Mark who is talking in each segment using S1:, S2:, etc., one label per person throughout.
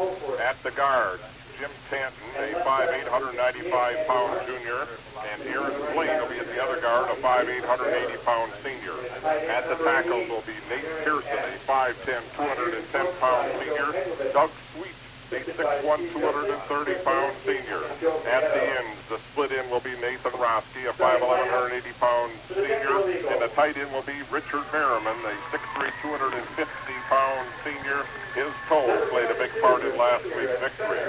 S1: At the guard, Jim Tanton, a 5'8", 195-pound junior, and Aaron Blaine will be at the other guard, a 5'8", 180-pound senior. At the tackles will be Nate Pearson, a 5'10", 210-pound senior, Doug Sweet, a 6'1", 230-pound senior. At the ends, the split end will be Nathan Roski, a 5'11", 180-pound senior, and the tight end will be Richard Merriman, a 6'3", 250-pound senior. His toe played last week's victory.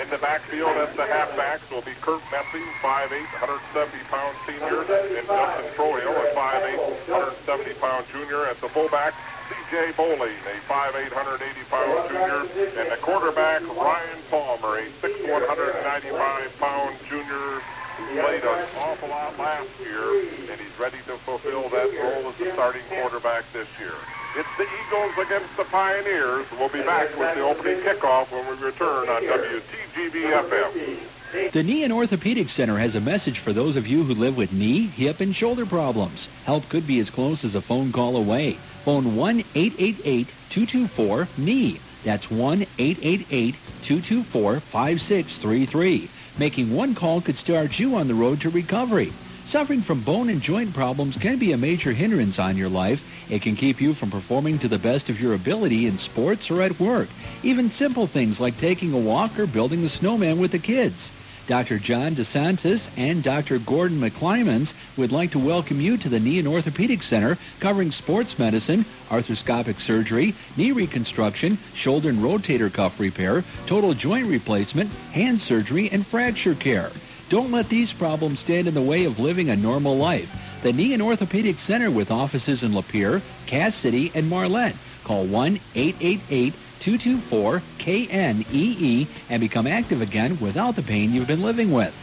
S1: In the backfield at the halfbacks will be Kurt Messing, 5'8", 170-pound senior, and Justin Troyo, a 5'8", 170-pound junior. At the fullback, C.J. Bowling, a 5'8", 180-pound junior, and the quarterback, Ryan Palmer, a 6'1", 195-pound junior played an awful lot last year, and he's ready to fulfill that role as the starting quarterback this year. It's the Eagles against the Pioneers. We'll be back with the opening kickoff when we return on WTGV-FM.
S2: The Knee and Orthopedic Center has a message for those of you who live with knee, hip, and shoulder problems. Help could be as close as a phone call away. Phone 1-888-224-KNEE. That's 1-888-224-5633. Making one call could start you on the road to recovery. Suffering from bone and joint problems can be a major hindrance on your life. It can keep you from performing to the best of your ability in sports or at work. Even simple things like taking a walk or building a snowman with the kids. Dr. John DeSantis and Dr. Gordon McClymans would like to welcome you to the Knee and Orthopedic Center covering sports medicine, arthroscopic surgery, knee reconstruction, shoulder and rotator cuff repair, total joint replacement, hand surgery, and fracture care. Don't let these problems stand in the way of living a normal life. The Knee and Orthopedic Center with offices in Lapeer, Cass City, and Marlette. Call 1-888-224-KNEE and become active again without the pain you've been living with.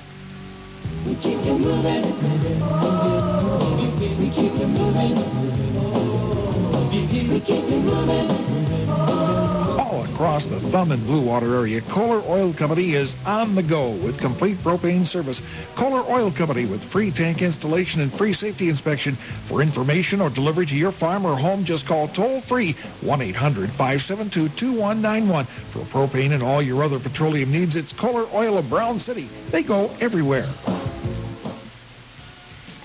S3: We keep you moving. We keep you moving. We keep you moving.
S4: Across the Thumb and Blue Water area, Kohler Oil Company is on the go with complete propane service. Kohler Oil Company with free tank installation and free safety inspection. For information or delivery to your farm or home, just call toll-free 1-800-572-2191. For propane and all your other petroleum needs, it's Kohler Oil of Brown City. They go everywhere.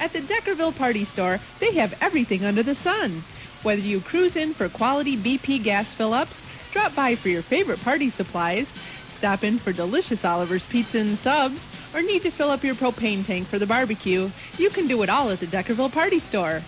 S5: At the Deckerville Party Store, they have everything under the sun. Whether you cruise in for quality BP gas fill-ups, drop by for your favorite party supplies, stop in for delicious Oliver's Pizza and Subs, or need to fill up your propane tank for the barbecue, you can do it all at the Deckerville Party Store.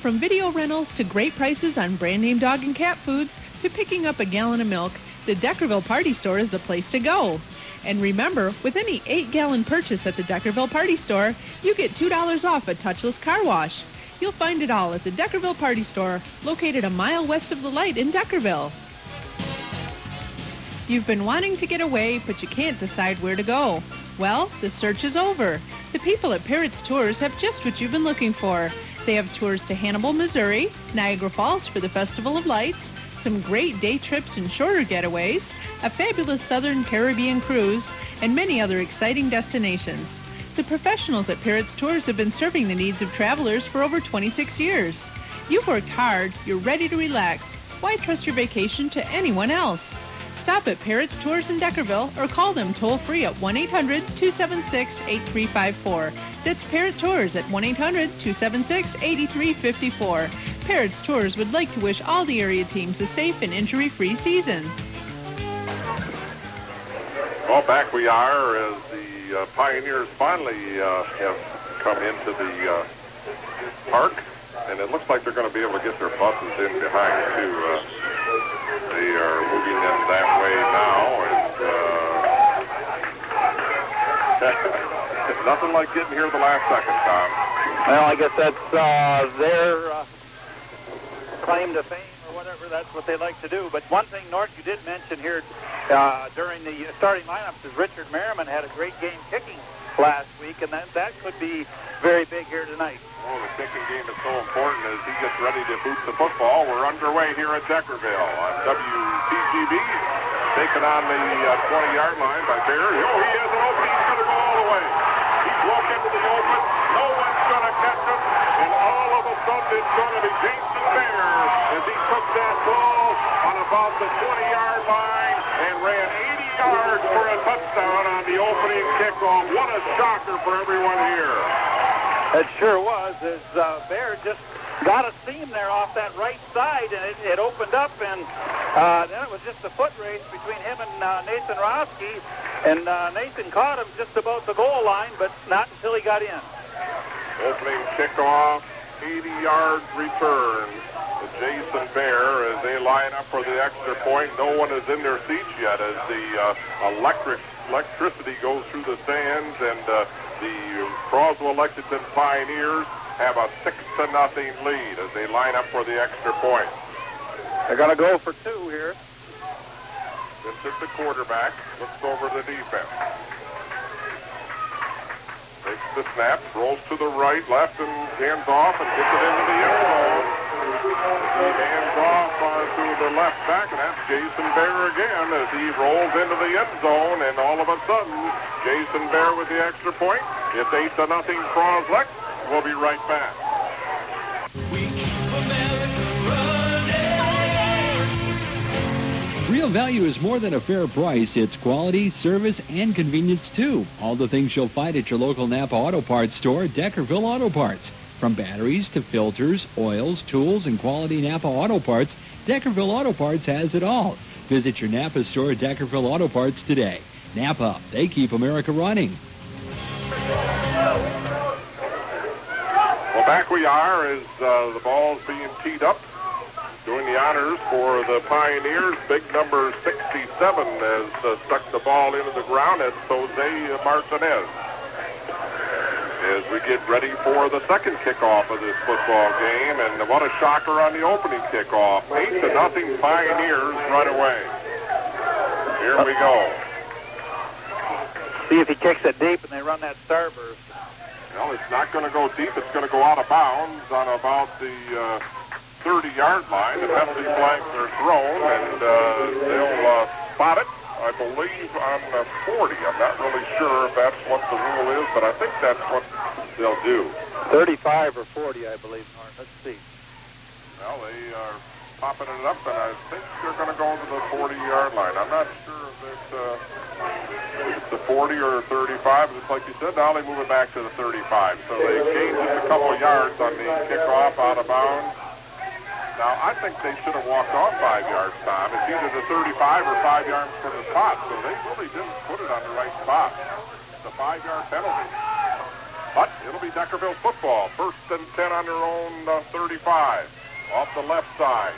S5: From video rentals to great prices on brand name dog and cat foods to picking up a gallon of milk, the Deckerville Party Store is the place to go. And remember, with any 8-gallon purchase at the Deckerville Party Store, you get $2 off a touchless car wash. You'll find it all at the Deckerville Party Store, located a mile west of the light in Deckerville. You've been wanting to get away, but you can't decide where to go. Well, the search is over. The people at Parrots Tours have just what you've been looking for. They have tours to Hannibal, Missouri, Niagara Falls for the Festival of Lights, some great day trips and shorter getaways, a fabulous Southern Caribbean cruise, and many other exciting destinations. The professionals at Parrots Tours have been serving the needs of travelers for over 26 years. You've worked hard, you're ready to relax. Why trust your vacation to anyone else? Stop at Parrots Tours in Deckerville or call them toll-free at 1-800-276-8354. That's Parrot Tours at 1-800-276-8354. Parrots Tours would like to wish all the area teams a safe and injury-free season.
S1: Well, back we are as the uh, Pioneers finally uh, have come into the uh, park, and it looks like they're going to be able to get their buses in behind, too. Uh, they are moving in that way now, and uh, nothing like getting here the last second, Tom.
S6: Well, I guess that's uh, their uh, claim to fame or whatever. That's what they like to do. But one thing, Nort, you did mention here uh, during the starting lineups is Richard Merriman had a great game kicking last week, and that, that could be very big here tonight.
S1: Well, the kicking game is so important as he gets ready to boot the football. We're underway here at Deckerville on WTGV. Taken on the uh, 20-yard line by Bear. Oh, he has an open. He's going to go all the way. He broke into the open. No one's going to catch him. And all of a sudden, it's going to be Jason Bear as he took that ball on about the 20-yard line and ran 80 yards for a touchdown on the opening kickoff. What a shocker for everyone here.
S6: It sure was. As uh, Bear just got a seam there off that right side, and it, it opened up, and uh, then it was just a foot race between him and uh, Nathan Roski, and uh, Nathan caught him just about the goal line, but not until he got in.
S1: Opening kickoff, 80-yard return. Jason Bear as they line up for the extra point. No one is in their seats yet as the uh, electric electricity goes through the stands and uh, the Croswell Lexington Pioneers have a six to nothing lead as they line up for the extra point.
S6: They're going to go for two here.
S1: Vincent, the quarterback, looks over the defense. Takes the snap, rolls to the right, left, and hands off and gets it into the end hands off to the left back, and that's Jason Bear again as he rolls into the end zone, and all of a sudden, Jason Bear with the extra point. It's 8 to nothing Croslex. We'll be right back.
S2: Real value is more than a fair price. It's quality, service, and convenience too. All the things you'll find at your local Napa Auto Parts store, Deckerville Auto Parts. From batteries to filters, oils, tools, and quality Napa Auto Parts, Deckerville Auto Parts has it all. Visit your Napa store, at Deckerville Auto Parts today. Napa, they keep America running.
S1: Well, back we are as uh, the ball's being teed up. Doing the honors for the Pioneers, big number 67 has uh, stuck the ball into the ground. It's Jose Martinez. As we get ready for the second kickoff of this football game, and what a shocker on the opening kickoff. Eight to nothing Pioneers right away. Here we go.
S6: See if he kicks it deep and they run that starburst.
S1: Well, it's not going to go deep. It's going to go out of bounds on about the uh, 30-yard line. The penalty flags are thrown, and uh, they'll uh, spot it, I believe, on the 40. I'm not really sure if that's what the rule is, but I think that's what they'll do.
S6: 35 or 40, I believe, Norm. Let's see.
S1: Well, they are popping it up, and I think they're going to go to the 40-yard line. I'm not sure if it's, uh, it's the 40 or 35. Just like you said, now they move it back to the 35. So they gained just a couple yards on the kickoff out of bounds. Now, I think they should have walked off five yards, Tom. It's either the 35 or five yards from the spot, so they really didn't put it on the right spot. A five-yard penalty. But it'll be Deckerville football. First and 10 on their own uh, 35. Off the left side.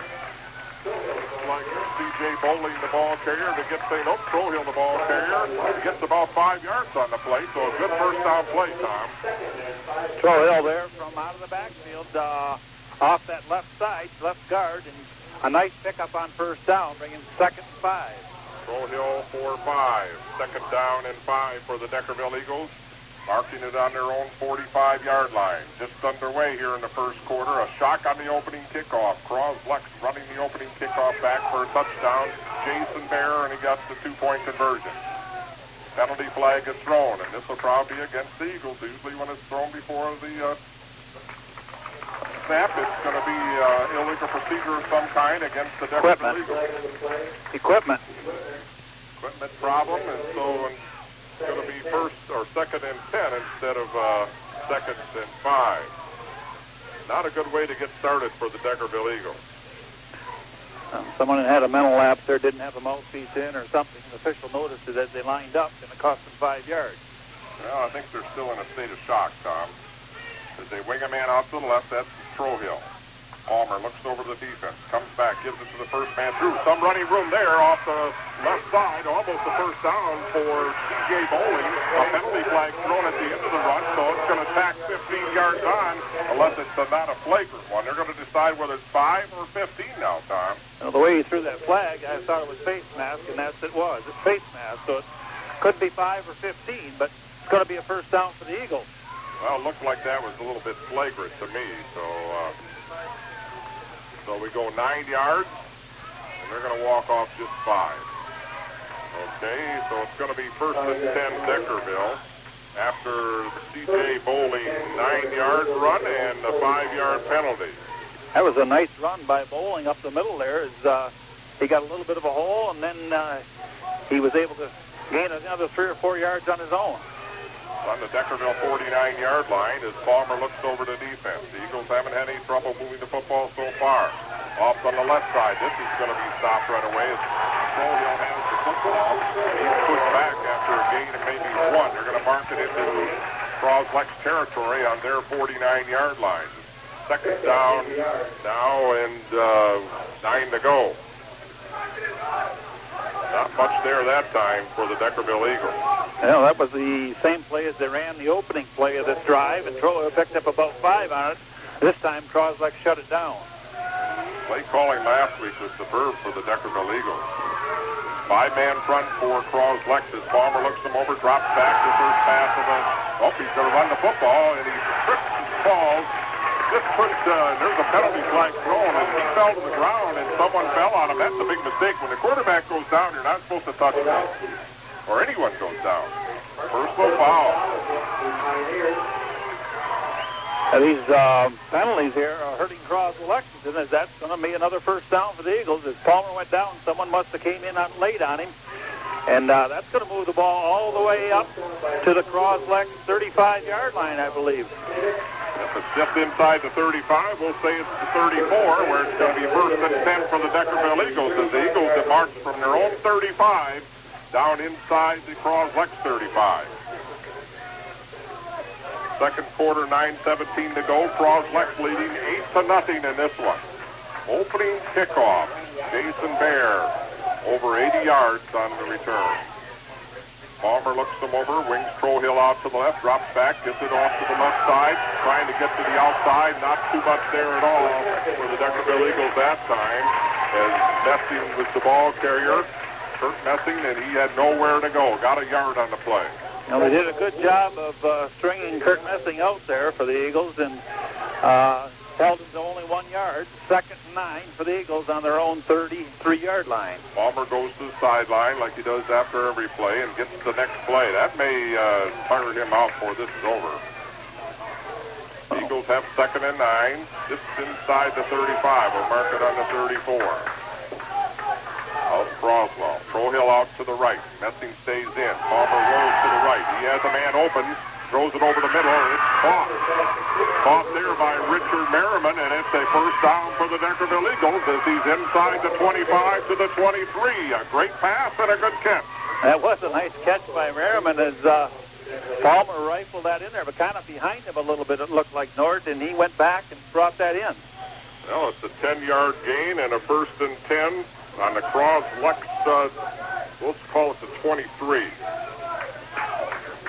S1: Like C.J. Bowling, the ball carrier, to get St. Oak Trohill, the ball carrier. He gets about five yards on the play, so a good first down play, Tom.
S6: Trohill there from out of the backfield, uh, off that left side, left guard, and a nice pickup on first down, bringing second and five.
S1: Trohill for five. Second down and five for the Deckerville Eagles. Marking it on their own 45-yard line. Just underway here in the first quarter. A shock on the opening kickoff. Croslex running the opening kickoff back for a touchdown. Jason Bear, and he got the two-point conversion. Penalty flag is thrown, and this will probably be against the Eagles. Usually when it's thrown before the uh, snap, it's going to be uh, illegal procedure of some kind against the Deckerville
S6: Equipment.
S1: Eagles.
S6: Equipment.
S1: equipment problem, and so it's going to be first or second and 10 instead of uh, second and five. Not a good way to get started for the Deckerville Eagles.
S6: Um, someone that had a mental lapse there didn't have a mouthpiece in or something. The official noticed it as they lined up, and it cost them five yards.
S1: Well, I think they're still in a state of shock, Tom. As they wing a man out to the left, that's Trohill. Palmer looks over the defense, comes back, gives it to the first man through. Some running room there off the left side, almost the first down for C.J. Bowling. A penalty flag thrown at the end of the run, so it's going to tack 15 yards on, unless it's a, not a flagrant one. They're going to decide whether it's 5 or 15 now, Tom.
S6: Know, the way he threw that flag, I thought it was face mask, and that's it was. It's face mask, so it could be 5 or 15, but it's going to be a first down for the Eagles.
S1: Well, it looked like that was a little bit flagrant to me, so... Uh, so we go nine yards, and they're going to walk off just five. Okay, so it's going to be first and 10 Deckerville after C.J. Bowling nine-yard run and a five-yard penalty.
S6: That was a nice run by Bowling up the middle there. As, uh, he got a little bit of a hole, and then uh, he was able to gain another three or four yards on his own.
S1: On the Deckerville 49-yard line as Palmer looks over to defense. The Eagles haven't had any trouble moving the football so far. Off on the left side. This is going to be stopped right away as Trohill has the football. He's pushed back after a gain of maybe one. They're going to mark it into Croslex territory on their 49-yard line. Second down now and uh, nine to go. Not much there that time for the Deckerville Eagles.
S6: Well, that was the same play as they ran the opening play of this drive, and Troy picked up about five on it. This time, Croslex shut it down.
S1: Play calling last week was superb for the Deckerville Eagles. Five-man front for Croslex as Palmer looks him over, drops back the first pass of the... Oh, he's going to run the football, and he trips and falls. Just put, uh, there's a penalty flag thrown, and he fell to the ground, and someone fell on him. That's a big mistake. When the quarterback goes down, you're not supposed to touch him. Or anyone goes down. Personal foul.
S6: Uh, these uh, penalties here are hurting Cross Lexington as that's going to be another first down for the Eagles. As Palmer went down, someone must have came in on late on him. And uh, that's going to move the ball all the way up to the Croslex 35-yard line, I believe.
S1: Just inside the 35, we'll say it's the 34, where it's going to be first and 10 for the Deckerville Eagles, as the Eagles have marched from their own 35 down inside the Croslex 35. Second quarter, 9.17 to go. Croslex leading 8 to nothing in this one. Opening kickoff. Jason Bear over 80 yards on the return. Palmer looks them over, wings Trohill out to the left, drops back, gets it off to the left side, trying to get to the outside. Not too much there at all for the Deckerville Eagles that time. As Messing was the ball carrier, Kurt Messing, and he had nowhere to go. Got a yard on the play.
S6: Now, they did a good job of uh, stringing Kurt Messing out there for the Eagles and uh, held to only one yard. Second and nine for the Eagles on their own 33-yard line.
S1: Palmer goes to the sideline like he does after every play and gets the next play. That may uh, tire him out before this is over. Eagles have second and nine, just inside the 35. We'll mark it on the 34. Out Croswell. Trohill out to the right. Messing stays in. Palmer rolls to the right. He has a man open. Throws it over the middle. It's caught. Caught there by Richard Merriman, and it's a first down for the Deckerville Eagles as he's inside the 25 to the 23. A great pass and a good catch.
S6: That was a nice catch by Merriman as uh, Palmer rifled that in there, but kind of behind him a little bit, it looked like Nord, and he went back and brought that in.
S1: Well, it's a 10-yard gain and a first and 10 on the Cross Lux, uh, let's call it the 23.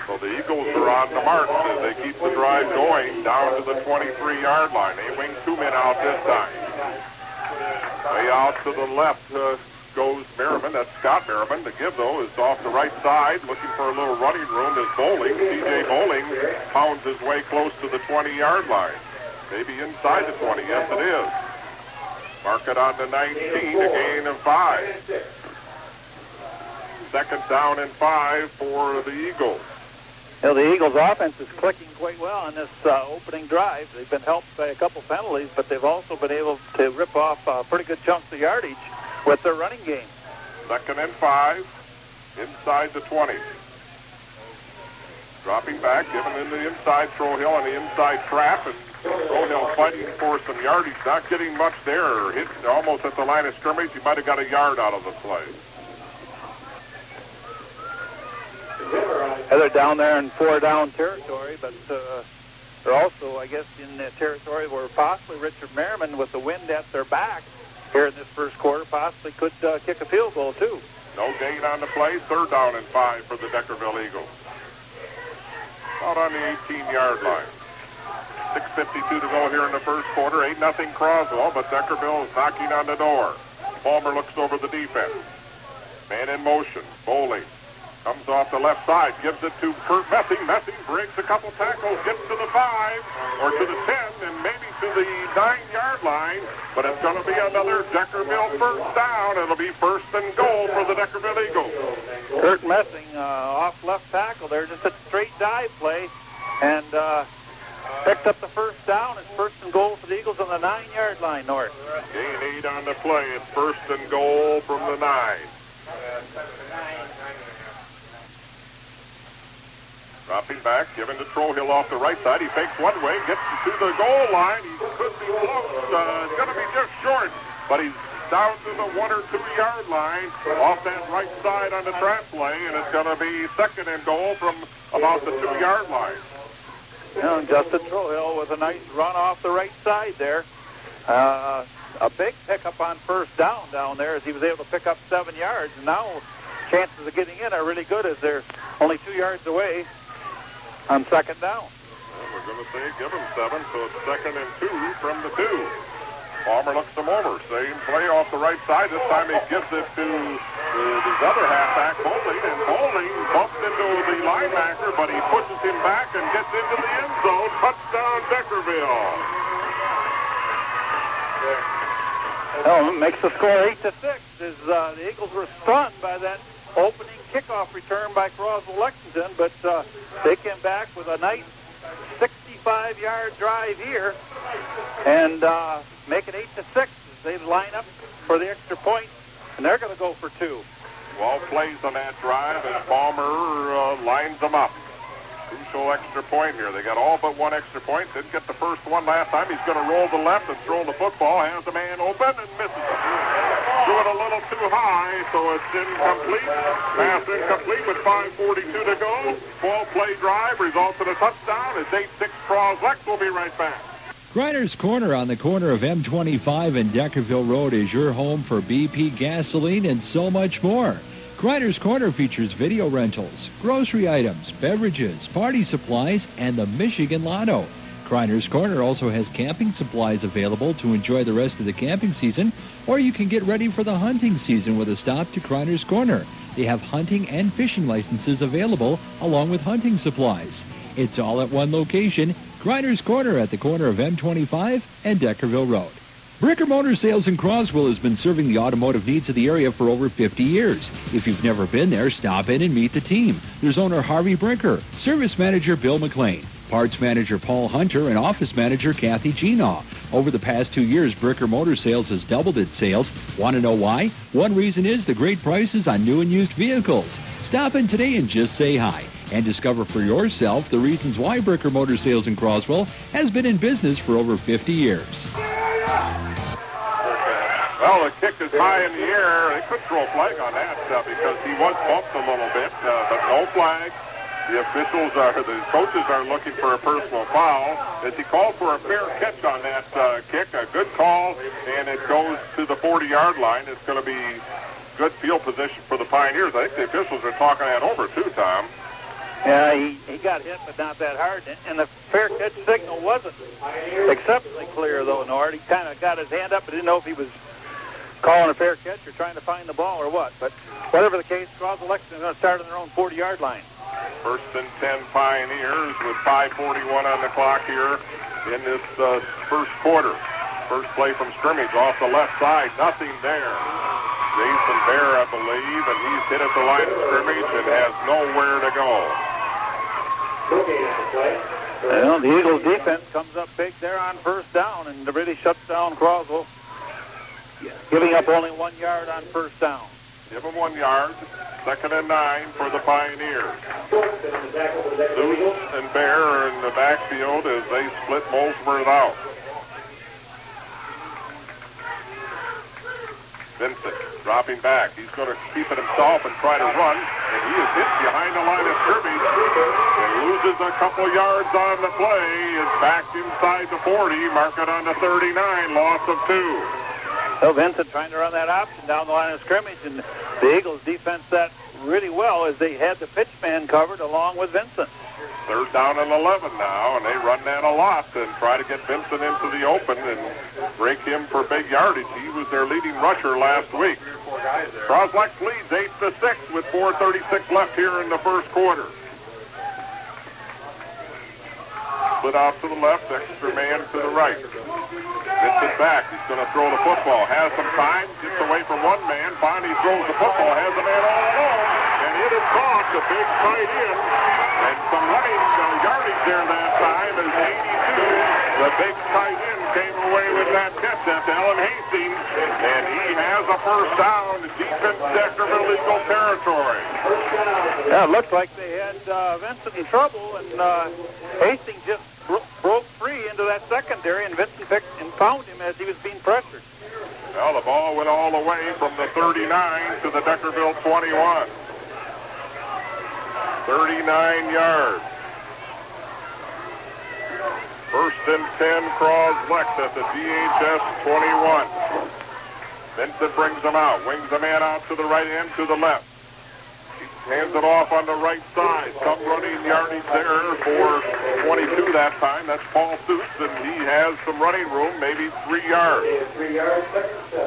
S1: So the Eagles are on the march as they keep the drive going down to the 23-yard line. They wing two men out this time. Way out to the left uh, goes Merriman. That's Scott Merriman. The give, though, is off the right side, looking for a little running room is Bowling. C.J. Bowling pounds his way close to the 20-yard line. Maybe inside the 20. Yes, it is. Mark it on the 19, a gain of five. Second down and five for the Eagles.
S6: You know, the Eagles' offense is clicking quite well on this uh, opening drive. They've been helped by a couple penalties, but they've also been able to rip off uh, pretty good chunks of yardage with their running game.
S1: Second and five, inside the 20. Dropping back, giving in the inside Trohill on the inside trap, and throw fighting for some yardage. Not getting much there. Hit almost at the line of scrimmage. He might have got a yard out of the play.
S6: They're down there in four down territory, but uh, they're also, I guess, in the territory where possibly Richard Merriman, with the wind at their back here in this first quarter, possibly could uh, kick a field goal too.
S1: No gain on the play. Third down and five for the Deckerville Eagles. Out on the 18-yard line. 6.52 to go here in the first quarter. 8 nothing Croswell, but Deckerville is knocking on the door. Palmer looks over the defense. Man in motion. Bowling. Comes off the left side, gives it to Kurt Messing. Messing breaks a couple tackles, gets to the five, or to the 10, and maybe to the nine-yard line. But it's going to be another Deckerville first down. It'll be first and goal for the Deckerville Eagles.
S6: Kurt Messing uh, off left tackle there, just a straight dive play, and uh, picked up the first down. It's first and goal for the Eagles on the nine-yard line, North.
S1: Gain eight on the play. It's first and goal from the nine. Dropping back, giving to Trohill off the right side. He fakes one way, gets to the goal line. He could be close. Uh, going to be just short, but he's down to the one or two yard line off that right side on the trap play, and it's going to be second and goal from about the two yard line.
S6: Know, Justin Trohill with a nice run off the right side there. Uh, a big pickup on first down down there as he was able to pick up seven yards. And now chances of getting in are really good as they're only two yards away on second down.
S1: We're going to say give him seven, so it's second and two from the two. Palmer looks him over. Same play off the right side. This time he gives it to uh, his other halfback, Bowling, and Bowling bumps into the linebacker, but he pushes him back and gets into the end zone. Touchdown, Deckerville.
S6: Well, it makes the score eight to six. As uh, the Eagles were stunned by that opening kickoff return by Croswell Lexington, but uh, they came back with a nice 65-yard drive here and uh, make it eight to six. as They line up for the extra point, and they're going to go for two.
S1: Well plays on that drive as Palmer uh, lines them up. Extra point here. They got all but one extra point. Didn't get the first one last time. He's going to roll the left and throw the football. Has the man open and misses it. Threw it a little too high, so it's incomplete. Pass incomplete with 5.42 to go. 12-play drive results in a touchdown. It's 8-6 Croslex. We'll be right back.
S2: Griner's Corner on the corner of M25 and Deckerville Road is your home for BP gasoline and so much more. Griner's Corner features video rentals, grocery items, beverages, party supplies, and the Michigan Lotto. Griner's Corner also has camping supplies available to enjoy the rest of the camping season, or you can get ready for the hunting season with a stop to Griner's Corner. They have hunting and fishing licenses available along with hunting supplies. It's all at one location, Griner's Corner at the corner of M25 and Deckerville Road. Bricker Motor Sales in Croswell has been serving the automotive needs of the area for over 50 years. If you've never been there, stop in and meet the team. There's owner Harvey Bricker, service manager Bill McLean, parts manager Paul Hunter, and office manager Kathy Ginaw. Over the past two years, Bricker Motor Sales has doubled its sales. Want to know why? One reason is the great prices on new and used vehicles. Stop in today and just say hi and discover for yourself the reasons why Bricker Motor Sales in Croswell has been in business for over 50 years.
S1: Well, the kick is high in the air. They could throw a flag on that uh, because he was bumped a little bit, uh, but no flag. The officials are, the coaches are looking for a personal foul. As he called for a fair catch on that uh, kick, a good call, and it goes to the 40-yard line. It's going to be good field position for the Pioneers. I think the officials are talking that over too, Tom.
S6: Yeah, he, he got hit, but not that hard. And, and the fair catch signal wasn't exceptionally clear, though, Nord. He kind of got his hand up, but didn't know if he was calling a fair catch or trying to find the ball or what. But whatever the case, Croswell Lexington is going to start on their own 40-yard line.
S1: First and 10 Pioneers with 5.41 on the clock here in this uh, first quarter. First play from scrimmage off the left side. Nothing there. Jason Bear, I believe, and he's hit at the line of scrimmage and has nowhere to go.
S6: Well, the Eagles defense comes up big there on first down and really shuts down Croswell, giving up only one yard on first down.
S1: Give him one yard. Second and nine for the Pioneers. Zeus and Bear are in the backfield as they split Molesworth out. Vincent dropping back. He's going to keep it himself and try to run. And he is hit behind the line of scrimmage loses a couple yards on the play. Is back inside the 40. Mark it on the 39. Loss of two.
S6: So Vincent trying to run that option down the line of scrimmage, and the Eagles defense that really well as they had the pitch man covered along with Vincent.
S1: Third down and 11 now, and they run that a lot and try to get Vincent into the open and break him for big yardage. He was their leading rusher last week. Croslex leads 8 to 6 with 4.36 left here in the first quarter. Split out to the left, extra man to the right. Vincent back. He's going to throw the football. Has some time. Gets away from one man. Finally throws the football. Has a man all alone. And it is caught a big tight end. And some running uh, yardage there that time is 82. The big tight end came away with that catch. That's Alan Hastings. And he has a first down in Deckerville Eagle territory.
S6: Yeah, it looked like they had uh, Vincent in trouble, and uh, Hastings just bro- broke free into that secondary, and Vincent picked and found him as he was being pressured.
S1: Well, the ball went all the way from the 39 to the Deckerville 21. 39 yards. First and 10, Croslex at the DHS 21. Vincent brings them out, wings the man out to the right end, to the left. Hands it off on the right side. Some running yardage there for 22 that time. That's Paul Suits, and he has some running room, maybe three yards.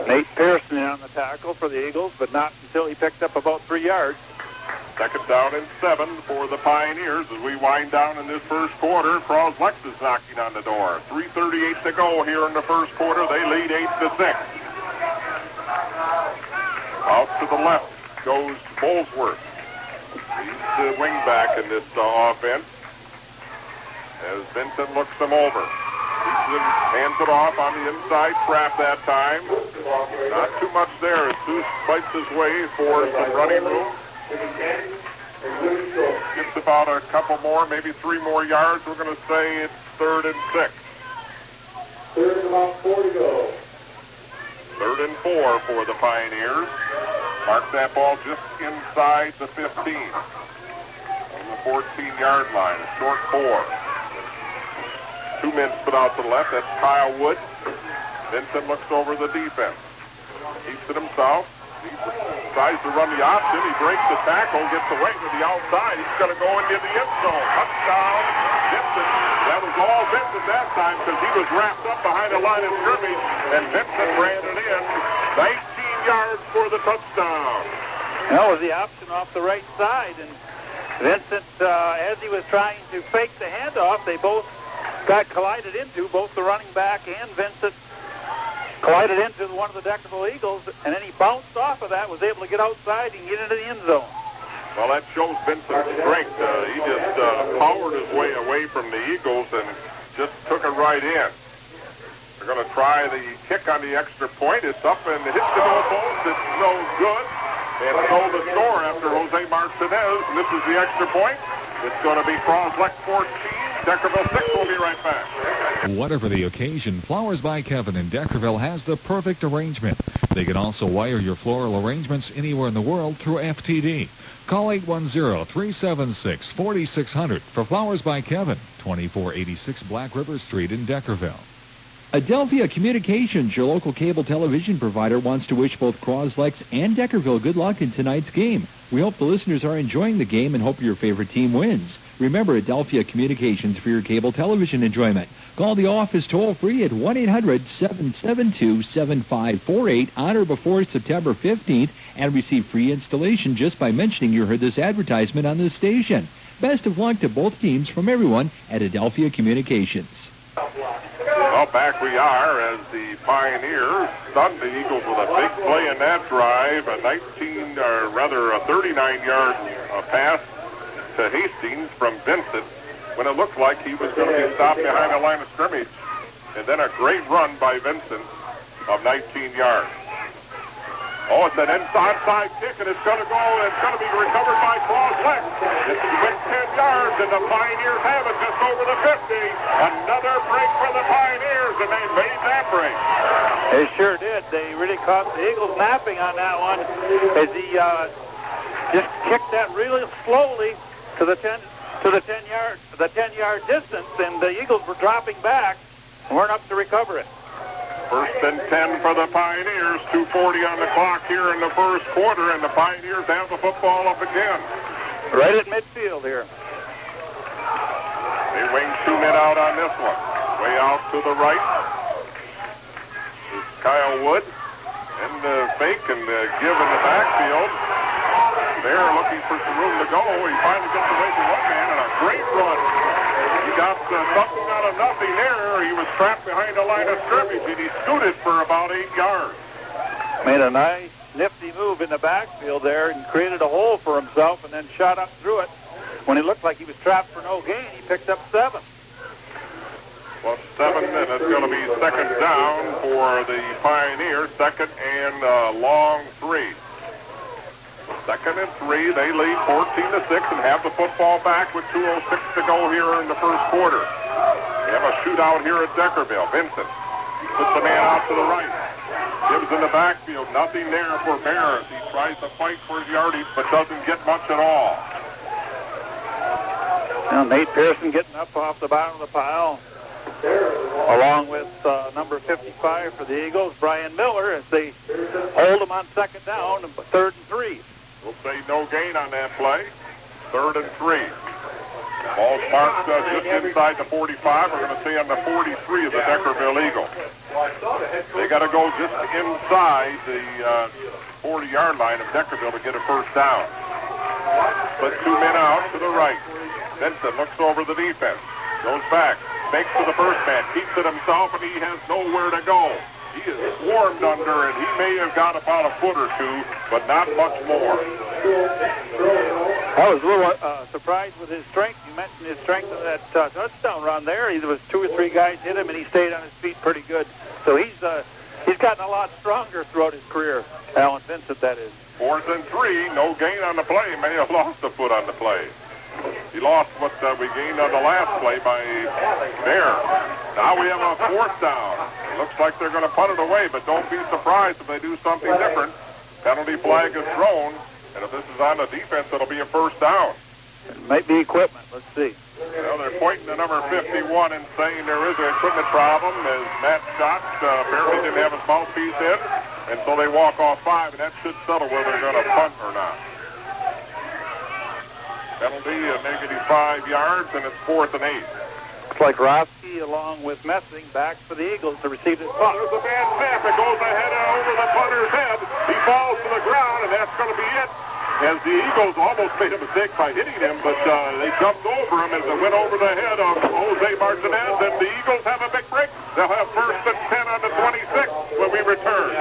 S6: Nate Pearson in on the tackle for the Eagles, but not until he picked up about three yards.
S1: Second down and seven for the Pioneers as we wind down in this first quarter. Croslex is knocking on the door. 3.38 to go here in the first quarter. They lead 8 to 6. Out to the left goes Bolesworth. Wingback in this uh, offense. As Vincent looks them over. Houston hands it off on the inside trap that time. Not too much there as Seuss fights his way for some running room. Gets about a couple more, maybe three more yards. We're going to say it's third and six.
S7: Third and about four to go.
S1: Third and four for the Pioneers. Mark that ball just inside the 15. On the 14-yard line, short four. Two men split out to the left. That's Kyle Wood. Vincent looks over the defense. Keeps it himself. He tries to run the option. He breaks the tackle, gets away to the outside. He's going to go into the end zone. Touchdown, Vincent. That was all Vincent that time because he was wrapped up behind the line of scrimmage, and Vincent ran it in. 19 yards for the touchdown.
S6: That was the option off the right side, and Vincent, uh, as he was trying to fake the handoff, they both got collided into, both the running back and Vincent collided into one of the Deckerville Eagles, and then he bounced off of that, was able to get outside and get into the end zone.
S1: Well, that shows Vincent's strength. Uh, he just uh, powered his way away from the Eagles and just took it right in. They're going to try the kick on the extra point. It's up and hits the goal post. It's no good. And so the score after Jose Martinez misses the extra point. It's going to be Croslex 14, Deckerville 6. We'll be right back.
S8: Whatever the occasion, Flowers by Kevin in Deckerville has the perfect arrangement. They can also wire your floral arrangements anywhere in the world through FTD. Call 810-376-4600 for Flowers by Kevin, 2486 Black River Street in Deckerville.
S2: Adelphia Communications, your local cable television provider, wants to wish both Croslex and Deckerville good luck in tonight's game. We hope the listeners are enjoying the game and hope your favorite team wins. Remember Adelphia Communications for your cable television enjoyment. Call the office toll-free at 1-800-772-7548 on or before September 15th and receive free installation just by mentioning you heard this advertisement on this station. Best of luck to both teams from everyone at Adelphia Communications.
S1: Well, back we are as the Pioneers stunned the Eagles with a big play in that drive, a 19, or rather a 39-yard uh, pass to Hastings from Vincent when it looked like he was going to be stopped behind the line of scrimmage. And then a great run by Vincent of 19 yards. Oh, it's an inside side kick, and it's going to go, and it's going to be recovered by Lex. It's a quick 10 yards, and the Pioneers have it just over the 50. Another break for the Pioneers, and they made that break.
S6: They sure did. They really caught the Eagles napping on that one as he uh, just kicked that really slowly to the 10 to the 10 yard the 10 yard distance, and the Eagles were dropping back and weren't up to recover it.
S1: First and 10 for the Pioneers. 2.40 on the clock here in the first quarter, and the Pioneers have the football up again.
S6: Right at midfield here.
S1: They wing two men out on this one. Way out to the right is Kyle Wood. In the fake and the give in the backfield. They're looking for some room to go. He finally gets away from one man and a great run. Got something out of nothing there. He was trapped behind the line of scrimmage and he scooted for about eight yards.
S6: Made a nice, nifty move in the backfield there and created a hole for himself and then shot up through it. When it looked like he was trapped for no gain, he picked up seven.
S1: Well, seven minutes. Going to be second down for the Pioneers. Second and uh, long three. Second and three. They lead 14 to six and have the football back with 2:06 to go here in the first quarter. They have a shootout here at Deckerville. Vincent puts the man out to the right. Gibbs in the backfield. Nothing there for Barris. He tries to fight for his yardage, but doesn't get much at all.
S6: Now Nate Pearson getting up off the bottom of the pile, along with uh, number 55 for the Eagles, Brian Miller, as they hold him on second down, third and three.
S1: We'll say no gain on that play. Third and three. Ball's marked uh, just inside the 45. We're going to say on the 43 of the Deckerville Eagle. They got to go just inside the 40-yard line of Deckerville to get a first down. But two men out to the right. Benson looks over the defense, goes back, makes to the first man, keeps it himself, and he has nowhere to go. He is swarmed under, and he may have got about a foot or two, but not much more.
S6: I was a little uh, surprised with his strength. You mentioned his strength in that uh, touchdown run there. He, there was two or three guys hit him, and he stayed on his feet pretty good. So he's uh, he's gotten a lot stronger throughout his career. Alan Vincent, that is.
S1: Fourth and three, no gain on the play. May have lost a foot on the play. He lost what uh, we gained on the last play by there. Now we have a fourth down. Looks like they're going to punt it away, but don't be surprised if they do something different. Penalty flag is thrown, and if this is on the defense, it'll be a first down.
S6: It might be equipment. Let's see.
S1: Know, they're pointing to number 51 and saying there is an equipment problem as Matt Scott uh, apparently didn't have his mouthpiece in, and so they walk off five, and that should settle whether they're going to punt or not. Penalty, a negative five yards, and it's fourth and eight.
S6: Looks like Roski along with Messing back for the Eagles to receive this punt.
S1: There's a bad snap. It goes ahead over the punter's head. He falls to the ground, and that's going to be it. As the Eagles almost made a mistake by hitting him, but uh, they jumped over him as it went over the head of Jose Martinez, and the Eagles have a big break. They'll have first and 10 on the 26 when we return.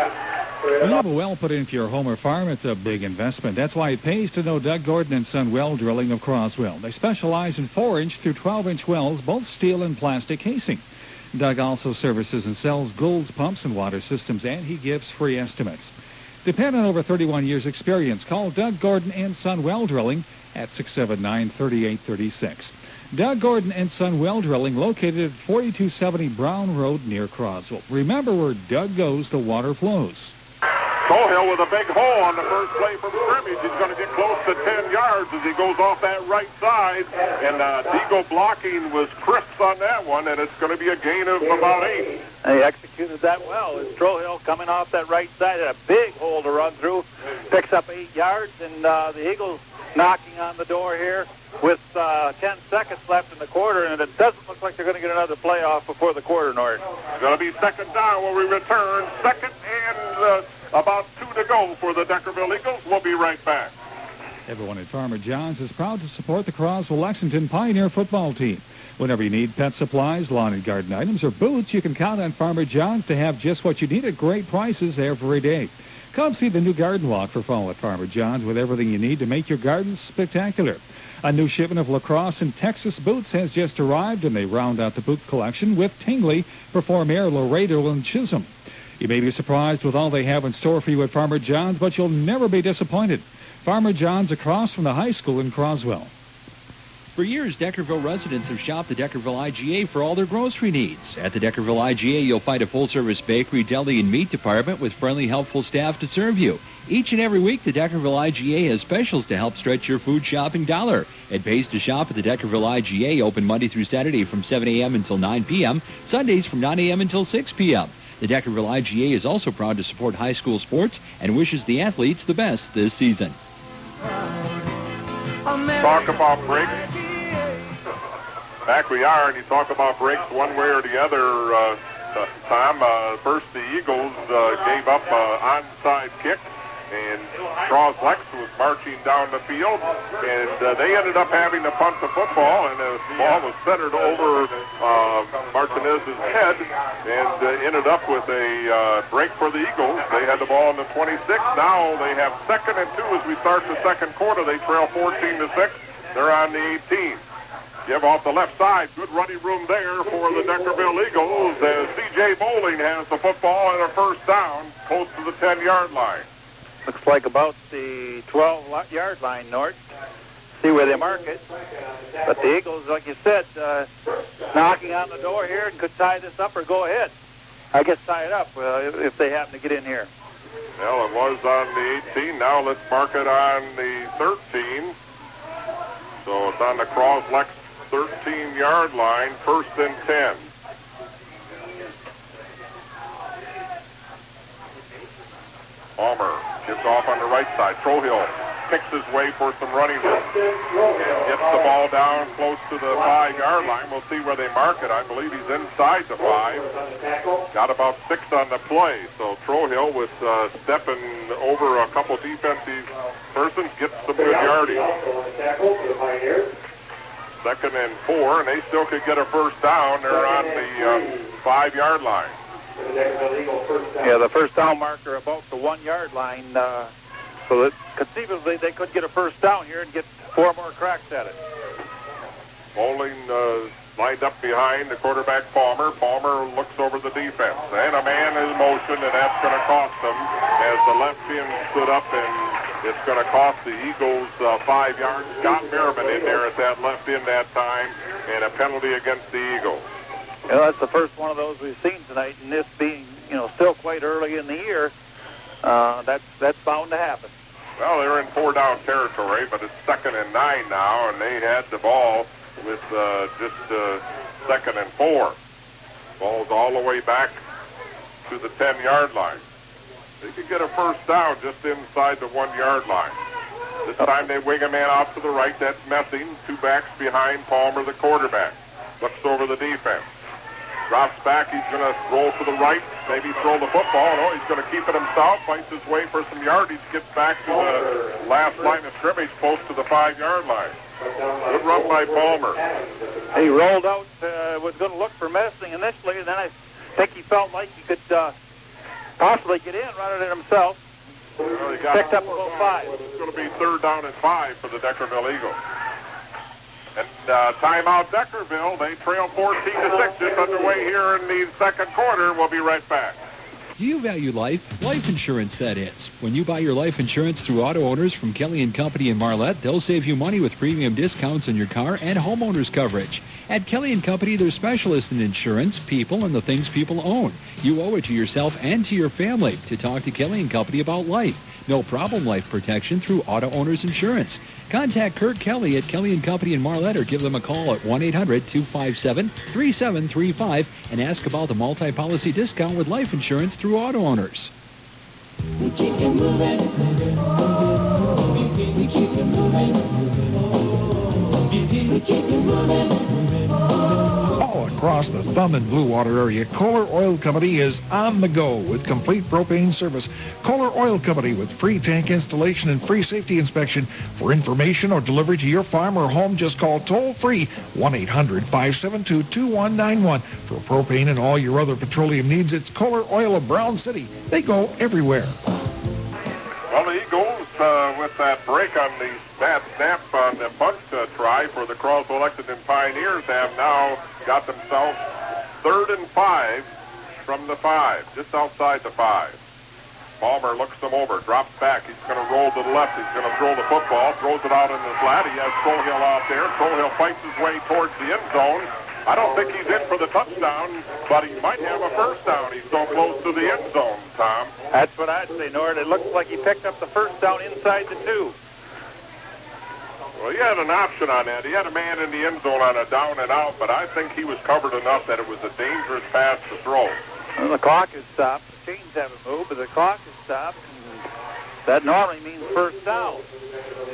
S8: You have a well put into your home or farm, it's a big investment. That's why it pays to know Doug Gordon and Son Well Drilling of Croswell. They specialize in 4-inch through 12-inch wells, both steel and plastic casing. Doug also services and sells Gould's pumps and water systems, and he gives free estimates. Depend on over 31 years experience. Call Doug Gordon and Son Well Drilling at 679-3836. Doug Gordon and Son Well Drilling located at 4270 Brown Road near Croswell. Remember where Doug goes, the water flows.
S1: Trohill with a big hole on the first play from scrimmage. He's going to get close to 10 yards as he goes off that right side. And uh, Deagle blocking was crisp on that one, and it's going to be a gain of about eight.
S6: They executed that well. As Trohill coming off that right side had a big hole to run through, picks up eight yards, and uh, the Eagles knocking on the door here with uh, 10 seconds left in the quarter, and it doesn't look like they're going to get another playoff before the quarter, Nord.
S1: It's going to be second down when we return. Second and uh, about two to go for the Deckerville Eagles. We'll be right back.
S8: Everyone at Farmer John's is proud to support the Croswell Lexington Pioneer football team. Whenever you need pet supplies, lawn and garden items, or boots, you can count on Farmer John's to have just what you need at great prices every day. Come see the new garden walk for fall at Farmer John's with everything you need to make your garden spectacular. A new shipment of lacrosse and Texas boots has just arrived, and they round out the boot collection with Tingley, Perform Air, Laredo, and Chisholm. You may be surprised with all they have in store for you at Farmer John's, but you'll never be disappointed. Farmer John's across from the high school in Croswell.
S2: For years, Deckerville residents have shopped the Deckerville IGA for all their grocery needs. At the Deckerville IGA, you'll find a full-service bakery, deli, and meat department with friendly, helpful staff to serve you. Each and every week, the Deckerville IGA has specials to help stretch your food shopping dollar. It pays to shop at the Deckerville IGA, open Monday through Saturday from 7 a.m. until 9 p.m., Sundays from 9 a.m. until 6 p.m. The Deckerville IGA is also proud to support high school sports and wishes the athletes the best this season.
S1: Talk about breaks. Back we are, and you talk about breaks one way or the other. Uh, uh, Tom, uh, first the Eagles uh, gave up an onside kick, and Cross Lex was marching down the field, and uh, they ended up having to punt the football, and the ball was centered over uh, Martinez's head, and uh, ended up with a uh, break for the Eagles. They had the ball in the 26. Now they have second and two as we start the second quarter. They trail 14 to six. They're on the 18. Give off the left side. Good running room there for the Deckerville Eagles as C.J. Bowling has the football and a first down close to the 10-yard line.
S6: Looks like about the 12-yard line, North. See where they mark it. But the Eagles, like you said, uh, knocking on the door here and could tie this up or go ahead. I guess tie it up uh, if- they happen to get in here.
S1: Well, it was on the 18. Now let's mark it on the 13. So it's on the Crosslex 13-yard line, first and 10. Palmer gets off on the right side. Trohill picks his way for some running room. And gets the ball down close to the five-yard line. We'll see where they mark it. I believe he's inside the five. Got about six on the play. So Trohill with uh, stepping over a couple defensive persons gets some good yardage. Second and four, and they still could get a first down. They're on the uh, five-yard line.
S7: For the Deckerville Eagles, first down.
S6: Yeah, the first down marker about the one-yard line, uh, so that conceivably they could get a first down here and get four more cracks at it.
S1: Bowling uh, lined up behind the quarterback Palmer. Palmer looks over the defense, and a man is in motion, and that's going to cost them as the left end stood up, and it's going to cost the Eagles uh, five yards. Scott Merriman in there at that left end that time, and a penalty against the Eagles.
S6: Know, that's the first one of those we've seen tonight, and this being, you know, still quite early in the year, uh, that's that's bound to happen.
S1: Well, they're in four down territory, but it's second and nine now, and they had the ball with uh, just uh, second and four. Ball's all the way back to the 10-yard line. They could get a first down just inside the one-yard line. This time they wing a man out to the right. That's Messing. Two backs behind Palmer, the quarterback. Looks over the defense. Drops back. He's going to roll to the right. Maybe throw the football. No, he's going to keep it himself. Fights his way for some yardage. Gets back to the last line of scrimmage, close to the five-yard line. Good run by Palmer.
S6: He rolled out, uh, was going to look for Messing initially, and then I think he felt like he could uh, possibly get in rather than himself.
S1: Well, he got
S6: Picked up about five.
S1: It's going to be third down and five for the Deckerville Eagles. And uh, timeout Deckerville. They trail 14 to 6 just underway here in the second quarter. We'll be right back.
S2: Do you value life? Life insurance, that is. When you buy your life insurance through auto owners from Kelly and Company in Marlette, they'll save you money with premium discounts on your car and homeowners coverage. At Kelly and Company, they're specialists in insurance, people, and the things people own. You owe it to yourself and to your family to talk to Kelly and Company about life. No problem life protection through auto owners insurance. Contact Kurt Kelly at Kelly Company in Marlette or give them a call at 1-800-257-3735 and ask about the multi-policy discount with life insurance through auto owners.
S3: We keep it moving. We keep it moving. We keep it moving.
S4: Across the Thumb and Blue Water area, Kohler Oil Company is on the go with complete propane service. Kohler Oil Company with free tank installation and free safety inspection. For information or delivery to your farm or home, just call toll-free 1-800-572-2191. For propane and all your other petroleum needs, it's Kohler Oil of Brown City. They go everywhere.
S1: Well, the Eagles, uh, with that break on the bad snap on the punt uh, try for the Croswell Lexington Pioneers, have now got themselves third and five from the five, just outside the five. Palmer looks them over, drops back. He's going to roll to the left. He's going to throw the football, throws it out in the flat. He has Trohill out there. Trohill fights his way towards the end zone. I don't think he's in for the touchdown, but he might have a first down. He's so close to the end zone, Tom.
S6: That's what I'd say, Nort. It looks like he picked up the first down inside the two.
S1: Well, he had an option on that. He had a man in the end zone on a down and out, but I think he was covered enough that it was a dangerous pass to throw.
S6: Well, the clock is stopped. The chains haven't moved, but the clock is stopped. That normally means first down.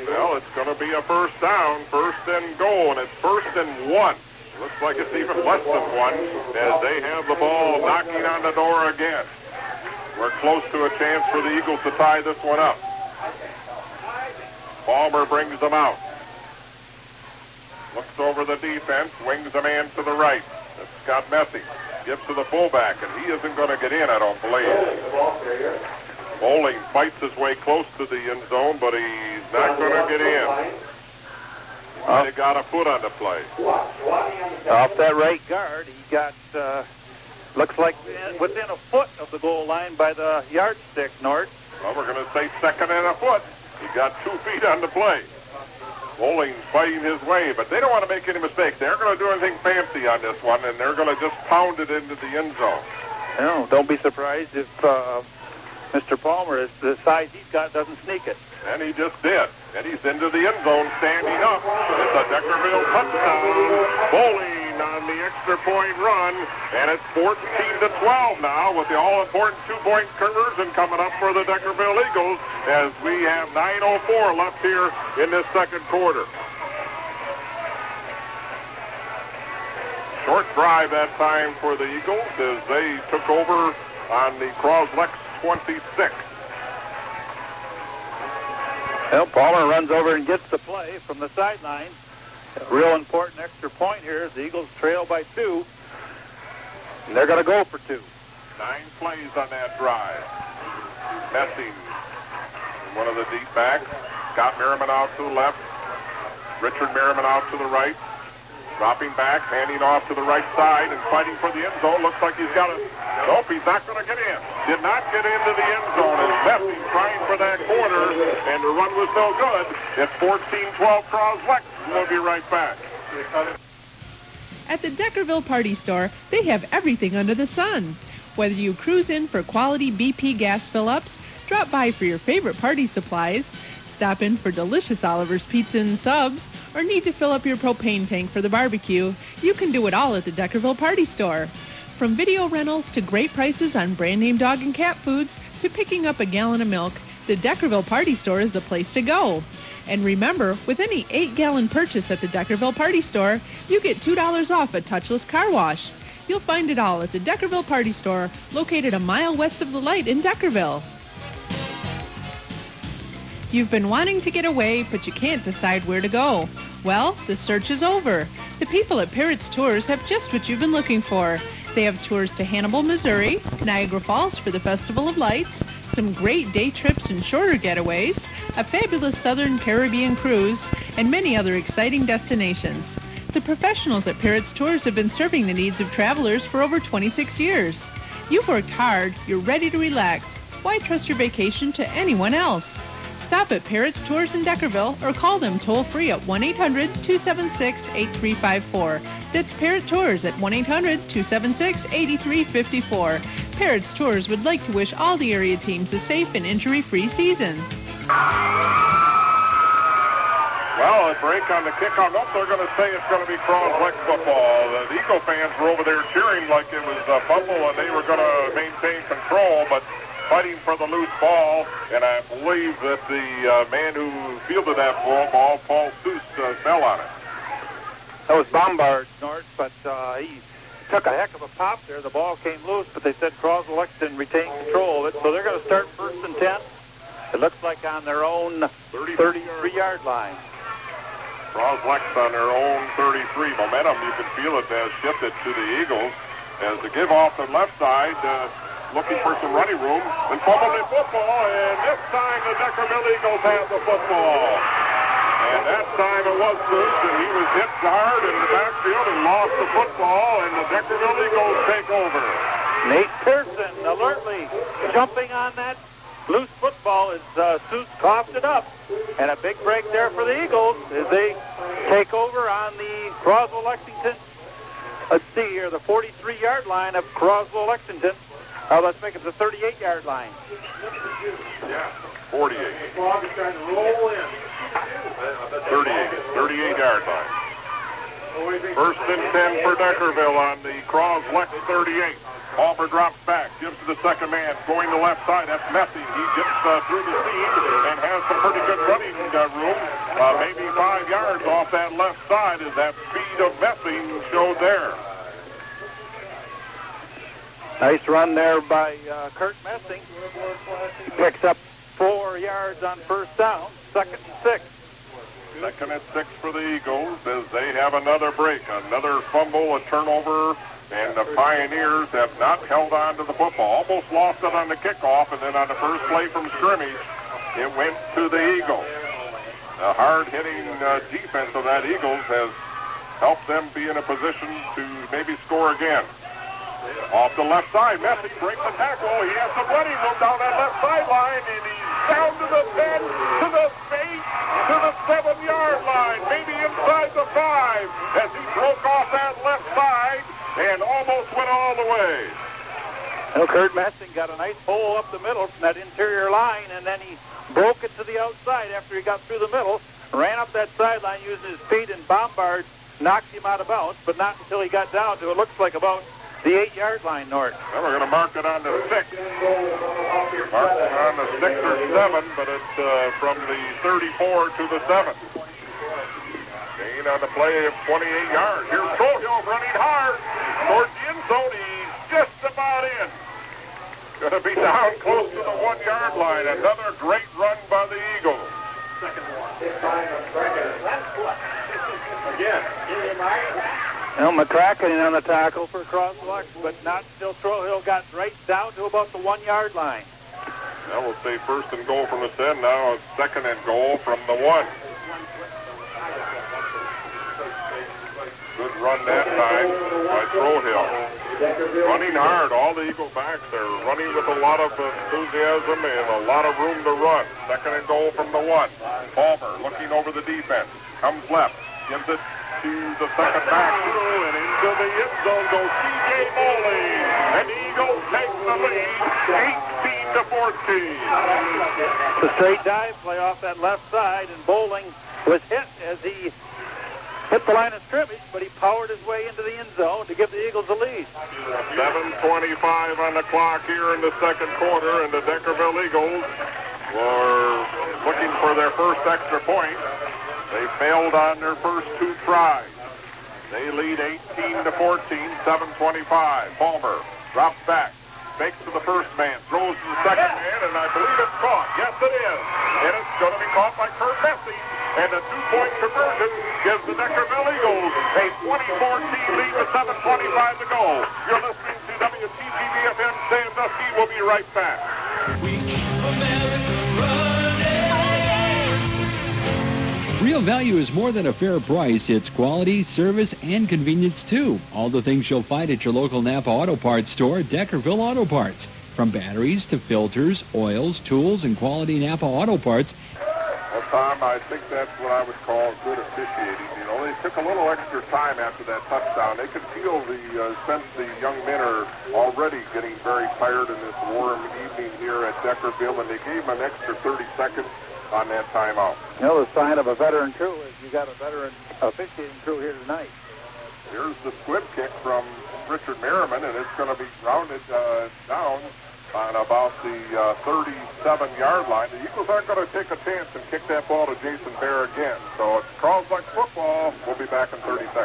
S1: Well, it's going to be a first down, first and goal, and it's first and one. Looks like it's even less than one as they have the ball knocking on the door again. We're close to a chance for the Eagles to tie this one up. Palmer brings them out. Looks over the defense, wings a man to the right. That's Scott Messing. Gives to the fullback, and he isn't going to get in, I don't believe. Bowling fights his way close to the end zone, but he's not going to get in. He might have got a foot on the play.
S6: Off that right guard, he got, uh, looks like within a foot of the goal line by the yardstick, Nort.
S1: Well, we're going to say second and a foot. He got two feet on the play. Bowling fighting his way, but they don't want to make any mistakes. They're going to do anything fancy on this one, and they're going to just pound it into the end zone.
S6: No, don't be surprised if uh, Mr. Palmer, is the size he's got, doesn't sneak it.
S1: And he just did. And he's into the end zone standing up. It's a Deckerville touchdown. Bowling on the extra point run. And it's 14 to 12 now with the all-important two-point conversion coming up for the Deckerville Eagles as we have 9.04 left here in this second quarter. Short drive that time for the Eagles as they took over on the Croslex 26.
S6: Well, Palmer runs over and gets the play from the sideline. Real important extra point here. The Eagles trail by two. And they're going to go for two.
S1: Nine plays on that drive. Messing, one of the deep backs. Scott Merriman out to the left. Richard Merriman out to the right. Dropping back, handing off to the right side and fighting for the end zone. Looks like he's got it. Nope, he's not going to get in. Did not get into the end zone. And Messing trying for that corner, and the run was no good. It's 14-12 Croslex. We'll be right back.
S5: At the Deckerville Party Store, they have everything under the sun. Whether you cruise in for quality BP gas fill-ups, drop by for your favorite party supplies, stop in for delicious Oliver's Pizza and Subs, or need to fill up your propane tank for the barbecue, you can do it all at the Deckerville Party Store. From video rentals to great prices on brand name dog and cat foods to picking up a gallon of milk, the Deckerville Party Store is the place to go. And remember, with any 8-gallon purchase at the Deckerville Party Store, you get $2 off a touchless car wash. You'll find it all at the Deckerville Party Store, located a mile west of the light in Deckerville. You've been wanting to get away, but you can't decide where to go. Well, the search is over. The people at Parrots Tours have just what you've been looking for. They have tours to Hannibal, Missouri, Niagara Falls for the Festival of Lights, some great day trips and shorter getaways, a fabulous Southern Caribbean cruise, and many other exciting destinations. The professionals at Parrots Tours have been serving the needs of travelers for over 26 years. You've worked hard, you're ready to relax. Why trust your vacation to anyone else? Stop at Parrots Tours in Deckerville or call them toll-free at 1-800-276-8354. That's Parrot Tours at 1-800-276-8354. Parrots Tours would like to wish all the area teams a safe and injury-free season.
S1: Well, a break on the kickoff. Nope, they're going to say it's going to be Croslex football. The Eagle fans were over there cheering like it was a fumble and they were going to maintain control, but fighting for the loose ball. And I believe that the uh, man who fielded that ball, ball Paul Seuss, uh, fell on it.
S6: That was Bombard, Nort, but uh, he took a heck of a pop there. The ball came loose, but they said Croslex didn't retain control of it. So they're going to start first and 10. It looks like on their own 33-yard line.
S1: Croslex on their own 33. Momentum, you can feel it, has shifted to the Eagles as the give off the left side, uh, looking for some running room, and the football, and this time the Deckerville Eagles have the football. And that time it was loose, and he was hit hard in the backfield and lost the football, and the Deckerville Eagles take over.
S6: Nate Pearson alertly jumping on that loose football as uh, Seuss coughed it up. And a big break there for the Eagles as they take over on the Croswell-Lexington. Let's see here, the 43-yard line of Croswell-Lexington. Oh, let's make it the 38-yard line.
S1: Yeah, 48. 38, 38 yard line. First and 10 for Deckerville on the Croslex 38. Palmer drops back, gives to the second man, going to left side. That's Messing. He gets uh, through the seam and has some pretty good running uh, room. Uh, maybe five yards off that left side is that speed of Messing showed there.
S6: Nice run there by uh, Kurt Messing. Picks up four yards on first down, second and six.
S1: Second and six for the Eagles as they have another break, another fumble, a turnover, and the Pioneers have not held on to the football. Almost lost it on the kickoff, and then on the first play from scrimmage, it went to the Eagles. The hard-hitting uh, defense of that Eagles has helped them be in a position to maybe score again. Off the left side, Messing breaks the tackle. He has some running room down that left sideline, and he's down to the 10, to the 8, to the 7-yard line, maybe inside the 5, as he broke off that left side and almost went all the way.
S6: Well, Kurt Messing got a nice hole up the middle from that interior line, and then he broke it to the outside after he got through the middle, ran up that sideline using his feet, and Bombard knocked him out of bounds, but not until he got down to, it looks like about the eight-yard line, Norton.
S1: Well, we're going to mark it on the 6. Mark it on the 6 or 7, but it's uh, from the 34 to the 7. Gain on the play of 28 yards. Here's Trohill running hard towards the end zone. He's just about in. Going to be down close to the one-yard line. Another great run by the Eagles. Again.
S6: Well, McCracken on the tackle for Croslex, but not until Trohill got right down to about the one-yard line.
S1: That will say first and goal from the 10. Now second and goal from the 1. Good run that time by Trohill. Running hard. All the Eagle backs are running with a lot of enthusiasm and a lot of room to run. Second and goal from the 1. Palmer looking over the defense. Comes left. Gives it to the second back. And into the end zone goes C.J. Moley. And the Eagles take the lead 18 to 14.
S6: The straight dive play off that left side, and Bowling was hit as he hit the line of scrimmage, but he powered his way into the end zone to give the Eagles a lead.
S1: 7.25 on the clock here in the second quarter, and the Deckerville Eagles were looking for their first extra point. They failed on their first two tries. They lead 18 to 14, 7.25. Palmer drops back, fakes to the first man, throws to the second man, and I believe it's caught. Yes, it is. And it's going to be caught by Kurt Messing. And a two-point conversion gives the Deckerville Eagles a 24-team lead with 7.25 to go. You're listening to WTGV-FM Sandusky. We'll be right back.
S2: Real value is more than a fair price. It's quality, service, and convenience too. All the things you'll find at your local Napa Auto Parts store, Deckerville Auto Parts. From batteries to filters, oils, tools, and quality Napa Auto Parts.
S1: Well, Tom, I think that's what I would call good officiating. You know, they took a little extra time after that touchdown. They could feel the uh, sense the young men are already getting very tired in this warm evening here at Deckerville, and they gave them an extra 30 seconds on that timeout.
S6: You know, the sign of a veteran crew is you got a veteran officiating crew here tonight.
S1: Here's the squib kick from Richard Merriman, and it's going to be grounded uh, down on about the uh, 37-yard line. The Eagles aren't going to take a chance and kick that ball to Jason Bear again. So it's Croslex football. We'll be back in 30 seconds.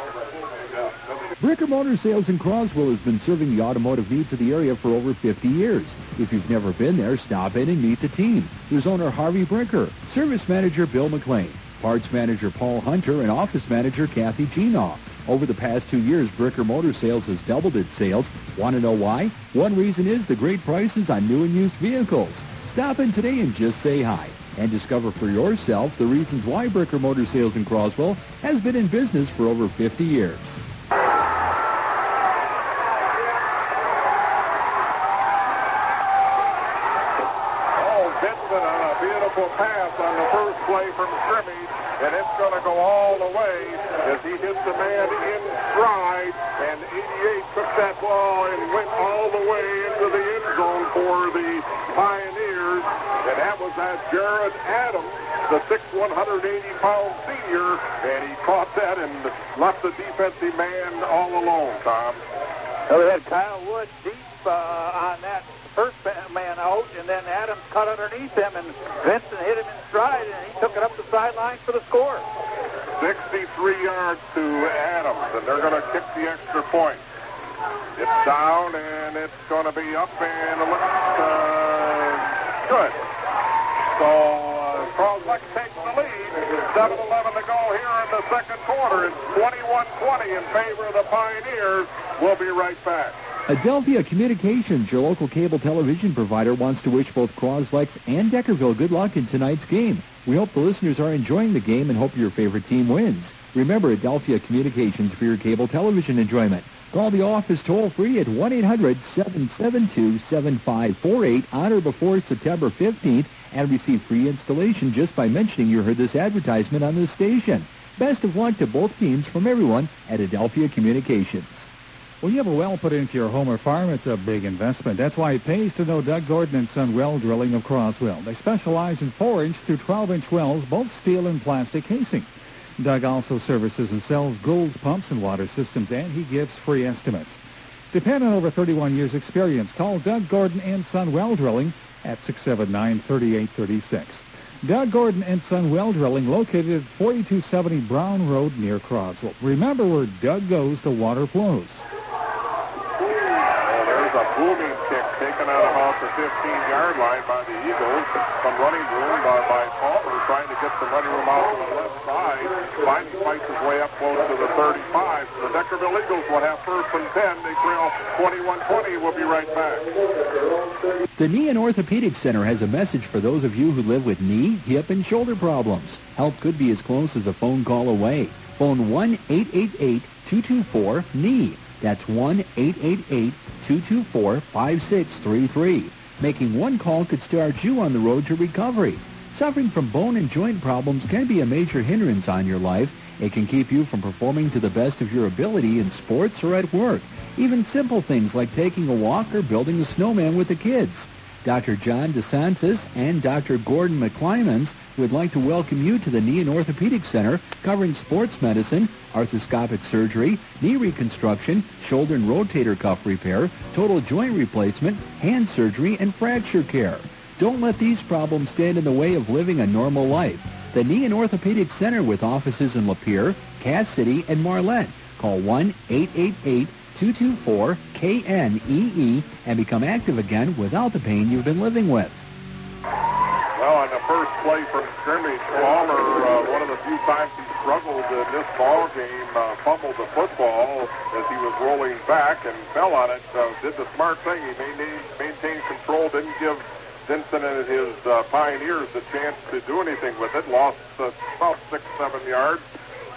S2: Bricker Motor Sales in Croswell has been serving the automotive needs of the area for over 50 years. If you've never been there, stop in and meet the team. There's owner Harvey Bricker, service manager Bill McLean, parts manager Paul Hunter, and office manager Kathy Genoff. Over the past two years, Bricker Motor Sales has doubled its sales. Want to know why? One reason is the great prices on new and used vehicles. Stop in today and just say hi and discover for yourself the reasons why Bricker Motor Sales in Croswell has been in business for over 50 years.
S1: Oh, Vincent on a beautiful pass on the first play from scrimmage, and it's going to go all the way as he hits the man in stride, and 88 took that ball and went all the way into the end zone for the Pioneers, and that was that Jared Adams, the 6 180-pound senior, and he caught that and left the defensive man all alone, Tom.
S6: Well, we had Kyle Wood deep uh, on that first ma- man out, and then Adams cut underneath him, and Vincent hit him in stride, and he took it up the sideline for the score.
S1: 63 yards to Adams, and they're going to kick the extra point. It's down, and it's going to be up, and it looks uh, good. So uh, takes the lead. 7-11 to go here in the second quarter. It's 21-20 in favor of the Pioneers. We'll be right back.
S2: Adelphia Communications, your local cable television provider, wants to wish both Croslex and Deckerville good luck in tonight's game. We hope the listeners are enjoying the game and hope your favorite team wins. Remember Adelphia Communications for your cable television enjoyment. Call the office toll-free at 1-800-772-7548 on or before September 15th and receive free installation just by mentioning you heard this advertisement on this station. Best of luck to both teams from everyone at Adelphia Communications.
S8: When you have a well put into your home or farm, it's a big investment. That's why it pays to know Doug Gordon and Son Well Drilling of Croswell. They specialize in 4-inch through 12-inch wells, both steel and plastic casing. Doug also services and sells Gould's pumps and water systems, and he gives free estimates. Depend on over 31 years experience. Call Doug Gordon and Son Well Drilling at 679-3836. Doug Gordon and Son Well Drilling located at 4270 Brown Road near Croswell. Remember where Doug goes, the water flows.
S1: Oh, there's a booming kick taken out about the 15-yard line by the Eagles. Some running room by, by Palmer trying to get some running room out to the left side. Finally fights his way up close to the 35. The Deckerville Eagles will have first and 10. They trail 21-20. We'll be right back.
S2: The Knee and Orthopedic Center has a message for those of you who live with knee, hip, and shoulder problems. Help could be as close as a phone call away. Phone 1-888-224-KNEE. That's 1-888-224-5633. Making one call could start you on the road to recovery. Suffering from bone and joint problems can be a major hindrance on your life. It can keep you from performing to the best of your ability in sports or at work. Even simple things like taking a walk or building a snowman with the kids. Dr. John DeSantis and Dr. Gordon McClymans would like to welcome you to the Knee and Orthopedic Center covering sports medicine, arthroscopic surgery, knee reconstruction, shoulder and rotator cuff repair, total joint replacement, hand surgery, and fracture care. Don't let these problems stand in the way of living a normal life. The Knee and Orthopedic Center with offices in Lapeer, Cass City, and Marlette. Call 1-888-224-KNEE and become active again without the pain you've been living with.
S1: Well, on the first play from scrimmage, Palmer, uh, one of the few times he struggled in this ball game, uh, fumbled the football as he was rolling back and fell on it. So did the smart thing. He maintained, maintained control, didn't give Vincent and his uh, Pioneers a chance to do anything with it. Lost uh, about six, seven yards.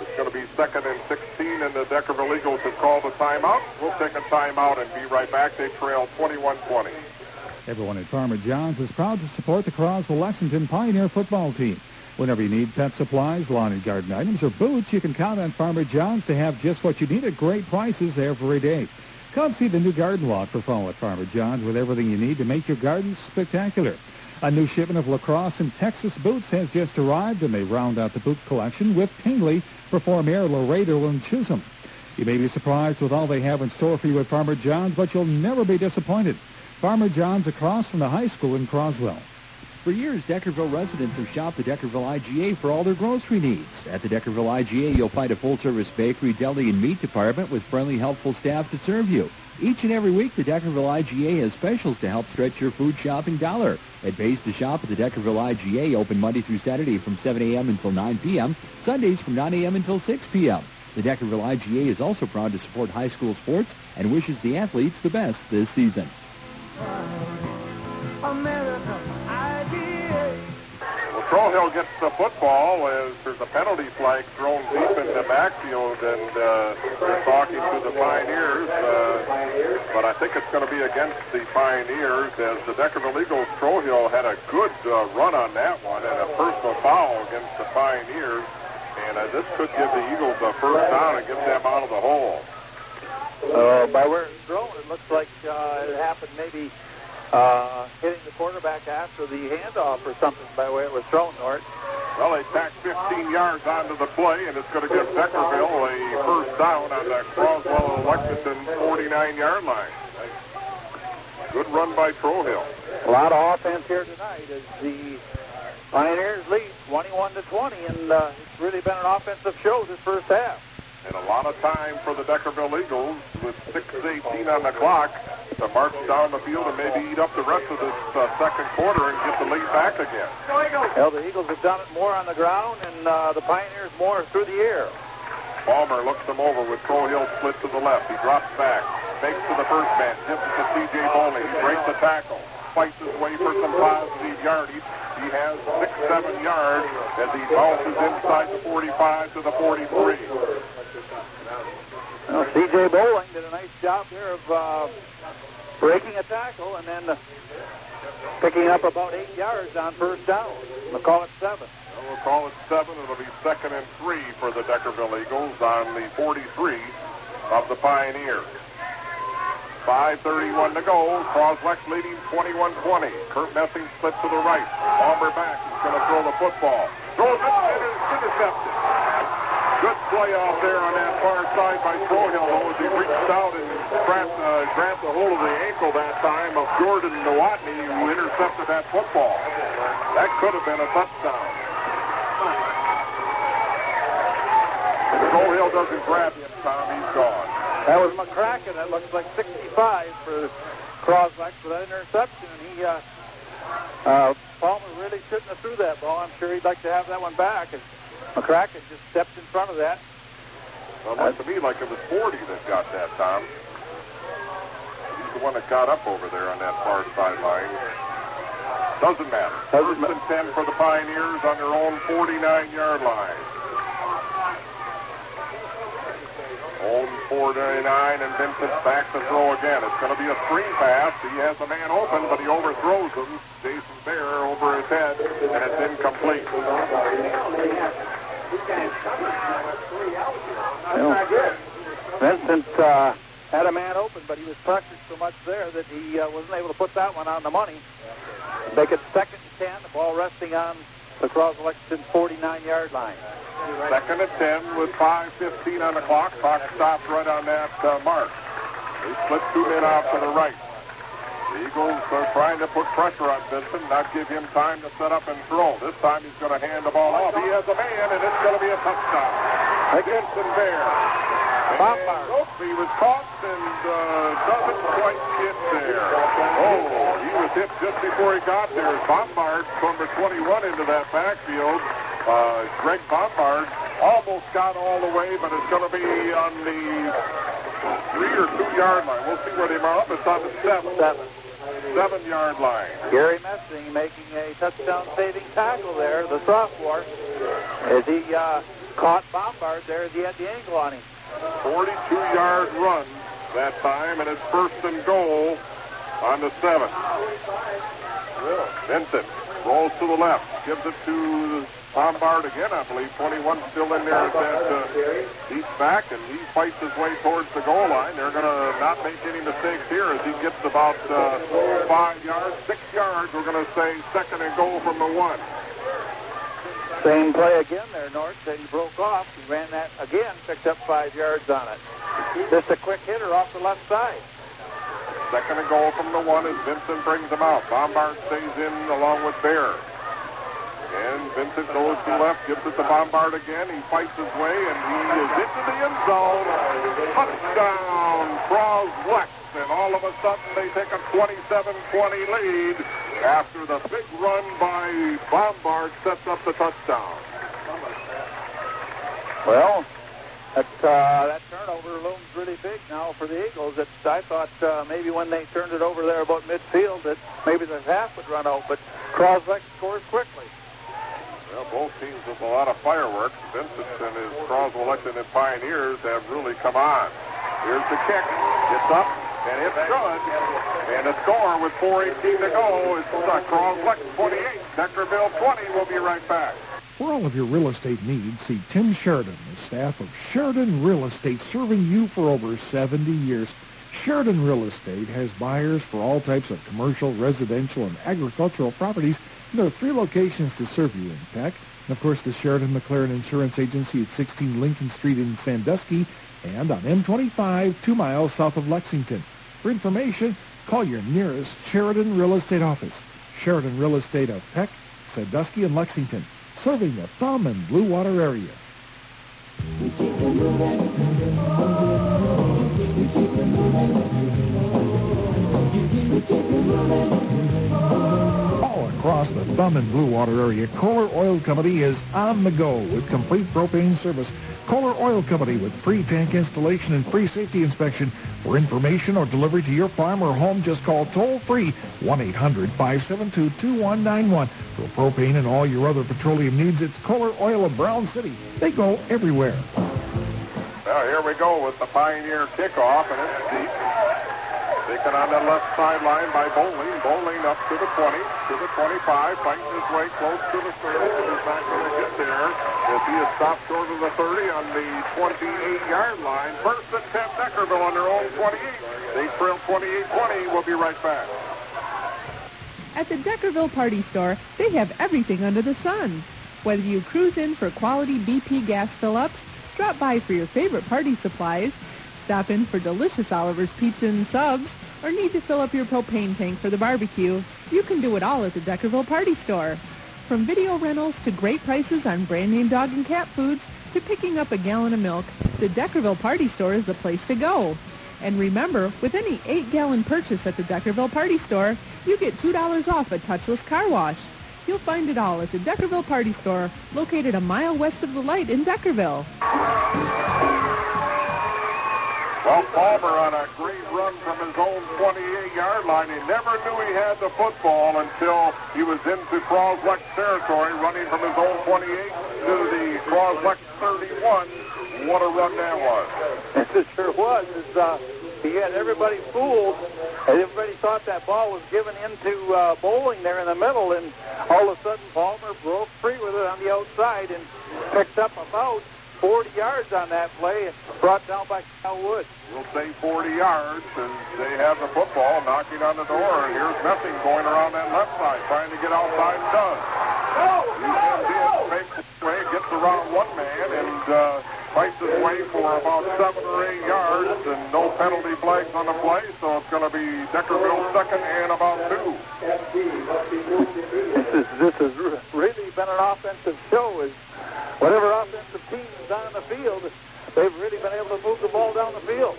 S1: It's going to be second and 16, and the Deckerville Eagles have called a timeout. We'll take a timeout and be right back. They trail 21-20.
S8: Everyone at Farmer John's is proud to support the Croswell Lexington Pioneer football team. Whenever you need pet supplies, lawn and garden items, or boots, you can count on Farmer John's to have just what you need at great prices every day. Come see the new garden walk for fall at Farmer John's with everything you need to make your gardens spectacular. A new shipment of lacrosse and Texas boots has just arrived, and they round out the boot collection with Tingley, Performere, Laredo, and Chisholm. You may be surprised with all they have in store for you at Farmer John's, but you'll never be disappointed. Farmer John's across from the high school in Croswell.
S2: For years, Deckerville residents have shopped the Deckerville IGA for all their grocery needs. At the Deckerville IGA, you'll find a full-service bakery, deli, and meat department with friendly, helpful staff to serve you. Each and every week, the Deckerville IGA has specials to help stretch your food shopping dollar. It pays to shop at the Deckerville IGA, open Monday through Saturday from 7 a.m. until 9 p.m., Sundays from 9 a.m. until 6 p.m. The Deckerville IGA is also proud to support high school sports and wishes the athletes the best this season.
S1: Well, Troll gets the football as there's a penalty flag thrown deep into the backfield, and uh, they're talking to the Pioneers. Uh, but I think it's going to be against the Pioneers as the Deckerville Eagles. Troll had a good uh, run on that one and a personal foul against the Pioneers. And uh, this could give the Eagles a first down and get them out of the hole.
S6: Uh, by where it's thrown, it looks like uh, it happened maybe uh, hitting the quarterback after the handoff or something by the way it was thrown, Nort.
S1: Well, they tacked 15 yards onto the play, and it's going to give Deckerville a first down on the Croswell Lexington 49-yard line. Good run by Trohill.
S6: A lot of offense here tonight as the Pioneers lead 21 to 20, and uh, it's really been an offensive show this first half.
S1: And a lot of time for the Deckerville Eagles with 6.18 on the clock to march down the field and maybe eat up the rest of this uh, second quarter and get the lead back again.
S6: Well, the Eagles have done it more on the ground, and uh, the Pioneers more through the air.
S1: Palmer looks them over with Trohill split to the left. He drops back, makes to the first man, gives it to C.J. Bowling. He breaks the tackle, fights his way for some positive yardage. He has six, seven yards as he bounces inside the 45 to the 43.
S6: Well, C.J. Bowling did a nice job there of uh, breaking a tackle and then picking up about eight yards on first down. We'll call it seven.
S1: And We'll call it seven. It'll be second and three for the Deckerville Eagles on the 43 of the Pioneers. 5.31 to go. Croslex leading 21-20. Kurt Messing split to the right. Palmer back. He's going to throw the football. Throws it. Is intercepted. Good play out there on that far side by Trohill, though, as he reached out and grabbed, uh, grabbed a hold of the ankle that time of Jordan Nowotny, who intercepted that football. That could have been a touchdown. If Trohill doesn't grab him, Tom, he's gone.
S6: That was McCracken. That looks like 65 for Croslex for that interception. He, uh, uh, Palmer really shouldn't have threw that ball. I'm sure he'd like to have that one back. And McCracken just stepped in front of that.
S1: Well, it looked to me like it was 40 that got that, Tom. He's the one that got up over there on that far sideline. Doesn't matter.
S6: Doesn't
S1: First and 10 for the Pioneers on their own 49-yard line. Own 499 and Vincent's back to throw again. It's going to be a screen pass. He has a man open, but he overthrows him. Jason Bear over his head, and it's incomplete.
S6: Vincent uh, had a man open, but he was pressured so much there that he uh, wasn't able to put that one on the money. Make it second and 10, the ball resting on the Cross Lexington 49-yard line.
S1: Second and 10 with 5.15 on the clock. Clock stops right on that uh, mark. They split two men out to the right. The Eagles are trying to put pressure on Vincent, not give him time to set up and throw. This time he's going to hand the ball off. He has a man, and it's going to be a touchdown.
S6: Bombard.
S1: And, he was caught and uh, doesn't quite get there. Oh, he was hit just before he got there. Bombard, number 21, into that backfield. Uh, Greg Bombard almost got all the way, but it's going to be on the three or two yard line. We'll see where they are up. It's on the seven.
S6: Seven.
S1: Seven yard line.
S6: Gary Messing making a touchdown-saving tackle there, the sophomore, as he uh, caught Bombard there as he had the ankle on him.
S1: 42 yard run that time, and it's first and goal on the seven. Vincent rolls to the left, gives it to Bombard again, I believe. 21 still in there at that uh, back, and he fights his way towards the goal line. They're going to not make any mistakes here as he gets about uh, five yards, six yards. We're going to say second and goal from the one.
S6: Same play again there, North, that he broke off. He ran that again, picked up five yards on it. Just a quick hitter off the left side.
S1: Second and goal from the one as Vincent brings them out. Bombard stays in along with Bear. And Vincent goes to left, gives it to Bombard again. He fights his way, and he is into the end zone. Touchdown, Croslex. And all of a sudden, they take a 27-20 lead after the big run by Bombard sets up the touchdown.
S6: Well, that, uh, that turnover looms really big now for the Eagles. It's, I thought uh, maybe when they turned it over there about midfield that maybe the half would run out, but Croslex scores quickly.
S1: Well, both teams with a lot of fireworks. Vincent and his Croswell Lexington Pioneers have really come on. Here's the kick. It's up, and it's good. And the score with 4.18 to go. It's uh, Croswell 28, Deckerville 20. We'll be right back.
S4: For all of your real estate needs, see Tim Sheridan, the staff of Sheridan Real Estate, serving you for over 70 years. Sheridan Real Estate has buyers for all types of commercial, residential, and agricultural properties. And there are three locations to serve you in Peck. And of course, the Sheridan McLaren Insurance Agency at 16 Lincoln Street in Sandusky and on M25, two miles south of Lexington. For information, call your nearest Sheridan Real Estate office. Sheridan Real Estate of Peck, Sandusky, and Lexington serving the Thumb and Blue Water area.
S3: We keep it moving. We keep it moving. We keep it moving.
S4: Across the Thumb and Blue Water area, Kohler Oil Company is on the go with complete propane service. Kohler Oil Company with free tank installation and free safety inspection. For information or delivery to your farm or home, just call toll-free 1-800-572-2191. For propane and all your other petroleum needs, it's Kohler Oil of Brown City. They go everywhere.
S1: Now here we go with the Pioneer kickoff, and it's deep. Taken on the left sideline by Bowling. Bowling up to the 20, to the 25, fighting his way close to the 30, but is not going to get there as he is stopped short of the 30 on the 28-yard line. First and 10, Deckerville on their own 28. They trail 28-20. We'll be right back.
S5: At the Deckerville Party Store, they have everything under the sun. Whether you cruise in for quality BP gas fill-ups, drop by for your favorite party supplies, stop in for delicious Oliver's Pizza and Subs, or need to fill up your propane tank for the barbecue, you can do it all at the Deckerville Party Store. From video rentals to great prices on brand name dog and cat foods to picking up a gallon of milk, the Deckerville Party Store is the place to go. And remember, with any 8-gallon purchase at the Deckerville Party Store, you get $2 off a touchless car wash. You'll find it all at the Deckerville Party Store, located a mile west of the light in Deckerville.
S1: Well, Palmer on a great run from his own 28-yard line. He never knew he had the football until he was into Croslex territory, running from his own 28 to the Croslex 31. What a run that was.
S6: it sure was. It's, uh, he had everybody fooled. Everybody thought that ball was given into uh, bowling there in the middle, and all of a sudden Palmer broke free with it on the outside and picked up about 40 yards on that play and brought down by Kyle Wood.
S1: We'll say 40 yards, and they have the football knocking on the door. And here's Messing going around that left side, trying to get outside and does. He's in, makes his way, gets around one man, and uh, fights his way for about seven or eight yards, and no penalty flags on the play, so it's going to be Deckerville second and about two.
S6: This is this has really been an offensive show. Is whatever offensive is the field, they've really been able to move the ball down the field.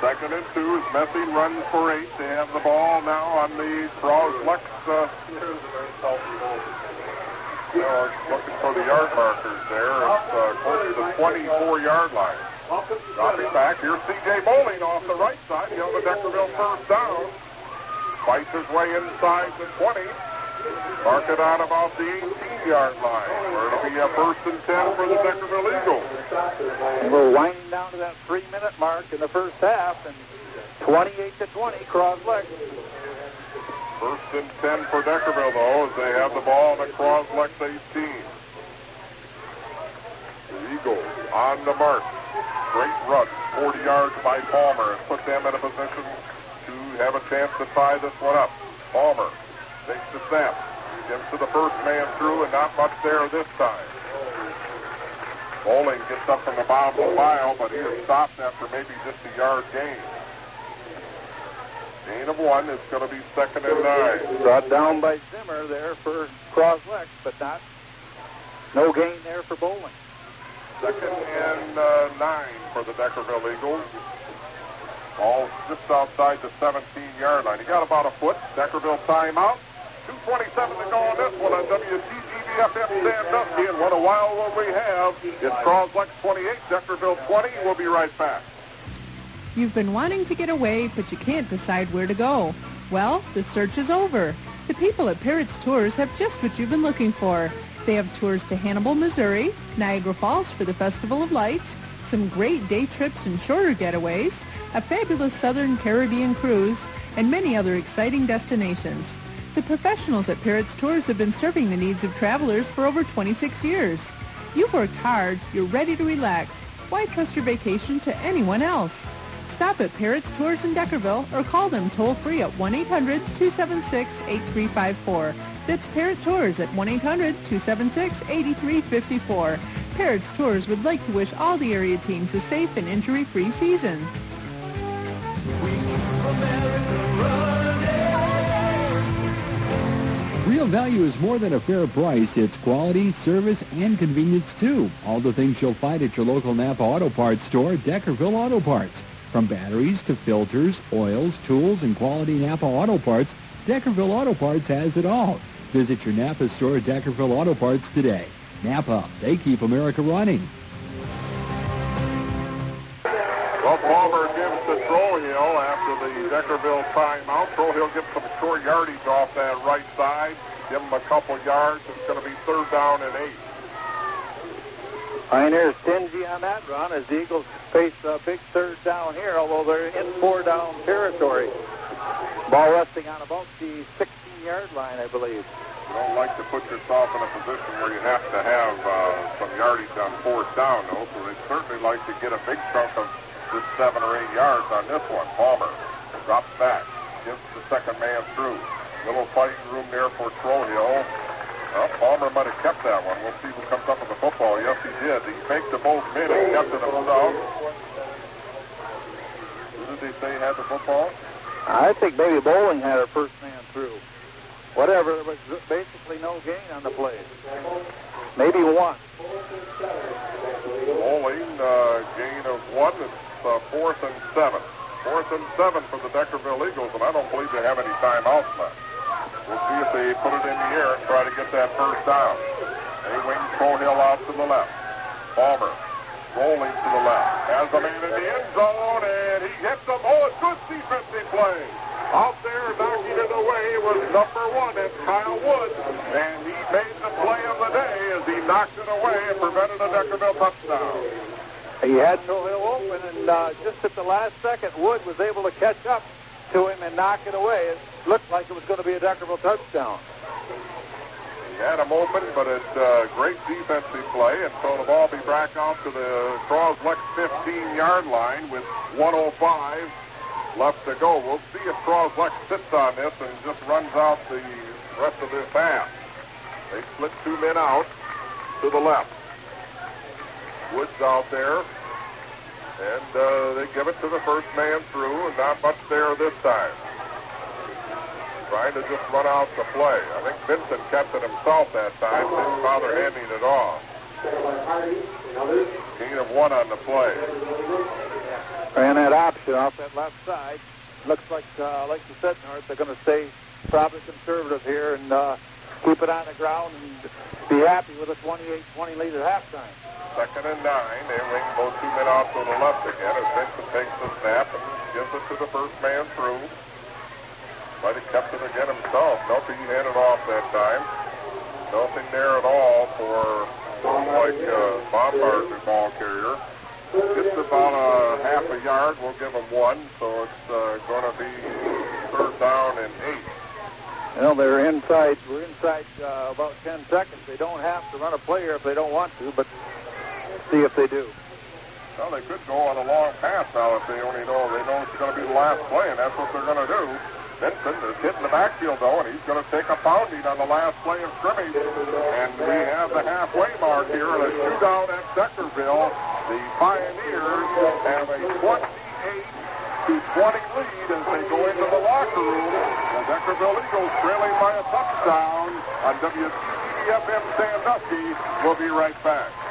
S1: Second and two as Messing runs for eight. They have the ball now on the Croslex. Uh, they're looking for the yard markers there. It's uh, close to the 24-yard line. Dropping back. Here's C.J. Bowling off the right side. He'll the Deckerville first down. Fights his way inside the 20. Mark it out about the 18-yard line, where it'll be a first and 10 for the Deckerville Eagles.
S6: And we're winding down to that three-minute mark in the first half, and 28 to 20, Croslex.
S1: First and 10 for Deckerville, though, as they have the ball on the Croslex 18. The Eagles on the mark. Great run, 40 yards by Palmer, and put them in a position to have a chance to tie this one up. Palmer takes the snap, gives to the first man through, and not much there this time. Bowling gets up from the bottom of the pile, but he is stopped after maybe just a yard gain. Gain of one is going to be second and nine.
S6: Brought down by Zimmer there for Croslex, but not no gain there for Bowling.
S1: Second and uh, nine for the Deckerville Eagles. Ball just outside the 17-yard line. He got about a foot. Deckerville timeout. 2.27 to go on this one on WTGVFM Sandusky. And what a wild one we have. It's Croslex 28, Deckerville 20. We'll be right back.
S5: You've been wanting to get away, but you can't decide where to go. Well, the search is over. The people at Parrots Tours have just what you've been looking for. They have tours to Hannibal, Missouri, Niagara Falls for the Festival of Lights, some great day trips and shorter getaways, a fabulous Southern Caribbean cruise, and many other exciting destinations. The professionals at Parrots Tours have been serving the needs of travelers for over 26 years. You've worked hard, you're ready to relax. Why trust your vacation to anyone else? Stop at Parrots Tours in Deckerville or call them toll-free at 1-800-276-8354. That's Parrot Tours at 1-800-276-8354. Parrots Tours would like to wish all the area teams a safe and injury-free season.
S2: Real value is more than a fair price. It's quality, service, and convenience too. All the things you'll find at your local Napa Auto Parts store, Deckerville Auto Parts. From batteries to filters, oils, tools, and quality Napa Auto Parts, Deckerville Auto Parts has it all. Visit your Napa store, at Deckerville Auto Parts today. Napa, they keep America running.
S1: Well, Palmer gives to Trohill after the Deckerville timeout. Trohill gets some short yardage off that right side. Give him a couple yards. It's going to be third down and eight.
S6: Pioneers stingy on that run as the Eagles face a big third down here, although they're in four down territory. Ball resting on about the 16-yard line, I believe.
S1: You don't like to put yourself in a position where you have to have uh, some yardage on fourth down, though, so they certainly like to get a big chunk of seven or eight yards on this one. Palmer drops back, gives the second man through. Little fighting room there for Trohill. Well, Palmer might have kept that one. We'll see who comes up with the football. Yes, he did. He faked the both men and kept it himself. Who did they say had the football?
S6: I think maybe Bowling had her first man through. Whatever, there was basically no gain on the play. Maybe one.
S1: Bowling, uh, gain of one. It's uh, fourth and seven. Fourth and seven for the Deckerville Eagles, and I don't believe they have any timeouts left. We'll see if they put it in the air and try to get that first down. They wing Trohill out to the left. Palmer rolling to the left. Has a man in the end zone, and he hits the ball. Good defensive play. Out there knocking it away was number one, that's Kyle Wood. And he made the play of the day as he knocked it away and prevented a Deckerville touchdown.
S6: He had hill open, and uh, just at the last second, Wood was able to catch up to him and knock it away. It looked like it was going to be a Deckerville touchdown.
S1: He had him open, but it's a great defensive play, and so the ball be back out to the Croslex 15-yard line with 105 left to go. We'll see if Croslex sits on this and just runs out the rest of this half. They split two men out to the left. Woods out there, and uh, they give it to the first man through, and not much there this time. Trying to just run out the play. I think Vincent kept it himself that time. Didn't bother handing it off. Gain of one on the play.
S6: And that option off that left side. Looks like, uh, like you said, Nort, they're going to stay probably conservative here and uh, keep it on the ground and be happy with a 28-20 lead at halftime.
S1: Second and nine. They wing both men out to the left again as Vincent takes the snap and gives it to the first man through. Might have kept it again himself. Nothing handed off that time. Nothing there at all for like uh, Bombard, the ball carrier. Gets about a half a yard. We'll give him one, so it's uh, going to be third down and eight.
S6: Know, they're inside, we're inside uh, about 10 seconds. They don't have to run a play here if they don't want to, but see if they do.
S1: Well, they could go on a long pass now if they only know they know it's going to be the last play, and that's what they're going to do. Vincent is hitting the backfield, though, and he's going to take a pounding on the last play of scrimmage. And we have the halfway mark here in a shootout at Deckerville. The Pioneers have a 28 to 20 lead as they go into the locker room. The Deckerville Eagles trailing by a touchdown on WCCFM Sandusky. We'll be right back.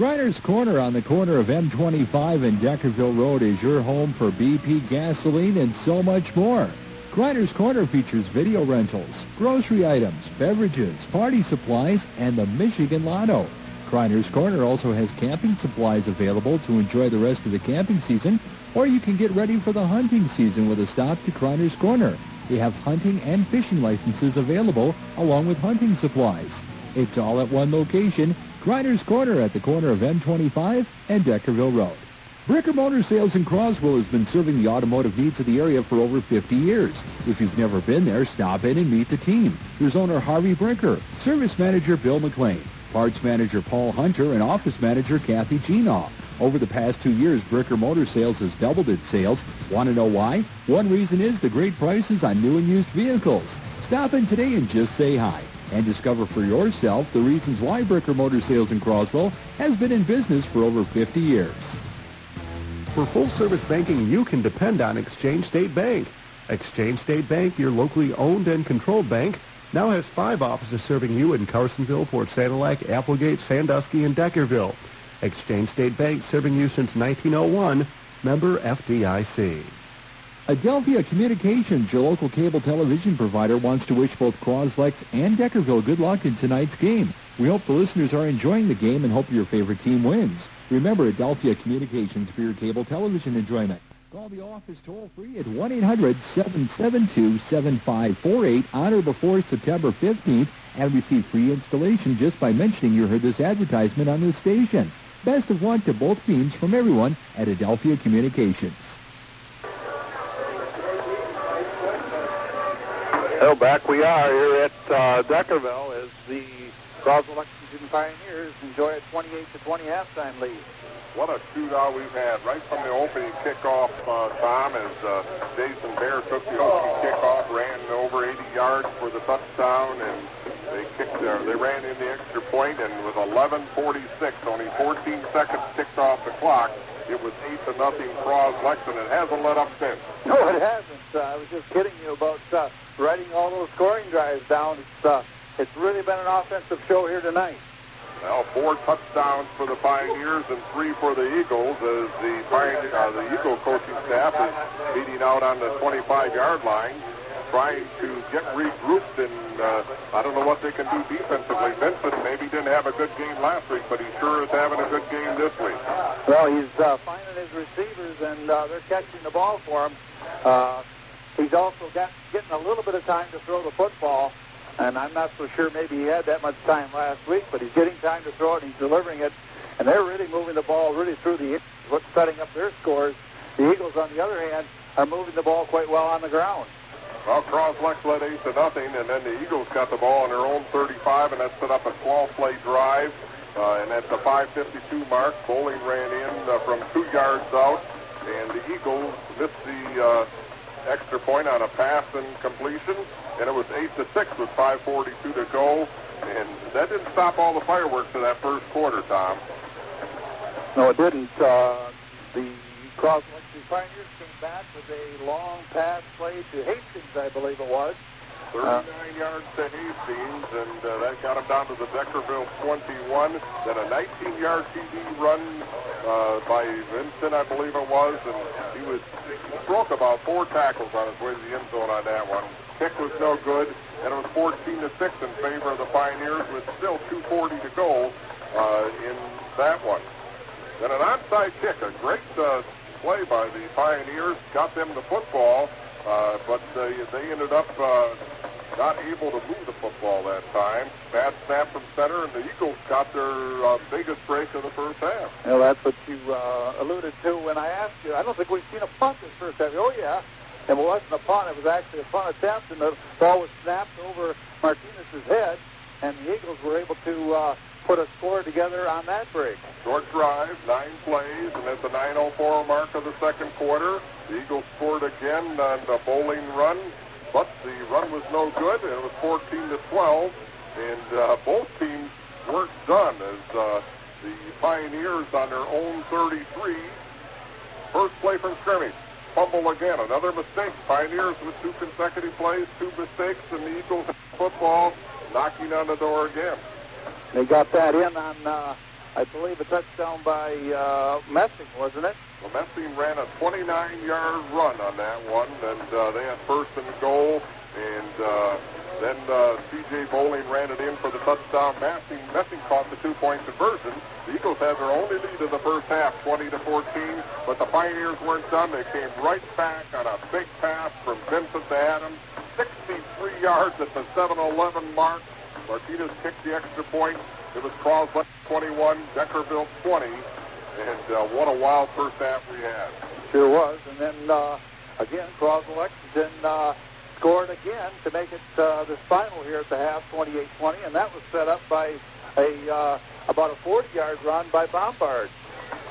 S2: Griner's Corner on the corner of M25 and Deckerville Road is your home for BP gasoline and so much more. Griner's Corner features video rentals, grocery items, beverages, party supplies, and the Michigan Lotto. Griner's Corner also has camping supplies available to enjoy the rest of the camping season, or you can get ready for the hunting season with a stop to Griner's Corner. They have hunting and fishing licenses available along with hunting supplies. It's all at one location, Griner's Corner at the corner of M25 and Deckerville Road. Bricker Motor Sales in Croswell has been serving the automotive needs of the area for over 50 years. If you've never been there, stop in and meet the team. There's owner Harvey Bricker, service manager Bill McLean, parts manager Paul Hunter, and office manager Kathy Genoff. Over the past two years, Bricker Motor Sales has doubled its sales. Want to know why? One reason is the great prices on new and used vehicles. Stop in today and just say hi and discover for yourself the reasons why Bricker Motor Sales in Croswell has been in business for over 50 years.
S9: For full-service banking, you can depend on Exchange State Bank. Exchange State Bank, your locally owned and controlled bank, now has five offices serving you in Carsonville, Port Sanilac, Applegate, Sandusky, and Deckerville. Exchange State Bank serving you since 1901. Member FDIC.
S10: Adelphia Communications, your local cable television provider, wants to wish both Croslex and Deckerville good luck in tonight's game. We hope the listeners are enjoying the game and hope your favorite team wins. Remember Adelphia Communications for your cable television enjoyment. Call the office toll-free at 1-800-772-7548 on or before September 15th and receive free installation just by mentioning you heard this advertisement on this station. Best of luck to both teams from everyone at Adelphia Communications.
S6: Well, back we are here at uh, Deckerville as the Croswell Lexington Pioneers enjoy a 28 to 20 halftime lead.
S1: What a shootout we've had right from the opening kickoff, uh, Tom, as uh, Jason Bear took the opening kickoff, ran over 80 yards for the touchdown, and they kicked there. They ran in the extra point, and with 11:46, only 14 seconds ticked off the clock, it was eight to nothing Cross Lexington. It hasn't let up since.
S6: No, it hasn't. Uh, I was just kidding you about uh, writing all those scoring drives down. It's, uh, it's really been an offensive show here tonight.
S1: Well, four touchdowns for the Pioneers and three for the Eagles as the Pioneer, uh, the Eagle coaching staff is meeting out on the 25-yard line, trying to get regrouped, and uh, I don't know what they can do defensively. Vincent maybe didn't have a good game last week, but he sure is having a good game this week.
S6: Well, he's uh, finding his receivers, and uh, they're catching the ball for him. Uh, he's also got, a little bit of time to throw the football, and I'm not so sure maybe he had that much time last week, but he's getting time to throw it, and he's delivering it, and they're really moving the ball really through the what's setting up their scores. The Eagles, on the other hand, are moving the ball quite well on the ground.
S1: Well, Croslex led 8 to nothing, and then the Eagles got the ball on their own 35, and that set up a 12-play drive. Uh, and at the 5:52 mark, Bowling ran in uh, from two yards out, and the Eagles missed the uh, extra point on a pass and completion, and it was 8 to 6 with 5:42 to go. And that didn't stop all the fireworks in that first quarter, Tom.
S6: No, it didn't. Uh, the Cross Lexington Pioneers came back with a long pass play to Hastings, I believe it was.
S1: 39 yards to Hastings, and uh, that got him down to the Deckerville 21. Then a 19-yard TD run uh, by Vincent, I believe it was, and he was broke about four tackles on his way to the end zone on that one. Kick was no good, and it was 14 to 6 in favor of the Pioneers with still 2:40 to go uh, in that one. Then an onside kick, a great uh, play by the Pioneers, got them the football, uh, but they, they ended up uh, not able to move the football that time. Bad snap from center, and the Eagles got their uh, biggest break of the first half.
S6: Well, that's what you uh, alluded to when I asked you. I don't think we've seen a punt this first half. Oh, yeah. And it wasn't a punt. It was actually a punt attempt, and the ball was snapped over Martinez's head, and the Eagles were able to uh, put a score together on that break.
S1: Short drive, nine plays, and at the 9.04 mark of the second quarter, the Eagles scored again on the Bowling run, but the run was no good, it was 14 to 12, and uh, both teams weren't done as uh, the Pioneers on their own 33, first play from scrimmage, fumble again, another mistake. Pioneers with two consecutive plays, two mistakes, and the Eagles football knocking on the door again.
S6: They got that in on, uh, I believe, a touchdown by uh, Messing, wasn't it?
S1: Well, Messing ran a 29-yard run on that one, and uh, they had first and goal, and uh, then uh, C.J. Bowling ran it in for the touchdown. Messing, Messing caught the two-point conversion. The Eagles had their only lead in the first half, 20 to 14, but the Pioneers weren't done. They came right back on a big pass from Vincent to Adams, 63 yards at the 7-11 mark. Martinez kicked the extra point. It was Croslex 21, Deckerville 20, and uh, what a wild first half we had.
S6: Sure was. And then, uh, again, Croswell Lexington uh, scored again to make it uh, this final here at the half, 28-20, and that was set up by a uh, about a 40-yard run by Bombard.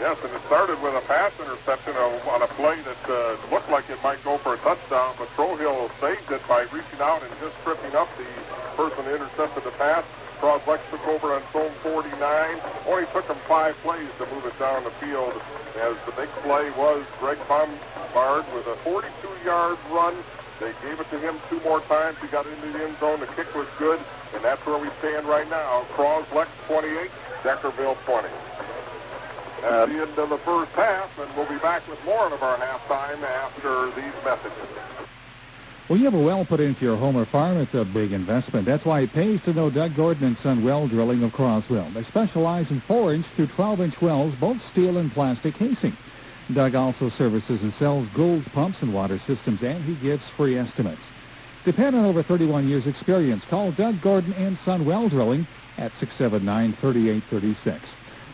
S1: Yes, and it started with a pass interception on a play that uh, looked like it might go for a touchdown, but Trohill saved it by reaching out and just tripping up the person that intercepted the pass. Croslex took over on zone 49. Only took him five plays to move it down the field, as the big play was Greg Bombard with a 42-yard run They gave it to him two more times. He got into the end zone. The kick was good, and that's where we stand right now. Croslex 28, Deckerville 20. That's the end of the first half, and we'll be back with more of our halftime after these messages.
S8: When you have a well put into your home or farm, it's a big investment. That's why it pays to know Doug Gordon and Son Well Drilling of Croswell. They specialize in 4-inch through 12-inch wells, both steel and plastic casing. Doug also services and sells Gould's pumps and water systems, and he gives free estimates. Depend on over 31 years' experience. Call Doug Gordon and Son Well Drilling at 679-3836.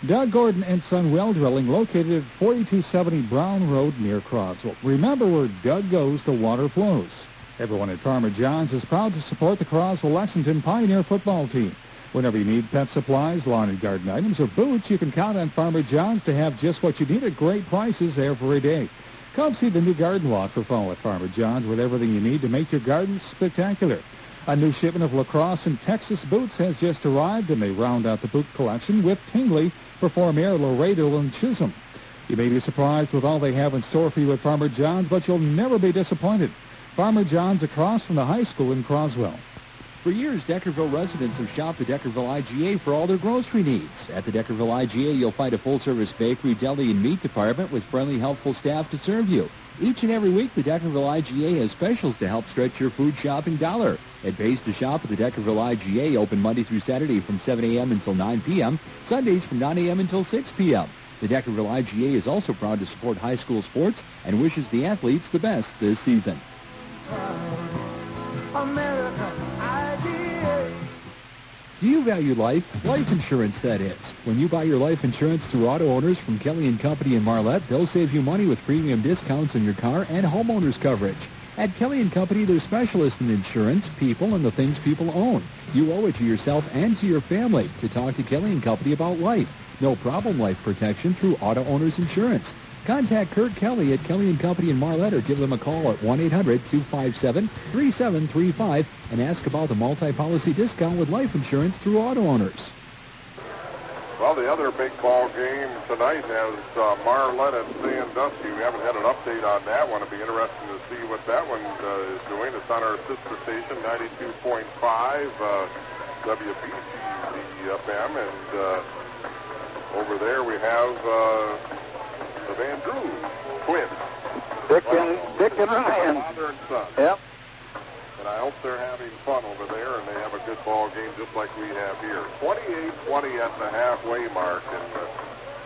S8: Doug Gordon and Son Well Drilling located at 4270 Brown Road near Croswell. Remember where Doug goes, the water flows. Everyone at Farmer John's is proud to support the Croswell Lexington Pioneer football team. Whenever you need pet supplies, lawn and garden items, or boots, you can count on Farmer John's to have just what you need at great prices every day. Come see the new garden walk for fall at Farmer John's with everything you need to make your garden spectacular. A new shipment of lacrosse and Texas boots has just arrived, and they round out the boot collection with Tingley, Performare, Laredo, and Chisholm. You may be surprised with all they have in store for you at Farmer John's, but you'll never be disappointed. Farmer John's across from the high school in Croswell.
S2: For years, Deckerville residents have shopped the Deckerville IGA for all their grocery needs. At the Deckerville IGA, you'll find a full-service bakery, deli, and meat department with friendly, helpful staff to serve you. Each and every week, the Deckerville IGA has specials to help stretch your food shopping dollar. It pays to shop at the Deckerville IGA, open Monday through Saturday from 7 a.m. until 9 p.m., Sundays from 9 a.m. until 6 p.m. The Deckerville IGA is also proud to support high school sports and wishes the athletes the best this season. Do you value life? Life insurance, that is. When you buy your life insurance through auto owners from Kelly and Company in Marlette, they'll save you money with premium discounts on your car and homeowners coverage. At Kelly and Company, they're specialists in insurance, people, and the things people own. You owe it to yourself and to your family to talk to Kelly and Company about life. No problem life protection through auto owners insurance. Contact Kurt Kelly at Kelly and Company in Marlette or give them a call at 1-800-257-3735 and ask about the multi-policy discount with life insurance through auto owners.
S1: Well, the other big ball game tonight has uh, Marlette and Sandusky. We haven't had an update on that one. It'll be interesting to see what that one uh, is doing. It's on our sister station, 92.5 uh, WBC FM, and uh, over there we have uh, the Van Drew twins.
S6: Dick and, Dick and Ryan.
S1: Father and son.
S6: Yep.
S1: And I hope they're having fun over there and they have a good ball game just like we have here. 28-20 at the halfway mark. And, uh,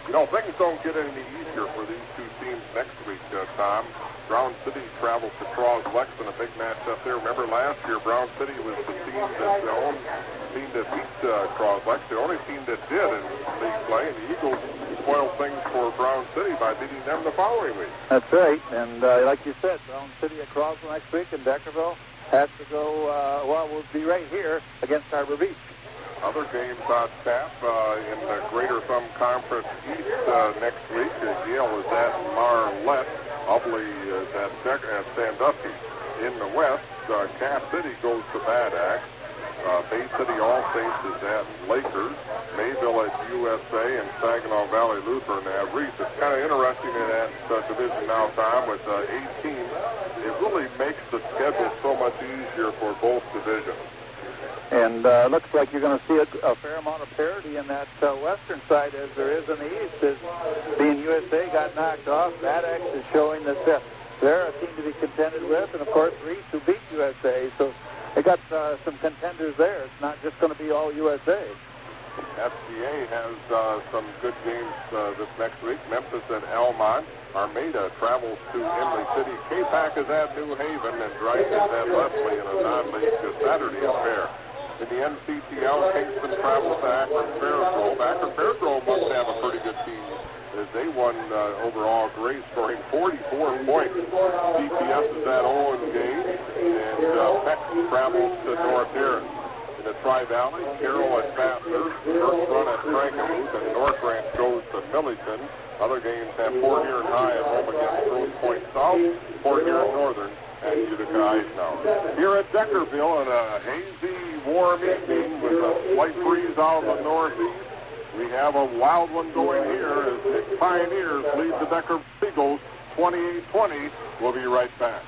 S1: you know, things don't get any easier for these two teams next week, uh, Tom. Brown City travels to Croslex in a big match up there. Remember last year, Brown City was the team that the only team that beat uh, Croslex, the only team that did in league play, and the Eagles spoiled things for Brown City by beating them the following week.
S6: That's right. And uh, like you said, Brown City at Croswell next week and Deckerville has to go, uh, well, we'll be right here against Harbor Beach.
S1: Other games on tap uh, in the Greater Thumb Conference East uh, next week. Yale is at Marlette. Ubly is at, Deck- at Sandusky. In the West, uh, Cass City goes to Bad Axe. Uh, Bay City All Saints is at Lakers. Mayville USA and Saginaw Valley Lutheran at Reese. It's kind of interesting in that uh, division now, Tom, with uh, eight teams. It really makes the schedule so much easier for both divisions.
S6: And uh, looks like you're going to see a, a fair amount of parity in that uh, western side as there is in the east. As being USA got knocked off, Maddox is showing that uh, they're a team to be contended with, and of course Reese who beat USA. So they got uh, some contenders there. It's not just going to be all USA.
S1: FCA has uh, some good games uh, this next week. Memphis and Almont. Armada travels to Imlay City. Capac is at New Haven, and Dryden is at Leslie in a non-league Saturday affair. In the NCTL, Kingston travels to Akron Fairgrove. Akron Fairgrove must have a pretty good team as they won uh, overall grade scoring 44 points. CPS is at Owen Gage, and uh, Peck travels to North Harris the Tri-Valley. Carroll at Vassar, Birch Run at Frankenmuth, and North Branch goes to Millington. Other games have Port Huron High at home against Grosse Pointe South, Port Huron Northern, and Utica Eisenhower. Here at Deckerville, in a hazy, warm evening with a slight breeze out of the northeast, we have a wild one going here as the Pioneers lead the Decker Eagles 28-20. We'll be right back.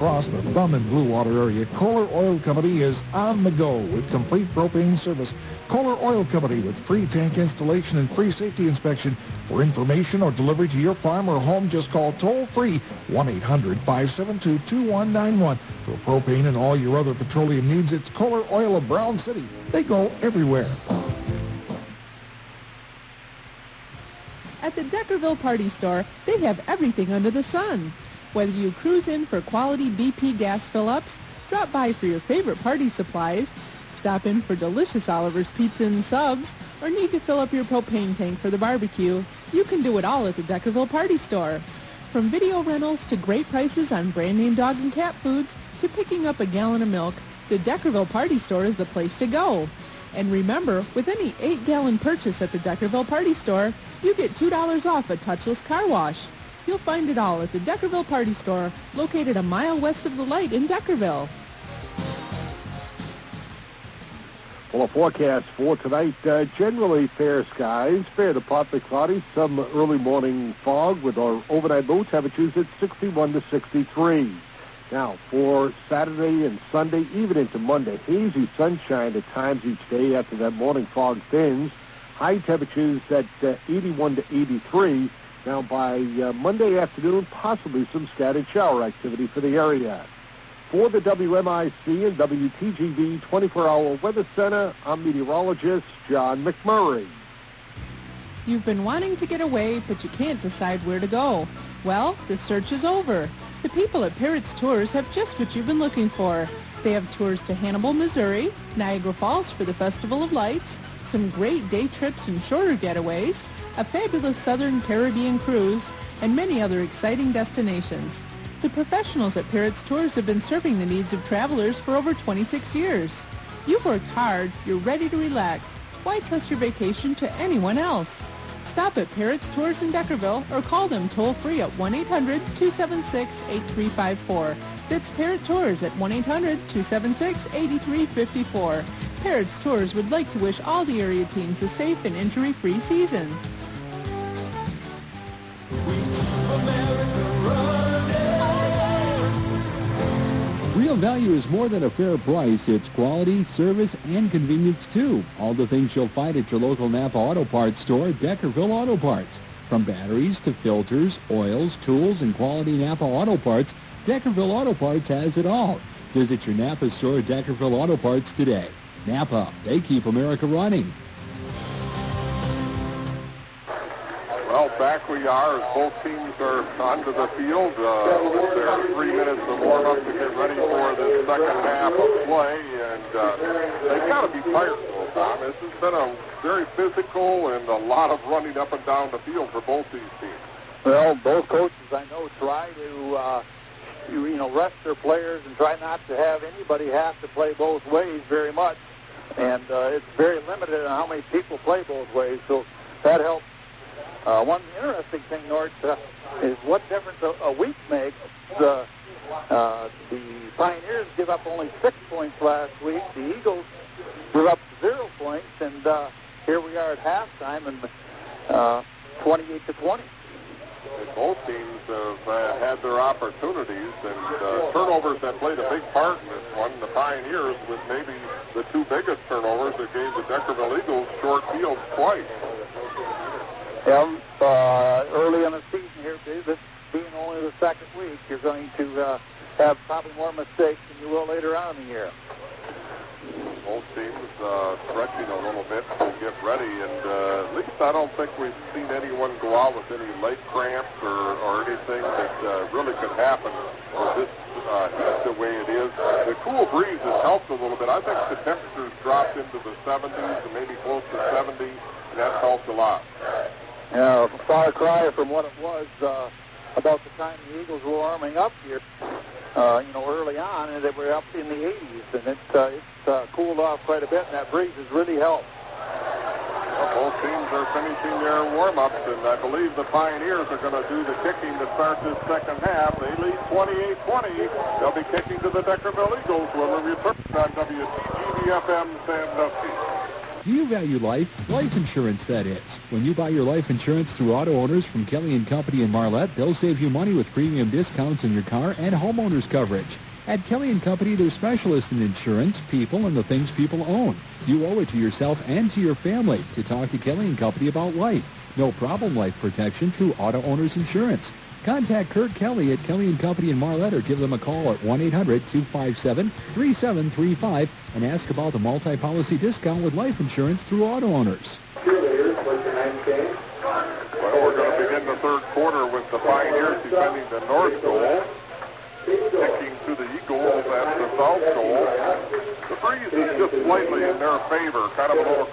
S4: Across the Thumb and Blue Water area, Kohler Oil Company is on the go with complete propane service. Kohler Oil Company with free tank installation and free safety inspection. For information or delivery to your farm or home, just call toll-free 1-800-572-2191. For propane and all your other petroleum needs, it's Kohler Oil of Brown City. They go everywhere.
S5: At the Deckerville Party Store, they have everything under the sun. Whether you cruise in for quality BP gas fill-ups, drop by for your favorite party supplies, stop in for delicious Oliver's Pizza and Subs, or need to fill up your propane tank for the barbecue, you can do it all at the Deckerville Party Store. From video rentals to great prices on brand name dog and cat foods to picking up a gallon of milk, the Deckerville Party Store is the place to go. And remember, with any 8-gallon purchase at the Deckerville Party Store, you get $2 off a touchless car wash. You'll find it all at the Deckerville Party Store, located a mile west of the light in Deckerville.
S9: Well, a forecast for tonight, uh, generally fair skies, fair to partly cloudy, some early morning fog with our overnight low temperatures at 61 to 63. Now, for Saturday and Sunday, even into Monday, hazy sunshine at times each day after that morning fog thins. High temperatures at uh, 81 to 83. Now, by uh, Monday afternoon, possibly some scattered shower activity for the area. For the WMIC and WTGV 24-hour weather center, I'm meteorologist John McMurray.
S5: You've been wanting to get away, but you can't decide where to go. Well, the search is over. The people at Parrots Tours have just what you've been looking for. They have tours to Hannibal, Missouri, Niagara Falls for the Festival of Lights, some great day trips and shorter getaways, a fabulous Southern Caribbean cruise, and many other exciting destinations. The professionals at Parrots Tours have been serving the needs of travelers for over 26 years. You've worked hard, you're ready to relax. Why trust your vacation to anyone else? Stop at Parrots Tours in Deckerville or call them toll-free at 1-800-276-8354. That's Parrot Tours at 1-800-276-8354. Parrots Tours would like to wish all the area teams a safe and injury-free season.
S10: Real value is more than a fair price. It's quality, service, and convenience too. All the things you'll find at your local Napa Auto Parts store, Deckerville Auto Parts. From batteries to filters, oils, tools, and quality Napa Auto Parts, Deckerville Auto Parts has it all. Visit your Napa store, Deckerville Auto Parts today. Napa, they keep America running.
S1: Well, back we are as both teams are onto the field. Uh, there's three minutes of warm-up to get ready for the second half of play, and uh, they've got to be tired, though, Tom. This has been a very physical and a lot of running up and down the field for both these teams.
S6: Well, both coaches I know try to, uh, you, you know, rest their players and try not to have anybody have to play both ways very much. And uh, it's very limited on how many people play both ways, so that helps. Uh, one interesting thing, Nort, uh, is what difference a, a week makes. The, uh, the Pioneers give up only six points last week. The Eagles give up zero points, and uh, here we are at halftime, and uh, 28 to 20.
S1: And both teams have uh, had their opportunities, and uh, turnovers have played a big part in this one. The Pioneers, with maybe the two biggest turnovers, that gave the Deckerville Eagles short fields twice.
S6: Yeah, uh, early in the season here, this being only the second week, you're going to uh, have probably more mistakes than you will later on in the year.
S1: Both teams uh, stretching a little bit to get ready, and uh, at least I don't think we've seen anyone go out with any leg cramps or, or anything that uh, really could happen with this uh, heat the way it is. The cool breeze has helped a little bit. I think the temperatures dropped into the 70s and maybe close to 70, and that's helped a lot.
S6: Yeah, far cry from what it was uh, about the time the Eagles were warming up here. Uh, you know, early on, and they were up in the 80s, and it, uh, it's uh, cooled off quite a bit, and that breeze has really helped.
S1: Both teams are finishing their warm-ups, and I believe the Pioneers are going to do the kicking to start this second half. They lead 28-20. They'll be kicking to the Deckerville Eagles when we return on WTGV-FM Sandusky.
S2: Do you value life? Life insurance, that is. When you buy your life insurance through auto owners from Kelly & Company in Marlette, they'll save you money with premium discounts on your car and homeowners coverage. At Kelly & Company, they're specialists in insurance, people, and the things people own. You owe it to yourself and to your family to talk to Kelly & Company about life. No problem life protection through auto owners insurance. Contact Kurt Kelly at Kelly & Company in Marlette or give them a call at 1-800-257-3735 and ask about the multi-policy discount with life insurance through auto owners.
S1: Well, we're going to begin the third quarter with the Pioneers defending the north goal, kicking to the Eagles at the south goal. The breeze is just slightly in their favor, kind of a little.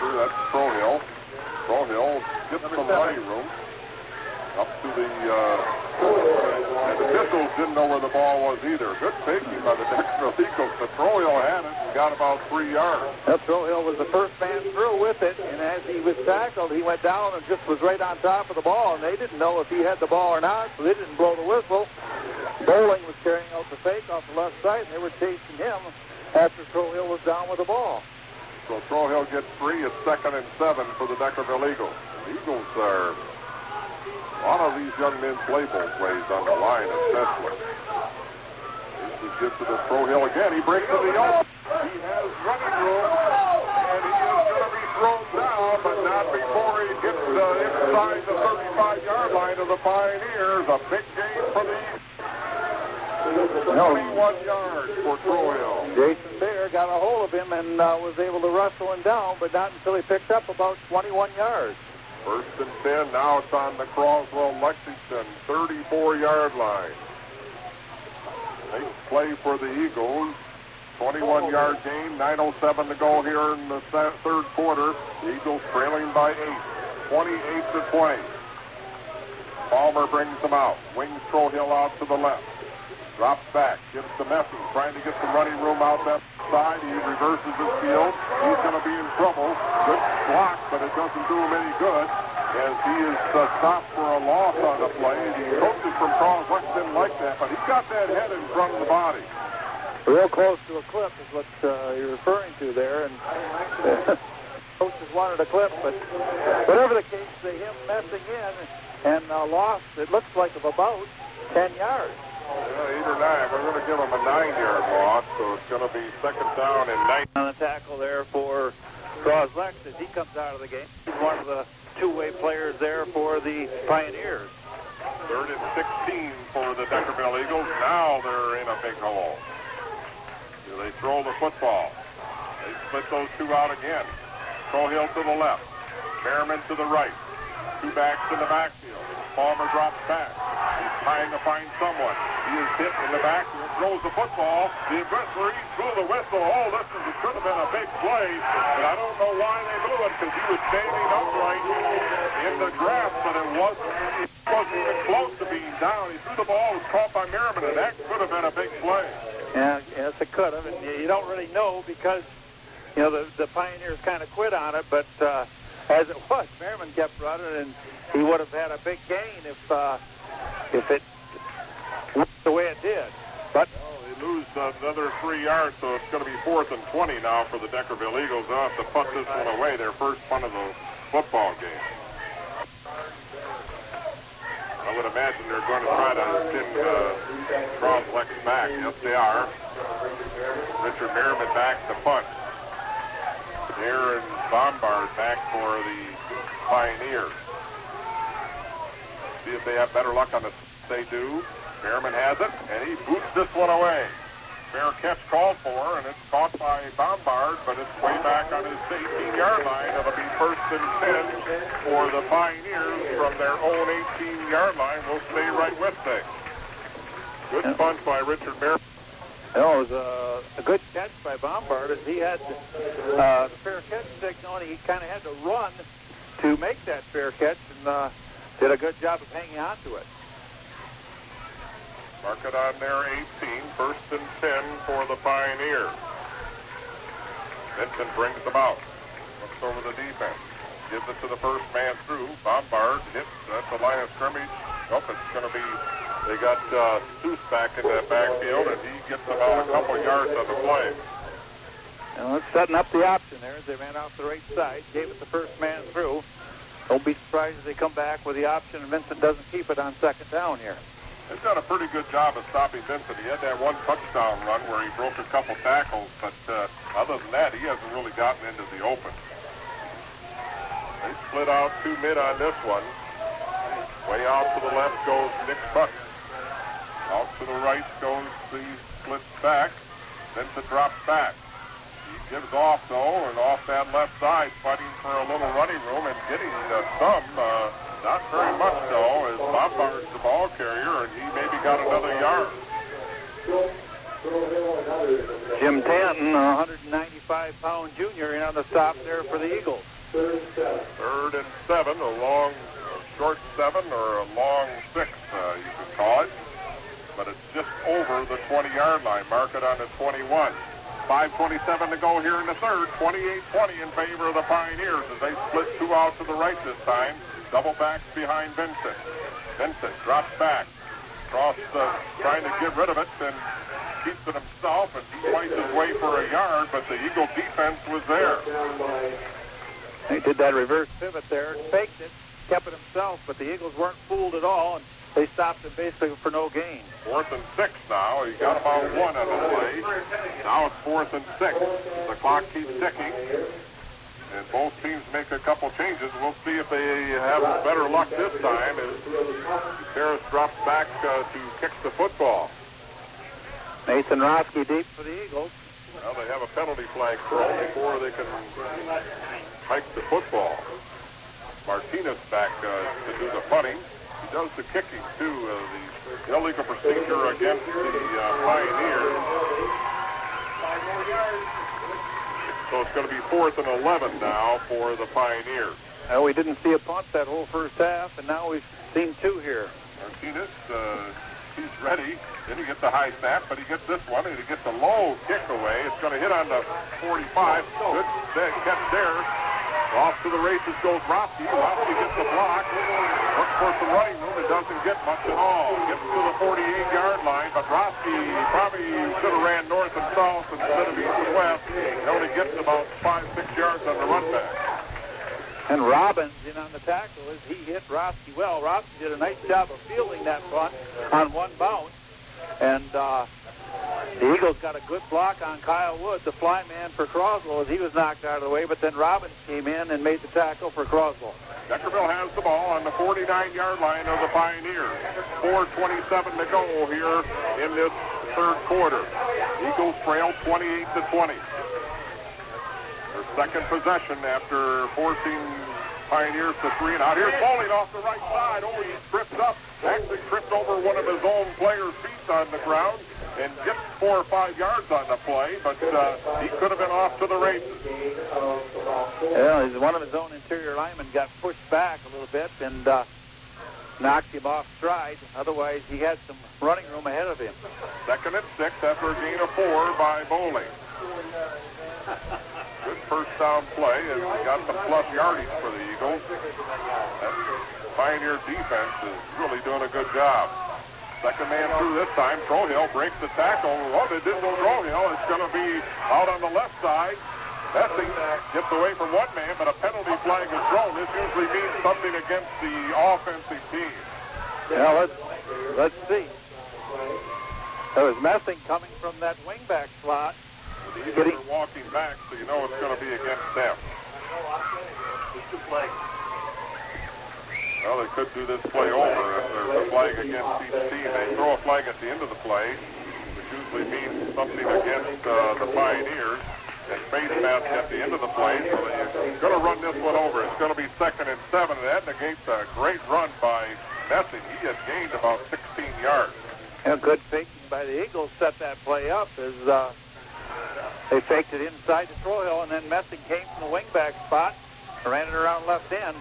S1: That's
S6: Froyo. On the
S1: Croswell Lexington 34-yard line. They play for the Eagles. 21-yard game, 9.07 to go here in the third quarter. Eagles trailing by 8, 28 to 20. Palmer brings them out. Wings Trohill out to the left. Drops back, gives to Messi, trying to get some running room out that side. He reverses his field. He's going to be in trouble. Good block, but it doesn't do him any good as he is uh, stopped for a loss on the play. The coaches from Charles West didn't like that, but he got that head in front of the body.
S6: Real close to a clip is what uh, you're referring to there, and coaches wanted a clip, but whatever the case, they him Messing in and uh, lost. It looks like of about 10 yards.
S1: Yeah, eight or nine. We're going to give him a nine-yard loss, so it's going to be second down and nine.
S6: On the tackle there for Croslex as he comes out of the game. He's one of the two-way players there for the Pioneers.
S1: Third and 16 for the Deckerville Eagles. Now they're in a big hole. Do they throw the football? They split those two out again. Trohill to the left. Merriman to the right. Two backs in the backfield. Palmer drops back. Trying to find someone. He is hit in the backfield, throws the football. The referee blew the whistle. Oh, this is, it could have been a big play, but I don't know why they blew it because he was standing upright in the grass, but it wasn't, it wasn't even close to being down. He threw the ball, was caught by Merriman, and that could have been a big play.
S6: Yeah, yes, it could have, and you don't really know because, you know, the, the Pioneers kind of quit on it, but uh, as it was, Merriman kept running, and he would have had a big gain if uh, if it went the way it did. But
S1: Well, they lose another three yards, so it's going to be fourth and 20 now for the Deckerville Eagles. They'll have to punt this one away, their first punt of the football game. I would imagine they're going to try to pin uh, Croslex back. Yes, they are. Richard Merriman back to punt. Aaron Bombard back for the Pioneers. See if they have better luck on this. They do. Merriman has it, and he boots this one away. Fair catch called for, and it's caught by Bombard, but it's way back on his 18-yard line. It'll be first and 10 for the Pioneers from their own 18-yard line. We'll stay right with them. Good punt by Richard
S6: you it was a, a good catch by Bombard, as he had uh, the fair catch signal, and he kind of had to run to make that fair catch, and uh, did a good job of hanging on to it.
S1: Mark it on their 18, first and 10 for the Pioneers. Vincent brings them out. Looks over the defense. Gives it to the first man through. Bombard hits at the line of scrimmage. Oh, it's going to be, they got uh, Seuss back in that backfield, and he gets about a couple yards on the play.
S6: And it's setting up the option there as they ran off the right side, gave it the first man through. Don't be surprised if they come back with the option and Vincent doesn't keep it on second down here.
S1: They've done a pretty good job of stopping Vincent. He had that one touchdown run where he broke a couple tackles, but uh, other than that, he hasn't really gotten into the open. They split out two mid on this one. Way out to the left goes Nick Buck. Out to the right goes the split back. Vincent drops back. Gives off though, and off that left side, fighting for a little running room and getting uh, some. Uh, not very much though, as Bombard's the ball carrier, and he maybe got another yard.
S6: Jim Tanton, 195-pound junior, in on the stop there for the Eagles.
S1: Third and seven, a long, a short seven, or a long six, uh, you could call it. But it's just over the 20-yard line. Mark it on the 21. 5.27 to go here in the third. 28-20 in favor of the Pioneers as they split two out to the right this time. Double backs behind Vincent. Vincent drops back. Cross the, trying to get rid of it and keeps it himself and fights his way for a yard, but the Eagle defense was there.
S6: He did that reverse pivot there, faked it, kept it himself, but the Eagles weren't fooled at all, and they stopped him basically for no gain.
S1: Fourth and six now. He's got about one on the play. Now it's fourth and six. The clock keeps ticking. And both teams make a couple changes. We'll see if they have better luck this time as Harris drops back uh, to kick the football.
S6: Nathan Roski deep for the Eagles.
S1: Well, they have a penalty flag thrown before they can hike the football. Martinez back uh, to do the punting. Does the kicking too. Uh, the illegal procedure against the uh, Pioneers. So it's going to be fourth and 11 now for the Pioneers.
S6: Well, we didn't see a punt that whole first half, and now we've seen two here.
S1: Martinez, uh, he's ready. Then he gets the high snap, but he gets this one, and he gets a low kick away. It's going to hit on the 45. Good catch there. Off to the races goes Roski. Roski gets the block. For some running room. It doesn't get much at all. Gets to the 48-yard line, but probably should have ran north and south instead of east and west. He only gets about five, six yards on the run back.
S6: And Robbins in on the tackle as he hit Roski well. Roski did a nice job of fielding that punt on one bounce. And uh, the Eagles got a good block on Kyle Wood, the fly man for Croswell, as he was knocked out of the way. But then Robbins came in and made the tackle for Croswell.
S1: Deckerville has the ball on the 49-yard line of the Pioneers. 4.27 to go here in this third quarter. Eagles trail 28 to 20. Their second possession after forcing Pioneers to three and out. Here's Bowling off the right side. Oh, he trips up. Actually tripped over one of his own players' feet on the ground and gets four or five yards on the play, but uh, he could have been off to the races.
S6: Well, he's one of his own interior linemen got pushed back a little bit and uh, knocked him off stride. Otherwise, he had some running room ahead of him.
S1: Second and six after a gain of four by Bowling. Good first down play, and got some plus yardage for the Eagles. That Pioneer defense is really doing a good job. Second man through this time. Trohill breaks the tackle. Oh, they didn't go Trohill. It's going to be out on the left side. Messing gets away from one man, but a penalty flag is thrown. This usually means something against the offensive team.
S6: Now let's let's see. There was Messing coming from that wingback slot.
S1: Eagles are walking back, so you know it's going to be against them. Well, they could do this play over a flag against each team. They throw a flag at the end of the play, which usually means something against uh, the Pioneers. And face mask at the end of the play, so they're going to run this one over. It's going to be second and seven, and that negates a great run by Messing. He had gained about 16 yards.
S6: A good faking by the Eagles set that play up as uh, they faked it inside to Trohill, and then Messing came from the wingback spot, ran it around left end.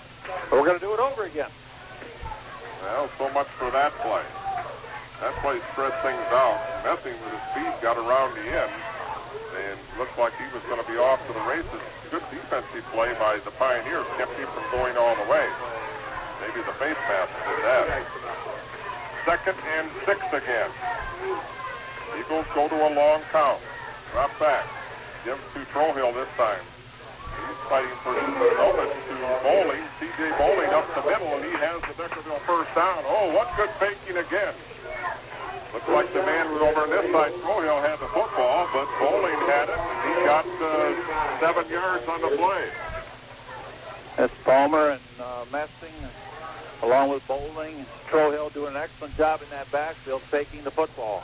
S6: But we're going to do it over again.
S1: Well, so much for that play. That play spread things out. Messing with his speed got around the end and looked like he was going to be off to the races. Good defensive play by the Pioneers kept him from going all the way. Maybe the face mask did that. Second and six again. Eagles go to a long count. Drop back. Gives to Trohill this time. He's fighting for his moment to Bowling. C.J. Bowling up the middle, and he has the Deckerville first down. Oh, what good faking again. Looks like the man was over on this side. Trohill had the football, but Bowling had it. He got uh, seven yards on the play.
S6: That's Palmer and uh, Messing, along with Bowling. And Trohill doing an excellent job in that backfield, faking the football.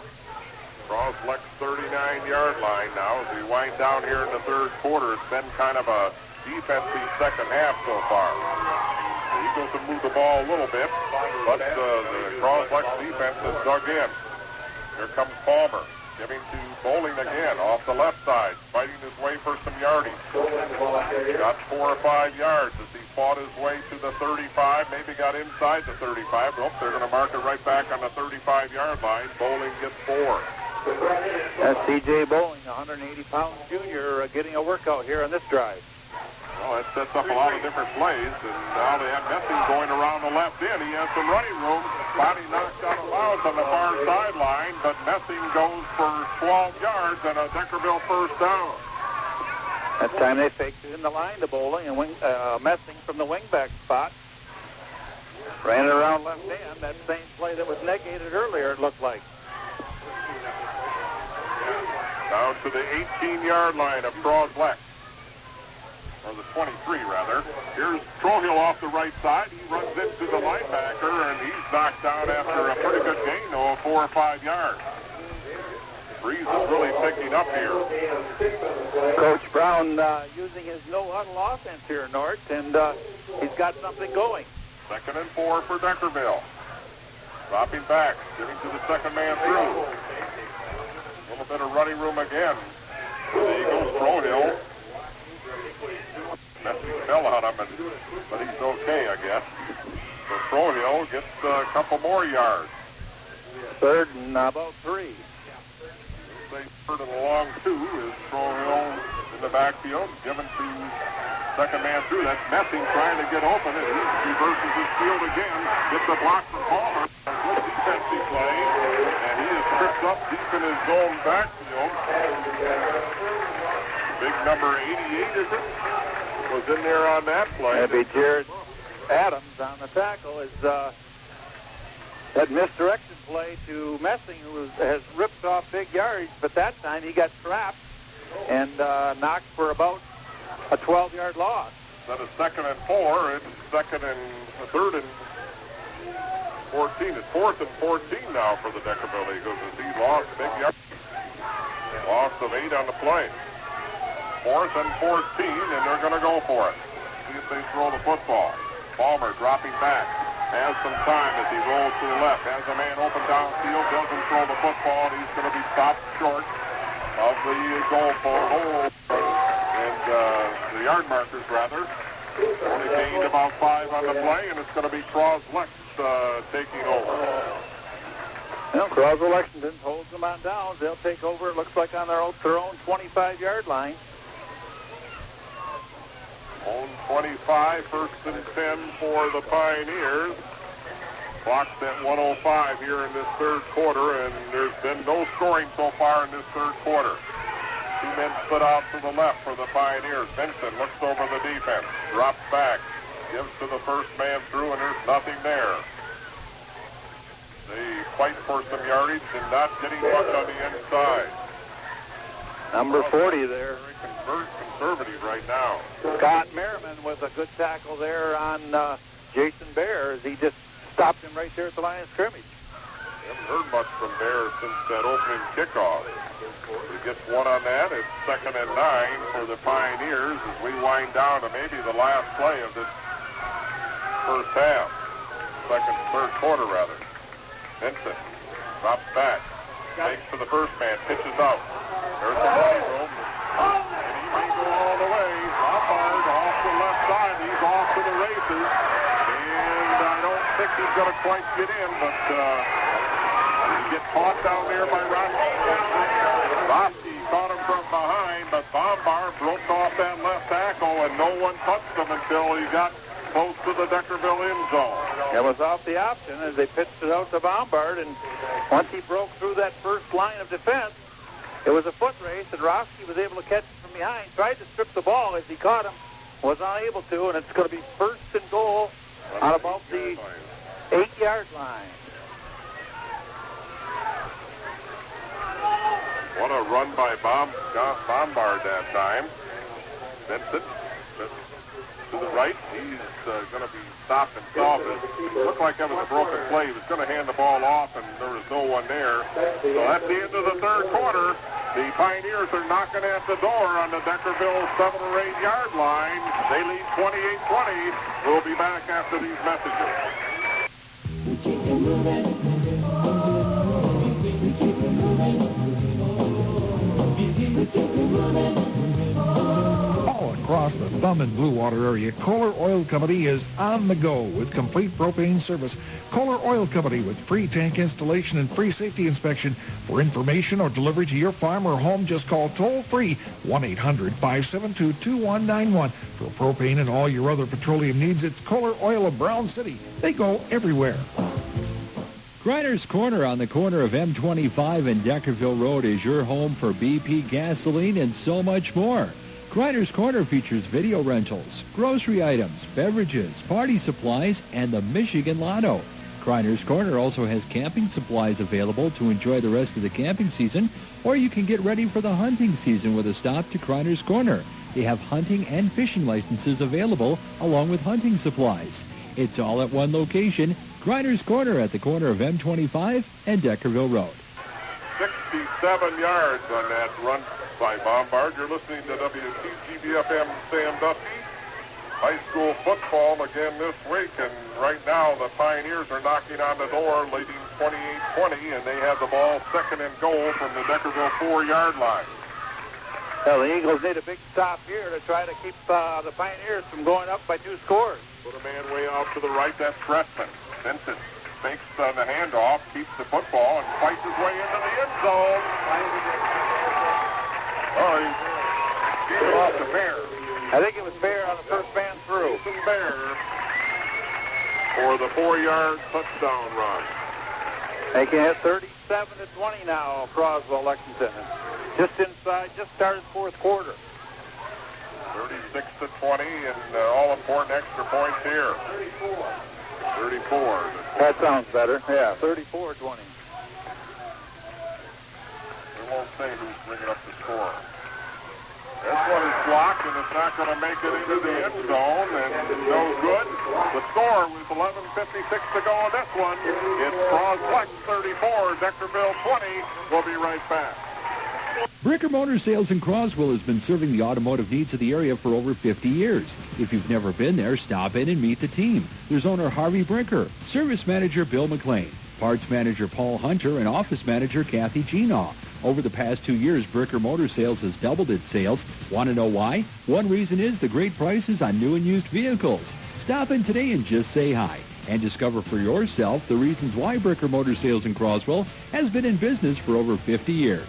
S1: Croslex 39-yard line now as we wind down here in the third quarter. It's been kind of a defensive second half so far. The Eagles have moved the ball a little bit, but uh, the Croslex defense has dug in. Here comes Palmer, giving to Bowling again off the left side, fighting his way for some yardage. Got four or five yards as he fought his way to the 35, maybe got inside the 35. Oh, they're going to mark it right back on the 35-yard line. Bowling gets four.
S6: That's C.J. Bowling, 180-pound junior, uh, getting a workout here on this drive.
S1: Well, that sets up a lot of different plays, and now they have Messing going around the left end. He has some running room. Body knocked out of bounds on the far sideline, but Messing goes for 12 yards and a Deckerville first down.
S6: That time they faked it in the line to Bowling and wing, uh, Messing from the wingback spot. Ran it around left end, that same play that was negated earlier, it looked like.
S1: Down to the 18-yard line of Croslex. Or the 23, rather. Here's Trohill off the right side. He runs into the linebacker, and he's knocked down after a pretty good gain, though, of four or five yards. Breeze is really picking up here.
S6: Coach Brown uh, using his no-huddle offense here, Nort, and uh, he's got something going.
S1: Second and four for Deckerville. Dropping back, giving to the second man through. A little bit of running room again for the Eagles. Trohill. Messi fell on him, and, but he's okay, I guess. So Trohill gets a couple more yards.
S6: Third and about three.
S1: Say third and long two is Trohill in the backfield, given to second man through. That's Messing trying to get open, and he reverses his field again. Gets a block from Palmer. Good defensive play, and he is tripped up deep in his zone backfield. Big number 88, is it? Was in there on that play.
S6: That'd be Jared Adams on the tackle. Is uh, that misdirection play to Messing, who was, has ripped off big yardage, but that time he got trapped and uh, knocked for about a 12-yard loss.
S1: Instead of second and four, it's second and uh, third and 14. It's fourth and 14 now for the Deckerville Eagles as he lost big yard. Loss of eight on the play. Fourth and 14, and they're going to go for it. See if they throw the football. Palmer dropping back. Has some time as he rolls to the left. Has a man open downfield. Doesn't throw the football, he's going to be stopped short of the goal pole. And uh, the yard markers, rather. Only gained about five on the play, and it's going to be Cross Lex uh, taking over.
S6: Well, Croswell Lexington holds them on downs. They'll take over, it looks like, on their own, their own 25-yard line.
S1: Own 25, first and 10 for the Pioneers. Clock's at 105 here in this third quarter, and there's been no scoring so far in this third quarter. Two men split out to the left for the Pioneers. Vincent looks over the defense, drops back, gives to the first man through, and there's nothing there. They fight for some yardage and not getting much on the inside.
S6: Number 40 there.
S1: Convert, conservative right now.
S6: Scott Merriman with a good tackle there on uh, Jason Bear as he just stopped him right there at the line of scrimmage.
S1: Haven't heard much from Bear since that opening kickoff. He gets one on that. It's second and nine for the Pioneers as we wind down to maybe the last play of this first half. Second, third quarter, rather. Vincent drops back. Takes for the first man. Pitches out. There's the running room. And he may go all the way. Bombard off the left side. He's off to the races. And I don't think he's going to quite get in, but uh, he gets caught down there by Rocky. Rocky caught him from behind, but Bombard broke off that left tackle, and no one touched him until he got close to the Deckerville end zone.
S6: It was off the option as they pitched it out to Bombard, and once he broke through that first line of defense, it was a foot race, and Roski was able to catch him from behind, tried to strip the ball as he caught him, was unable to, and it's going to be first and goal on about the eight-yard line.
S1: What a run by Bomb, Bombard that time. Vincent to the right. He's uh, going to be stopped himself. It looked like that was a broken play. He was going to hand the ball off, and there was no one there. So that's the end of the third quarter. The Pioneers are knocking at the door on the Deckerville 7 or 8 yard line. They lead 28-20. We'll be back after these messages.
S4: Across the Thumb and Blue Water area, Kohler Oil Company is on the go with complete propane service. Kohler Oil Company with free tank installation and free safety inspection. For information or delivery to your farm or home, just call toll-free 1-800-572-2191. For propane and all your other petroleum needs, it's Kohler Oil of Brown City. They go everywhere.
S2: Griner's Corner on the corner of M25 and Deckerville Road is your home for BP gasoline and so much more. Griner's Corner features video rentals, grocery items, beverages, party supplies, and the Michigan Lotto. Griner's Corner also has camping supplies available to enjoy the rest of the camping season, or you can get ready for the hunting season with a stop to Griner's Corner. They have hunting and fishing licenses available along with hunting supplies. It's all at one location, Griner's Corner at the corner of M25 and Deckerville Road.
S1: 67 yards on that run by Bombard. You're listening to WTGVFM Sandusky. High school football again this week, and right now the Pioneers are knocking on the door, leading 28-20, and they have the ball second and goal from the Deckerville four-yard line.
S6: Well, the Eagles need a big stop here to try to keep uh, the Pioneers from going up by two scores.
S1: Put a man way out to the right, that's Gressman. Vincent fakes uh, the handoff, keeps the football, and fights his way into the end zone. Oh, he gave it off to Bear.
S6: I think it was Bear on the first man through.
S1: Bear for the four-yard touchdown run.
S6: Making it 37 to 20 now, Croswell, Lexington. Just inside, just started fourth quarter.
S1: 36 to 20, and uh, all important extra points here. 34.
S6: That sounds better. Yeah, 34 20.
S1: We won't say who's bringing up the score. This one is blocked, and it's not going to make it into the end zone, and no good. The score with 11.56 to go on this one. It's Croslex 34, Deckerville 20. We'll be right back.
S2: Bricker Motor Sales in Croswell has been serving the automotive needs of the area for over 50 years. If you've never been there, stop in and meet the team. There's owner Harvey Bricker, service manager Bill McLean, parts manager Paul Hunter, and office manager Kathy Genaw. Over the past two years, Bricker Motor Sales has doubled its sales. Want to know why? One reason is the great prices on new and used vehicles. Stop in today and just say hi and discover for yourself the reasons why Bricker Motor Sales in Croswell has been in business for over 50 years.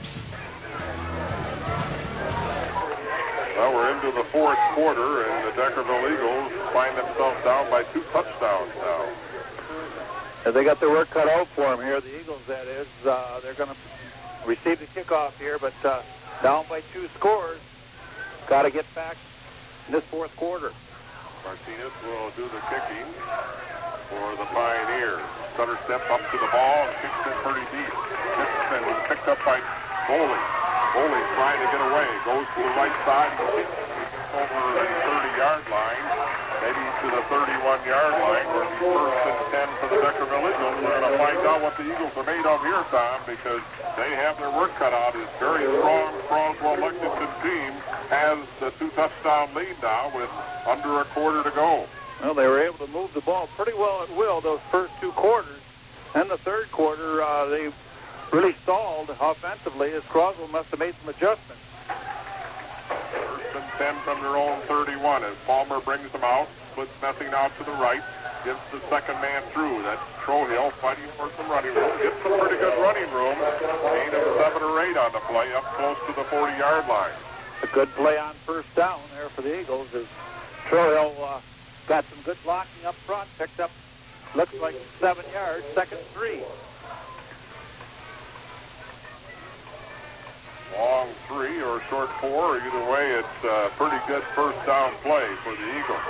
S1: Well, we're into the fourth quarter, and the Deckerville Eagles find themselves down by two touchdowns now.
S6: As they got their work cut out for them here, the Eagles, that is, uh, they're going to receive the kickoff here, but uh, down by two scores. Got to get back in this fourth quarter.
S1: Martinez will do the kicking for the Pioneers. Sutter steps up to the ball and kicks it pretty deep. Kicks and was picked up by Foley. Foley trying to get away. Goes to the right side. Over the 30-yard line, maybe to the 31-yard line. Where it's first and 10 for the Deckerville Eagles. We're going to find out what the Eagles are made of here, Tom, because they have their work cut out. This very strong Croswell Lexington team has the two-touchdown lead now with under a quarter to go.
S6: Well, they were able to move the ball pretty well at will those first two quarters. And the third quarter, uh, they really stalled offensively as Croswell must have made some adjustments.
S1: First and 10 from their own 31 as Palmer brings them out, puts nothing out to the right, gives the second man through. That's Trohill fighting for some running room. Gets some pretty good running room. Gain of seven or eight on the play up close to the 40-yard line.
S6: A good play on first down there for the Eagles as Trohill uh, got some good blocking up front, picked up, looks like seven yards, second three.
S1: Long three or short four, either way, it's a pretty good first down play for the Eagles.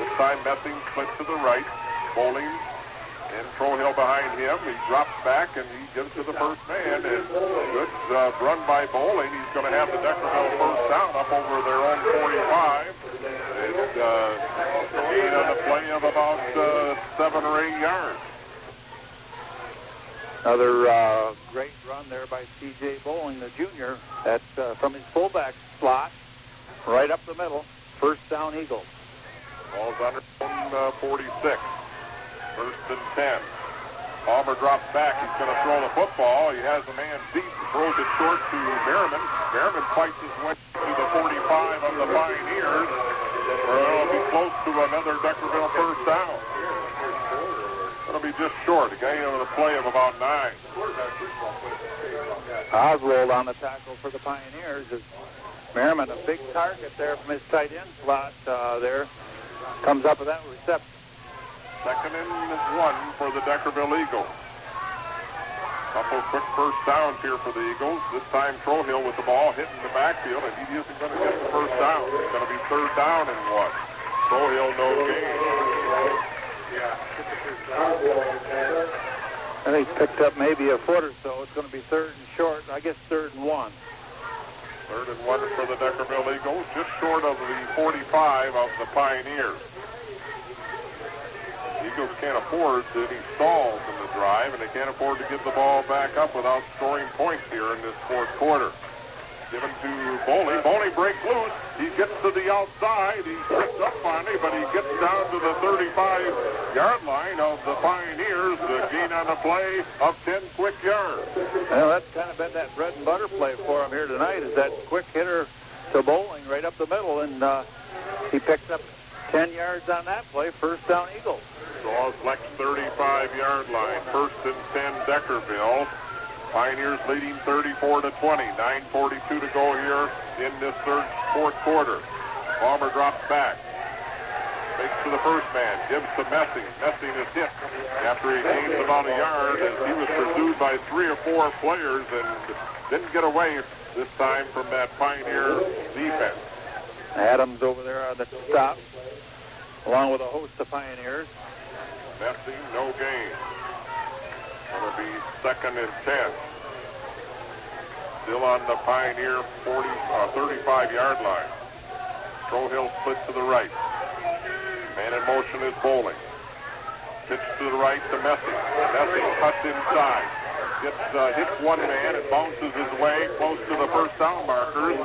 S1: This time Messing splits to the right, Bowling, and Trohill behind him. He drops back and he gives to the first man. And good uh, run by Bowling. He's going to have the Deckerville first down up over their own 45. It's uh, gain on the play of about uh, seven or eight yards.
S6: Another uh, great run there by C.J. Bowling, the junior, at, uh, from his fullback slot, right up the middle. First down Eagles.
S1: Ball's under uh, 46. First and 10. Palmer drops back. He's going to throw the football. He has a man deep. Throws it short to Merriman. Merriman fights his way to the 45 of the Pioneers. Where it'll be close to another Deckerville first down. It'll be just short. A gain on the play of about nine.
S6: Oswald on the tackle for the Pioneers. Is Merriman a big target there from his tight end slot uh, there. Comes up with that reception.
S1: Second and one for the Deckerville Eagles. Couple quick first downs here for the Eagles. This time Trohill with the ball hitting the backfield, and he isn't going to get the first down. It's going to be third down and one. Trohill no gain.
S6: I think picked up maybe a foot or so. It's going to be third and short. I guess third and one.
S1: Third and one for the Deckerville Eagles, just short of the 45 of the Pioneers. Eagles can't afford any stalls in the drive, and they can't afford to give the ball back up without scoring points here in this fourth quarter. Given to Bowling. Bowling breaks loose. He gets to the outside. He trips up finally, but he gets down to the 35-yard line of the Pioneers. The gain on the play of 10 quick yards.
S6: Well, that's kind of been that bread and butter play for him here tonight. Is that quick hitter to Bowling right up the middle, and uh, he picks up 10 yards on that play. First down, Eagles.
S1: Croslex 35-yard line. First and 10, Deckerville. Pioneers leading 34 to 20. 9:42 to go here in this third fourth quarter. Palmer drops back. Makes to the first man. Gives to Messing. Messing is hit after he gains about a yard as he was pursued by three or four players and didn't get away this time from that Pioneer defense.
S6: Adams over there on the stop, along with a host of Pioneers.
S1: Messing, no gain. Second and 10. Still on the Pioneer 40, uh, 35-yard line. Trohill split to the right. Man in motion is Bowling. Pitch to the right to Messing. Messing cuts inside. Gets, uh, hits one man and bounces his way close to the first down markers.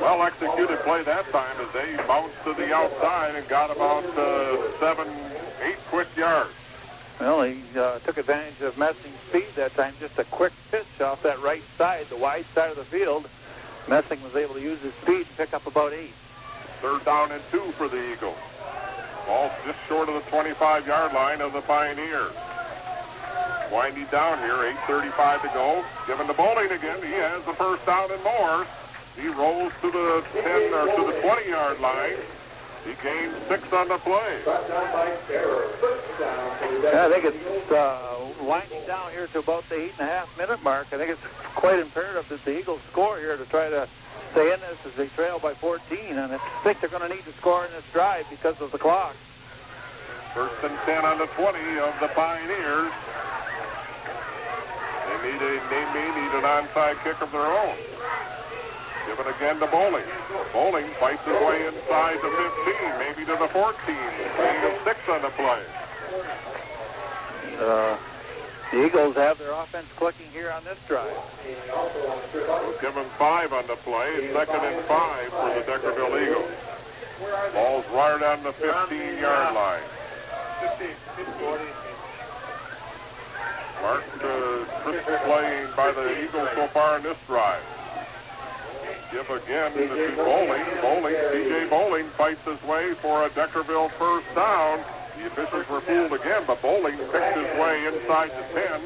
S1: Well executed play that time as they bounced to the outside and got about uh, seven, eight quick yards.
S6: Well, he uh, took advantage of Messing's speed that time. Just a quick pitch off that right side, the wide side of the field. Messing was able to use his speed and pick up about eight.
S1: Third down and two for the Eagles. Ball just short of the 25-yard line of the Pioneers. Winding down here, 8.35 to go. Given the Bowling again, he has the first down and more. He rolls to the 10 or to the 20-yard line. He gains six on the play.
S6: Yeah, I think it's uh, winding down here to about the eight and a half minute mark. I think it's quite imperative that the Eagles score here to try to stay in this as they trail by 14. And I think they're going to need to score in this drive because of the clock.
S1: First and 10 on the 20 of the Pioneers. They need a they may need an onside kick of their own. Give it again to Bowling. Bowling fights his way inside the 15, maybe to the 14. Gain of six on the play.
S6: Uh, the Eagles have their offense clicking here on this drive.
S1: We'll give him five on the play. Second and five for the Deckerville Eagles. Ball's right on the 15-yard line. Mark uh, crisp playing by the Eagles so far in this drive. Give again to Bowling. Bowling, C.J. Bowling fights his way for a Deckerville first down. The officials were fooled again, but Bowling picks his way inside the 10.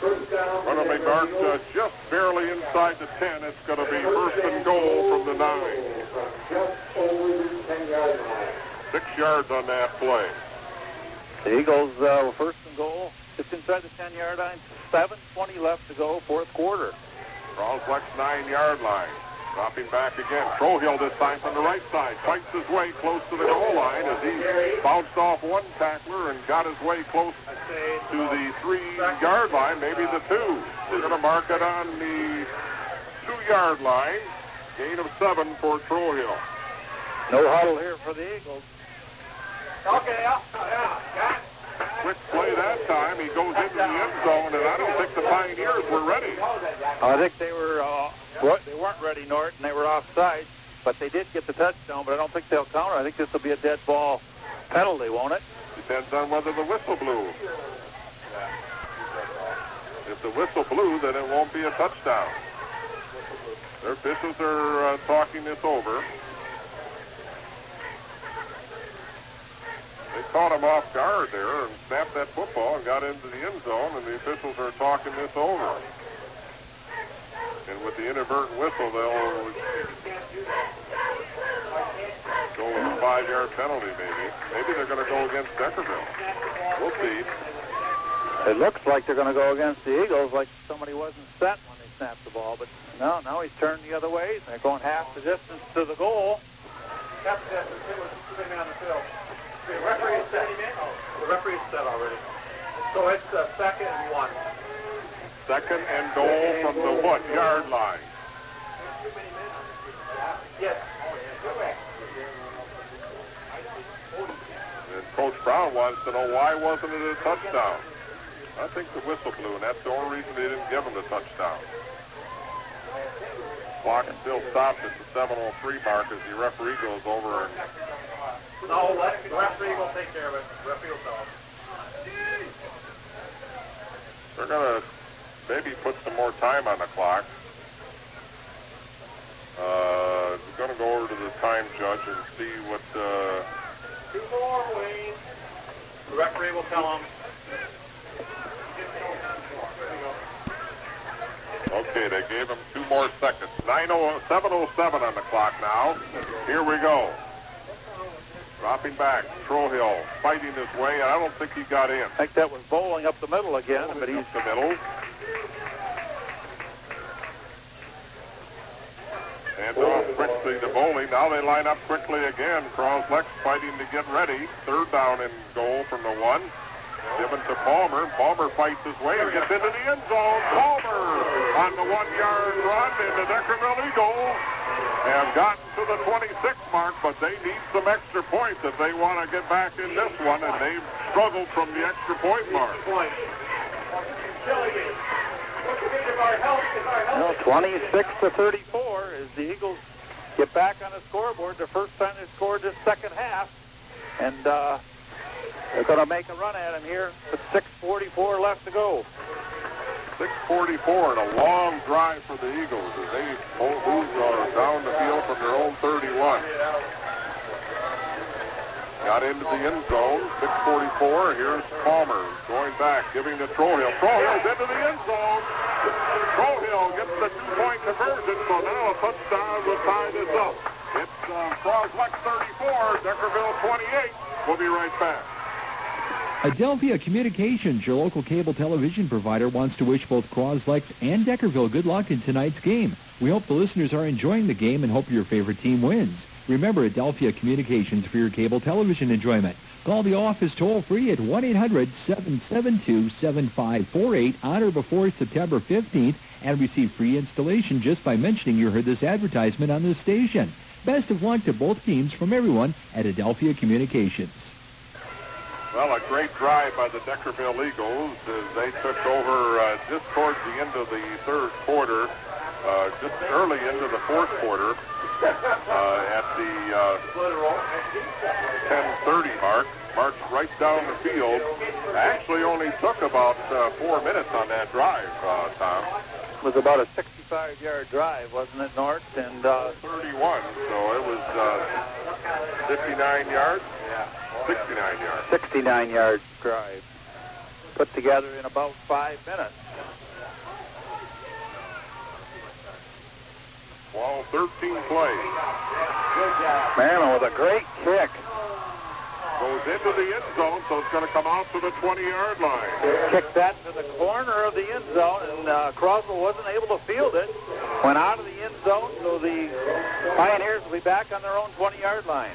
S1: Going to be marked uh, just barely inside the 10. It's going to be first and goal from the 9. Six yards on that play.
S6: The Eagles uh, were first and goal, It's inside the 10-yard line. 7.20 left to go, fourth quarter.
S1: Croslex nine-yard line. Dropping back again. Trohill this time from the right side. Fights his way close to the goal line as he bounced off one tackler and got his way close to the three-yard line, maybe the two. They're going to mark it on the two-yard line. Gain of seven for Trohill.
S6: No huddle here for the Eagles.
S7: Okay, yeah, yeah.
S1: Quick play that time. He goes into the end zone, and I don't think the Pioneers were ready.
S6: I think they were uh, what- they weren't ready, Norton. They were offside, but they did get the touchdown. But I don't think they'll count. I think this will be a dead ball penalty, won't it?
S1: Depends on whether the whistle blew. If the whistle blew, then it won't be a touchdown. Their officials are uh, talking this over. They caught him off guard there and snapped that football and got into the end zone, and the officials are talking this over. And with the inadvertent whistle, they'll go with a five-yard penalty, maybe. Maybe they're going to go against Deckerville. We'll see.
S6: It looks like they're going to go against the Eagles, like somebody wasn't set when they snapped the ball. But no, now he's turned the other way. They're going half the distance to the goal.
S7: Half the distance, it was sitting on the field. The referee set. The referee set already. So it's uh, second and one.
S1: Second and goal from the what yard line?
S7: Yes.
S1: And Coach Brown wants to know why wasn't it a touchdown? I think the whistle blew, and that's the only reason they didn't give him the touchdown. Clock still stops at the 7:03 mark as the referee goes over and
S7: No, let, the referee will take care of it. The referee will tell him.
S1: they're gonna maybe put some more time on the clock. Uh, we're gonna go over to the time judge and see what. Uh,
S7: Two more, Wayne. The referee will tell him.
S1: Okay, they gave him two more seconds. 90, 707 on the clock now. Here we go. Dropping back. Trohill fighting his way, and I don't think he got in.
S6: I think that was Bowling up the middle again, but he's
S1: Up the middle. And off quickly to Bowling. Now they line up quickly again. Croslex fighting to get ready. Third down and goal from the one. Given to Palmer. Palmer fights his way and gets into the end zone. Palmer on the one-yard run into Deckerville Eagles have gotten to the 26 mark, but they need some extra points if they want to get back in this one, and they've struggled from the extra point mark.
S6: Know, 26 to 34 as the Eagles get back on the scoreboard. The first time they scored this second half, and uh, they're going to make a run at him here with 6:44 left to go.
S1: 6:44 and a long drive for the Eagles as they move down the field from their own 31. Got into the end zone. 6:44. Here's Palmer going back, giving to Trohill. Trohill's into the end zone. Trohill gets the two-point conversion, so now a touchdown will tie this up. It's uh, Croslex 34, Deckerville 28. We'll be right back.
S2: Adelphia Communications, your local cable television provider, wants to wish both Croslex and Deckerville good luck in tonight's game. We hope the listeners are enjoying the game and hope your favorite team wins. Remember Adelphia Communications for your cable television enjoyment. Call the office toll-free at 1-800-772-7548 on or before September 15th and receive free installation just by mentioning you heard this advertisement on this station. Best of luck to both teams from everyone at Adelphia Communications.
S1: Well, a great drive by the Deckerville Eagles as they took over uh, just towards the end of the third quarter, uh, just early into the fourth quarter uh, at the uh, 10:30 mark. Marched right down the field. Actually, only took about uh, four minutes on that drive, uh, Tom.
S6: It was about a 65-yard drive, wasn't it, Nort? And uh,
S1: 31, so it was uh, 59 yards. 69 yards.
S6: 69-yard drive put together in about five minutes.
S1: 12, 13 plays.
S6: Merriman with a great kick.
S1: Goes into the end zone, so it's going to come out to the 20-yard line.
S6: Kicked that to the corner of the end zone, and uh, Croswell wasn't able to field it. Went out of the end zone, so the Pioneers will be back on their own 20-yard line.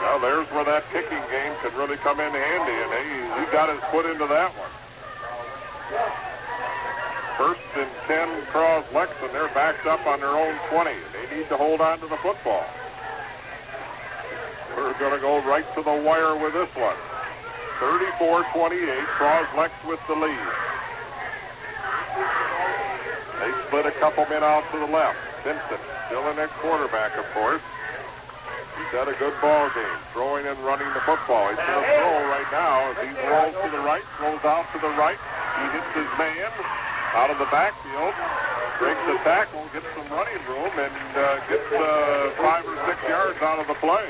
S1: Well, there's where that kicking game could really come in handy, and he, he got his foot into that one. First and 10, Cross Lexington. They're backed up on their own 20. They need to hold on to the football. We're going to go right to the wire with this one. 34-28, Croslex with the lead. They split a couple men out to the left. Simpson still in at quarterback, of course. He's had a good ball game, throwing and running the football. He's going to throw right now as he rolls to the right, throws out to the right. He hits his man out of the backfield, breaks the tackle, gets some running room, and uh, gets uh, five or six yards out of the play.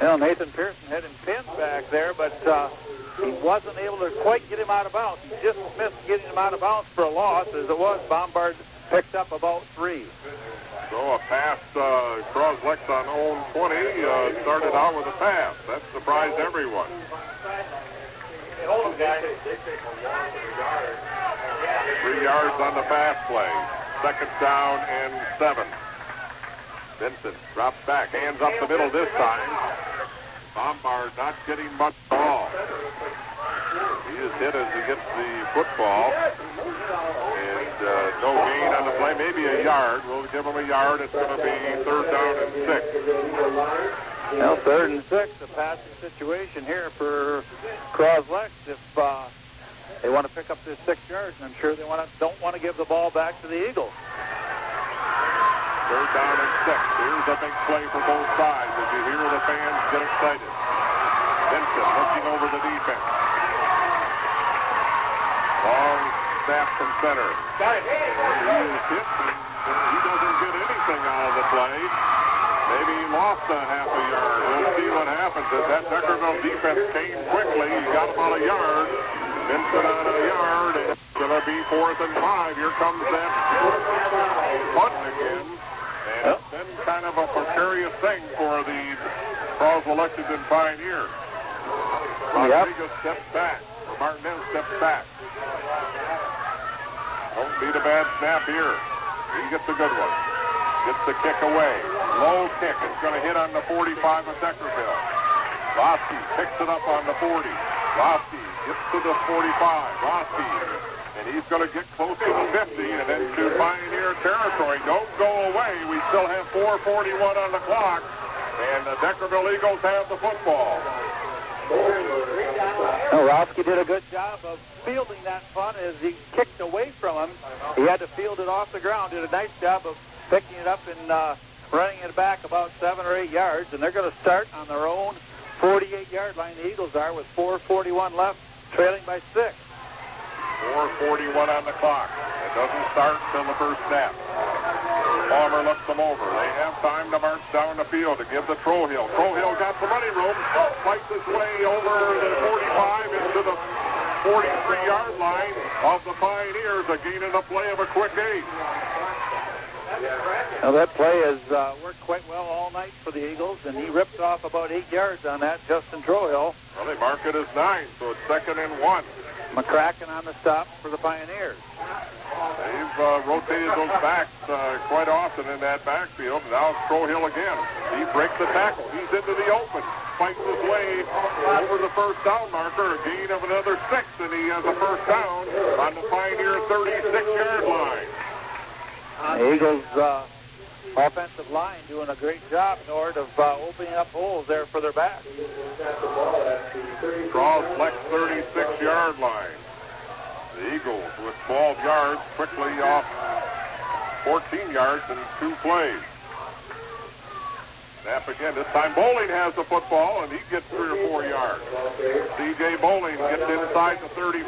S6: Well, Nathan Pearson had him pinned back there, but uh, he wasn't able to quite get him out of bounds. He just missed getting him out of bounds for a loss. As it was, Bombard picked up about three.
S1: So a pass, uh, Croslex on own 20, uh, started out with a pass. That surprised everyone. Three yards on the pass play. Second down and seven. Vincent drops back, hands up the middle this time. Bombard not getting much ball. He is hit as he gets the football. Uh, no gain on the play, maybe a yard. We'll give him a yard. It's going to be third down and six.
S6: Well, third and six, a passing situation here for Croslex. If uh, they want to pick up their six yards, and I'm sure they want to don't want to give the ball back to the Eagles.
S1: Third down and six. Here's a big play for both sides as you hear the fans get excited. Vincent looking over the defense. Long snap from center. He is hit. and uh, He doesn't get anything out of the play. Maybe he lost a half a yard. We'll see what happens. As that Deckerville defense came quickly, he got about a yard. Vincent on a yard. and It's going to be fourth and five. Here comes that punt again. And it's been kind of a precarious thing for the Croswell Lexington Pioneers. Rodriguez steps back. Or Martinez steps back. Beat a bad snap here. He gets a good one. Gets the kick away. Low kick. It's going to hit on the 45 of Deckerville. Roski picks it up on the 40. Roski gets to the 45. Roski. And he's going to get close to the 50 and then Pioneer territory. Don't go away. We still have 441 on the clock. And the Deckerville Eagles have the football.
S6: Roski did a good job of fielding that punt as he kicked away from him. He had to field it off the ground. Did a nice job of picking it up and uh, running it back about seven or eight yards. And they're going to start on their own 48-yard line. The Eagles are with 4:41 left, trailing by six.
S1: 441 on the clock. It doesn't start until the first snap. Palmer looks them over. They have time to march down the field to give the Trohill. Trohill got some running room, fights his way over the 45 into the 43-yard line of the Pioneers, a gain in the play of a quick eight.
S6: Now that play has uh, worked quite well all night for the Eagles, and he ripped off about eight yards on that, Justin Trohill.
S1: Well, they mark it as nine, so it's second and one.
S6: McCracken on the stop for the Pioneers.
S1: They've uh, rotated those backs uh, quite often in that backfield. Now it's Trohill again. He breaks the tackle. He's into the open. Fights his way over the first down marker. A gain of another six, and he has a first down on the Pioneer 36-yard line.
S6: The Eagles' uh, offensive line doing a great job, Nort, of uh, opening up holes there for their backs.
S1: Cross Flex 36-yard line. The Eagles with 12 yards quickly off 14 yards in two plays. Snap again. This time Bowling has the football, and he gets three or four yards. C.J. Bowling gets inside the 35.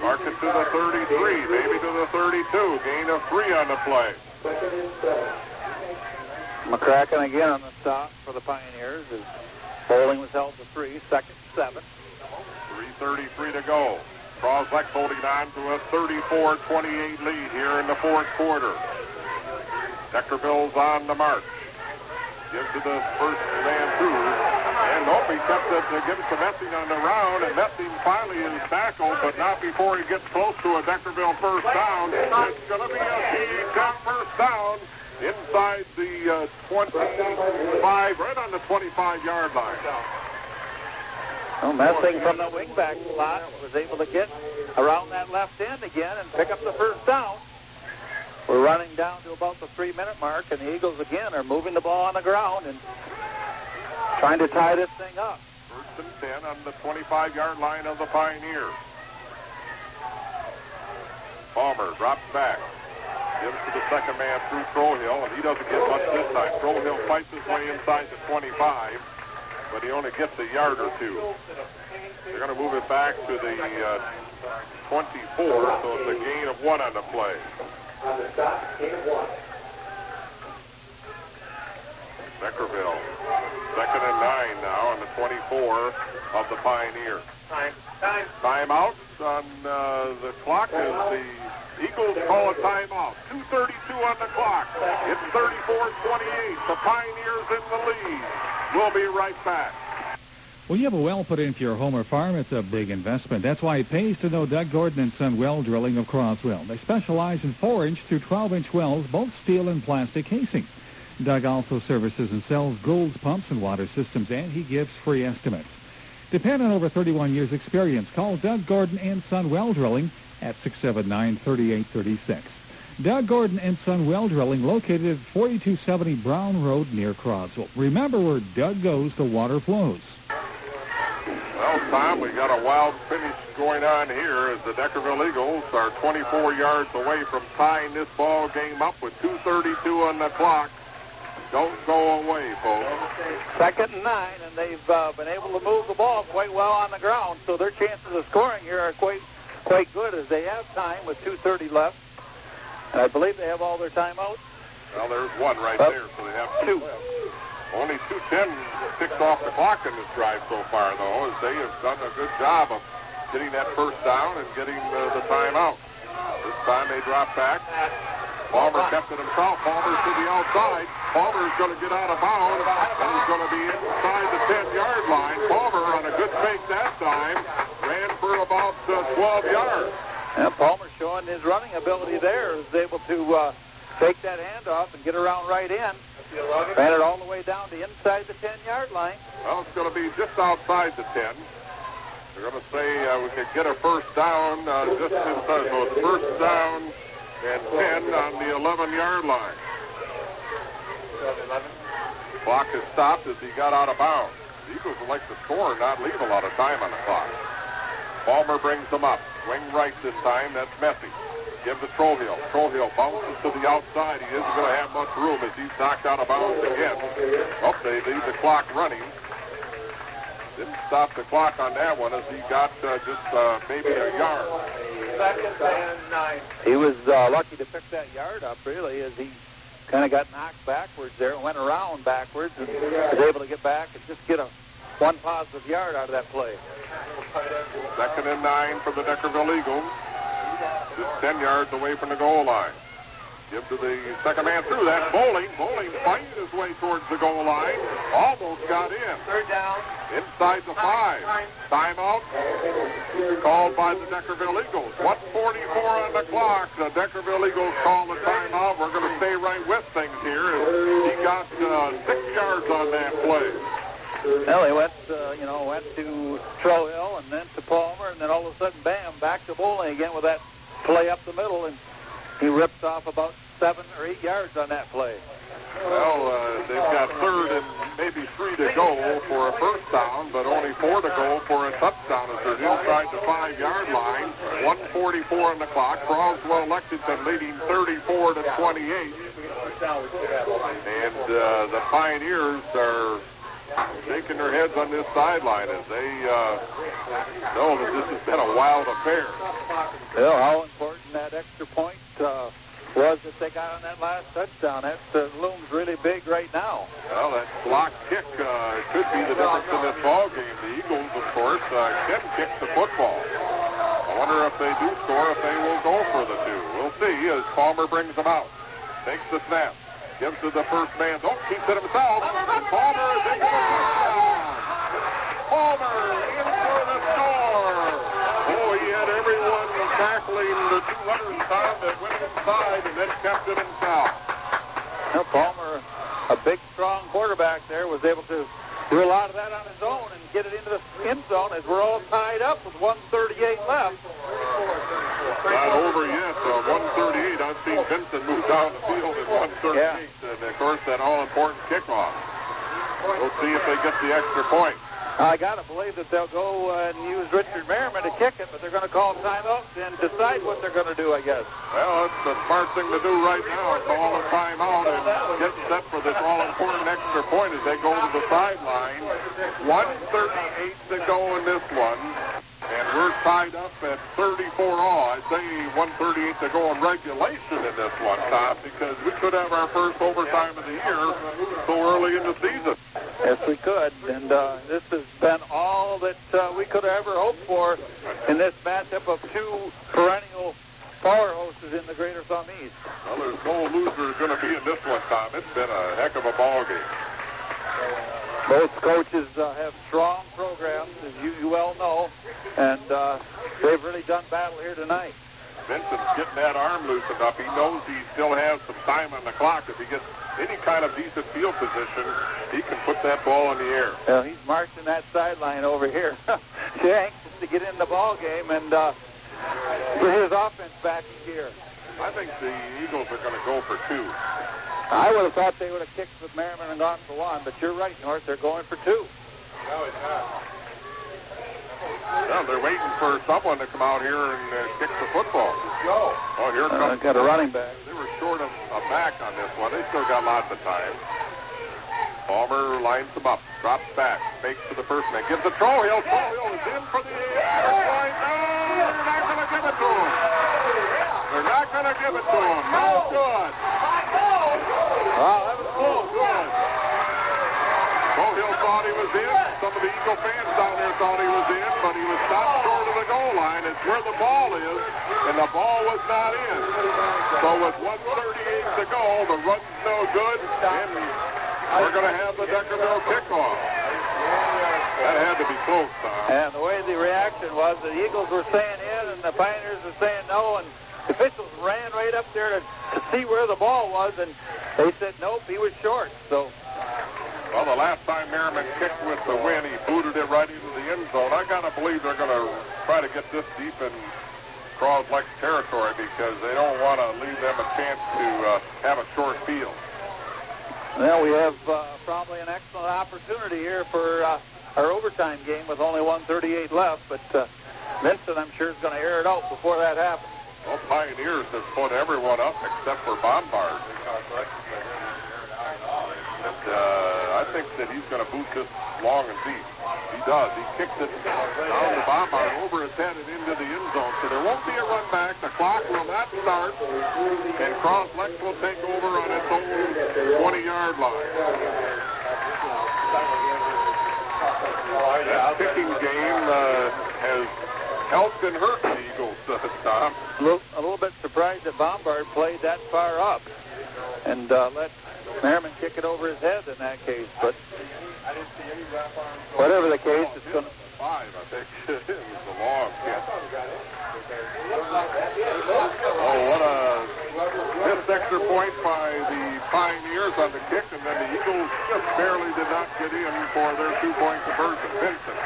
S1: Mark it to the 33, maybe to the 32. Gain of three on the play.
S6: McCracken again on the stop for the Pioneers. As Bowling was held to three, second seven.
S1: 3.33 to go. Croslex holding on to a 34-28 lead here in the fourth quarter. Deckerville's on the march. Gives the first man through. And nope, he kept it to give it to Messing on the round, and Messing finally is tackled, but not before he gets close to a Deckerville first down. It's going to be a down first down inside the uh, 25, right on the 25-yard line.
S6: Well, Messing from the wingback slot was able to get around that left end again and pick up the first down. We're running down to about the three-minute mark, and the Eagles again are moving the ball on the ground and trying to tie this thing up.
S1: First and 10 on the 25-yard line of the Pioneers. Palmer drops back. Gives to the second man through Trohill, and he doesn't get much this time. Trohill fights his way inside the 25, but he only gets a yard or two. They're going to move it back to the uh, 24, so it's a gain of one on the play. Deckerville, second and nine now on the 24 of the Pioneers. Timeout on uh, the clock as the Eagles call a timeout. 2.32 on the clock. It's 34-28. The Pioneers in the lead. We'll be right back.
S8: Well, you have a well put in for your home or farm, it's a big investment. That's why it pays to know Doug Gordon and Son Well Drilling of Croswell. They specialize in 4-inch through 12-inch wells, both steel and plastic casing. Doug also services and sells Gould's pumps and water systems, and he gives free estimates. Depend on over 31 years experience. Call Doug Gordon and Son Well Drilling at 679-3836. Doug Gordon and Son Well Drilling located at 4270 Brown Road near Croswell. Remember where Doug goes, the water flows.
S1: Well, Well, Tom, we got a wild finish going on here as the Deckerville Eagles are 24 yards away from tying this ball game up with 2.32 on the clock. Don't go away, folks.
S6: Second and nine, and they've uh, been able to move the ball quite well on the ground, so their chances of scoring here are quite quite good as they have time with 2.30 left. And I believe they have all their timeouts.
S1: Well, there's one right there, so they have two. Only 210 ticks off the clock in this drive so far, though, as they have done a good job of getting that first down and getting the, the timeout. This time they drop back. Palmer kept it himself. Palmer's to the outside. Palmer's going to get out of bounds, and he's going to
S6: ability there is able to uh, take that handoff and get around right in. Ran it all the way down to inside the 10-yard line.
S1: Well, it's going to be just outside the 10. They're going to say uh, we could get a first down uh, just inside. So it's first down and 10 on the 11-yard line. Clock has stopped as he got out of bounds. Eagles would like to score and not leave a lot of time on the clock. Palmer brings them up. Wing right this time. That's Messi. Gives to Trohill. Trohill bounces to the outside. He isn't going to have much room as he's knocked out of bounds again. Oh, they leave the clock running. Didn't stop the clock on that one as he got uh, just uh, maybe a yard.
S7: Second and nine.
S6: He was uh, lucky to pick that yard up, really, as he kind of got knocked backwards there and went around backwards and was able to get back and just get a one positive yard out of that play.
S1: Second and nine for the Deckerville Eagles. Just 10 yards away from the goal line. Give to the second man through that. Bowling. Bowling fighting his way towards the goal line. Almost got in.
S7: Third down.
S1: Inside the five. Timeout called by the Deckerville Eagles. 144 on the clock. The Deckerville Eagles call the timeout. We're going to stay right with things here. He got uh, six yards on that play.
S6: Well, he went, uh, you know, went to Trohill and then to Palmer, and then all of a sudden, bam, back to Bowling again with that play up the middle, and he rips off about seven or eight yards on that play.
S1: Well, uh, they've got third and maybe three to go for a first down, but only four to go for a touchdown as they're inside the five-yard line. 144 on the clock. Croswell Lexington leading 34 to 28. And uh, the Pioneers are shaking their heads on this sideline as they uh, know that this has been a wild affair.
S6: Well, how important that extra point uh, was that they got on that last touchdown. That uh, looms really big right now.
S1: Well, that block kick uh, could be the difference in this ball game. The Eagles, of course, uh, can kick the football. I wonder if they do score, if they will go for the two. We'll see as Palmer brings them out. Takes the snap. Gives to the first man. Don't keep it himself. And Palmer is in for the. Palmer in for the score. Oh, he had everyone tackling the two runners that went inside and then kept it himself.
S6: Now, Palmer, a big, strong quarterback there, was able to do a lot of that on his own and get it into the end zone as we're all tied up with 138 left.
S1: Not over yet. Uh, 138. I've seen Vincent move down the field at 138.
S6: Yeah.
S1: And, of course, that all-important kickoff. We'll see if they get the extra point.
S6: I got to believe that they'll go uh, and use Richard Merriman to kick it, but they're going to call timeout and decide what they're going to do, I guess.
S1: Well, it's the smart thing to do right now. Call a timeout and get set for this all-important extra point as they go to the sideline. 138 to go in this one. Tied up at 34 all. I say 138 to go in regulation in this one, Tom, because we could have our first overtime of the year so early in the season.
S6: Yes, we could. And uh, this has been all that uh, we could have ever hoped for in this matchup of two perennial powerhouses in the Greater Southeast.
S1: Well, there's no loser going to be in this one, Tom. It's been a heck of a ball game.
S6: Both coaches uh, have strong programs, as you, you well know, and uh, they've really done battle here tonight.
S1: Vincent's getting that arm loosened up. He knows he still has some time on the clock. If he gets any kind of decent field position, he can put that ball in the air.
S6: Well, he's marching that sideline over here. He's anxious to get in the ball game and uh, put his offense back in gear.
S1: I think the Eagles are going to go for two.
S6: I would have thought they would have kicked with Merriman and gone for one, but you're right, Nort. They're going for two.
S7: No, it's not.
S1: Well, they're waiting for someone to come out here and uh, kick the football. Go. Oh, here comes.
S6: Uh,
S1: comes
S6: got a running back.
S1: They were short of a back on this one. They still got lots of time. Palmer lines them up, drops back, fakes to the first man, gives a throw. Hill. Trohill is in for the point. No, they're not going to give it to him. They're not going to give it to him. No good. Wow, that was close. Good. Trohill thought he was in. Of fans down there thought he was in, but he was stopped short of the goal line. It's where the ball is, and the ball was not in. So with 138 to go, the run's no good, and we're going to have the Deckerville kickoff. That had to be close, Tom.
S6: And the way the reaction was, the Eagles were saying in and the Pioneers were saying no, and the officials ran right up there to, to see where the ball was, and they said nope, he was short. So
S1: Well, the last time Merriman kicked with the win, he booted it right into the end zone. I got to believe they're going to try to get this deep in Croslex territory because they don't want to leave them a chance to uh, have a short field.
S6: Well, we have uh, probably an excellent opportunity here for uh, our overtime game with only 138 left, but uh, Vincent, I'm sure, is going to air it out before that happens.
S1: Well, Pioneers have put everyone up except for Bombard. And, uh, I think that he's going to boot this long and deep. He does. He kicks it down to Bombard over his head and into the end zone. So there won't be a run back. The clock will not start. And Croslex will take over on its own 20-yard line. That kicking game uh, has helped and hurt the Eagles, uh, Tom.
S6: A little, a little bit surprised that Bombard played that far up and uh, let Merriman kick it over his head in that case. But whatever the case, it's going to...
S1: Five, I think. it was a long kick. Oh, what a missed extra point by the Pioneers on the kick, and then the Eagles just barely did not get in for their two-point conversion. Vincent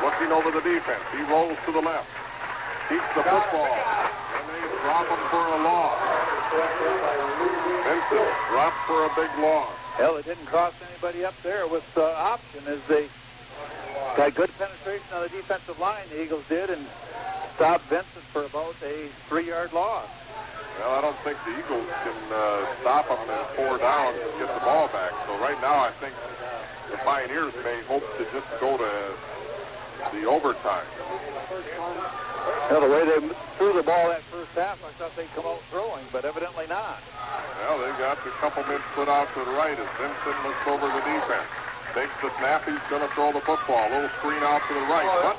S1: looking over the defense. He rolls to the left. Keeps the football. And they drop him for a loss. Dropped for a big loss.
S6: Hell, it didn't cost anybody up there with uh, option as they got good penetration on the defensive line, the Eagles did, and stopped Vincent for about a three-yard loss.
S1: Well, I don't think the Eagles can uh, stop them and four down and get the ball back. So right now, I think the Pioneers may hope to just go to the overtime.
S6: Well, the way they threw the ball that first half, I thought they'd come out throwing, but evidently not.
S1: Well, they got a couple men split out to the right as Vincent looks over the defense. Takes the snap, he's going to throw the football. A little screen out to the right, but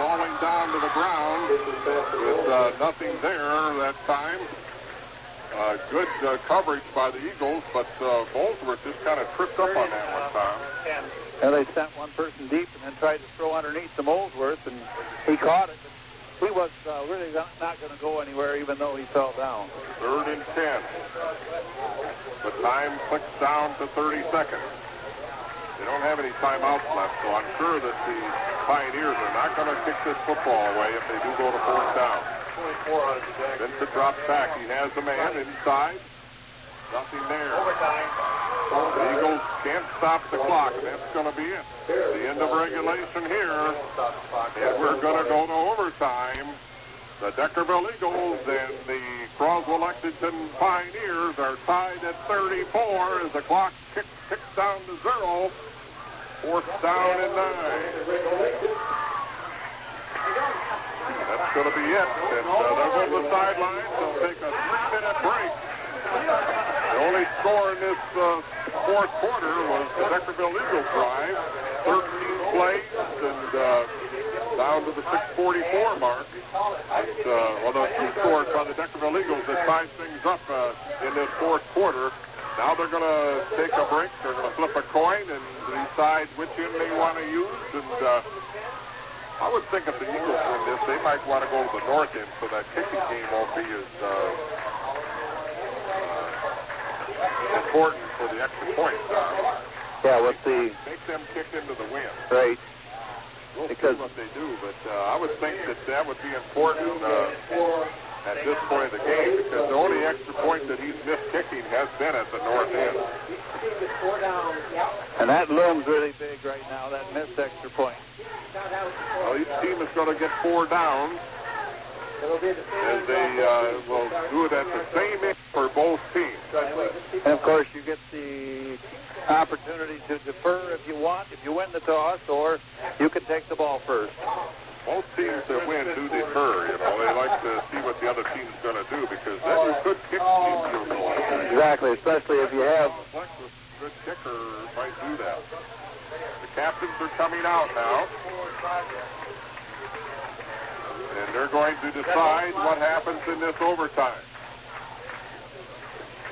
S1: falling down to the ground with uh, nothing there that time. Uh, good uh, coverage by the Eagles, but uh, Bolsworth just kind of tripped up on that one time.
S6: And they sent one person deep and then tried to throw underneath the Molesworth, and he caught it. He was uh, really not, going to go anywhere, even though he fell down.
S1: Third and 10. Time clicks down to 30 seconds. They don't have any timeouts left, so I'm sure that the Pioneers are not going to kick this football away if they do go to fourth down. Vincent drops back. He has the man inside. Nothing there. The Eagles can't stop the clock. That's going to be it. The end of regulation here. And we're going to go to overtime. The Deckerville Eagles and the Croswell-Lexington Pioneers are tied at 34 as the clock ticks, ticks down to zero. Fourth down and nine. That's going to be it. And uh, there the sidelines. They'll take a three-minute break. The only score in this uh, fourth quarter was the Deckerville Eagles drive. 13 plays and uh, down to the 644 mark. And, uh, well, the two scores by the Deckerville Eagles that tied things up uh, in this fourth quarter. Now they're going to take a break. They're going to flip a coin and decide which end they want to use. And uh, I would think if the Eagles win this, they might want to go to the north end so that kicking game won't be as uh, uh, important for the extra point. Uh,
S6: Yeah, with the
S1: make them kick into the win.
S6: right.
S1: We'll
S6: Because-
S1: what they do, but uh, I would think that that would be important uh, at this point of the game because the only extra point that he's missed kicking has been at the north end.
S6: And that looms really big right now, that missed extra point.
S1: Well, he's, he's going to get four downs. As they uh, will do it at the same inch for both teams.
S6: And of course, you get the opportunity to defer if you want, if you win the toss, or you can take the ball first.
S1: Most teams that win do defer, you know. They like to see what the other team's going to do because then you could kick the field goal.
S6: Exactly, especially if you have
S1: a good kicker might do that. The captains are coming out now. And they're going to decide what happens in this overtime.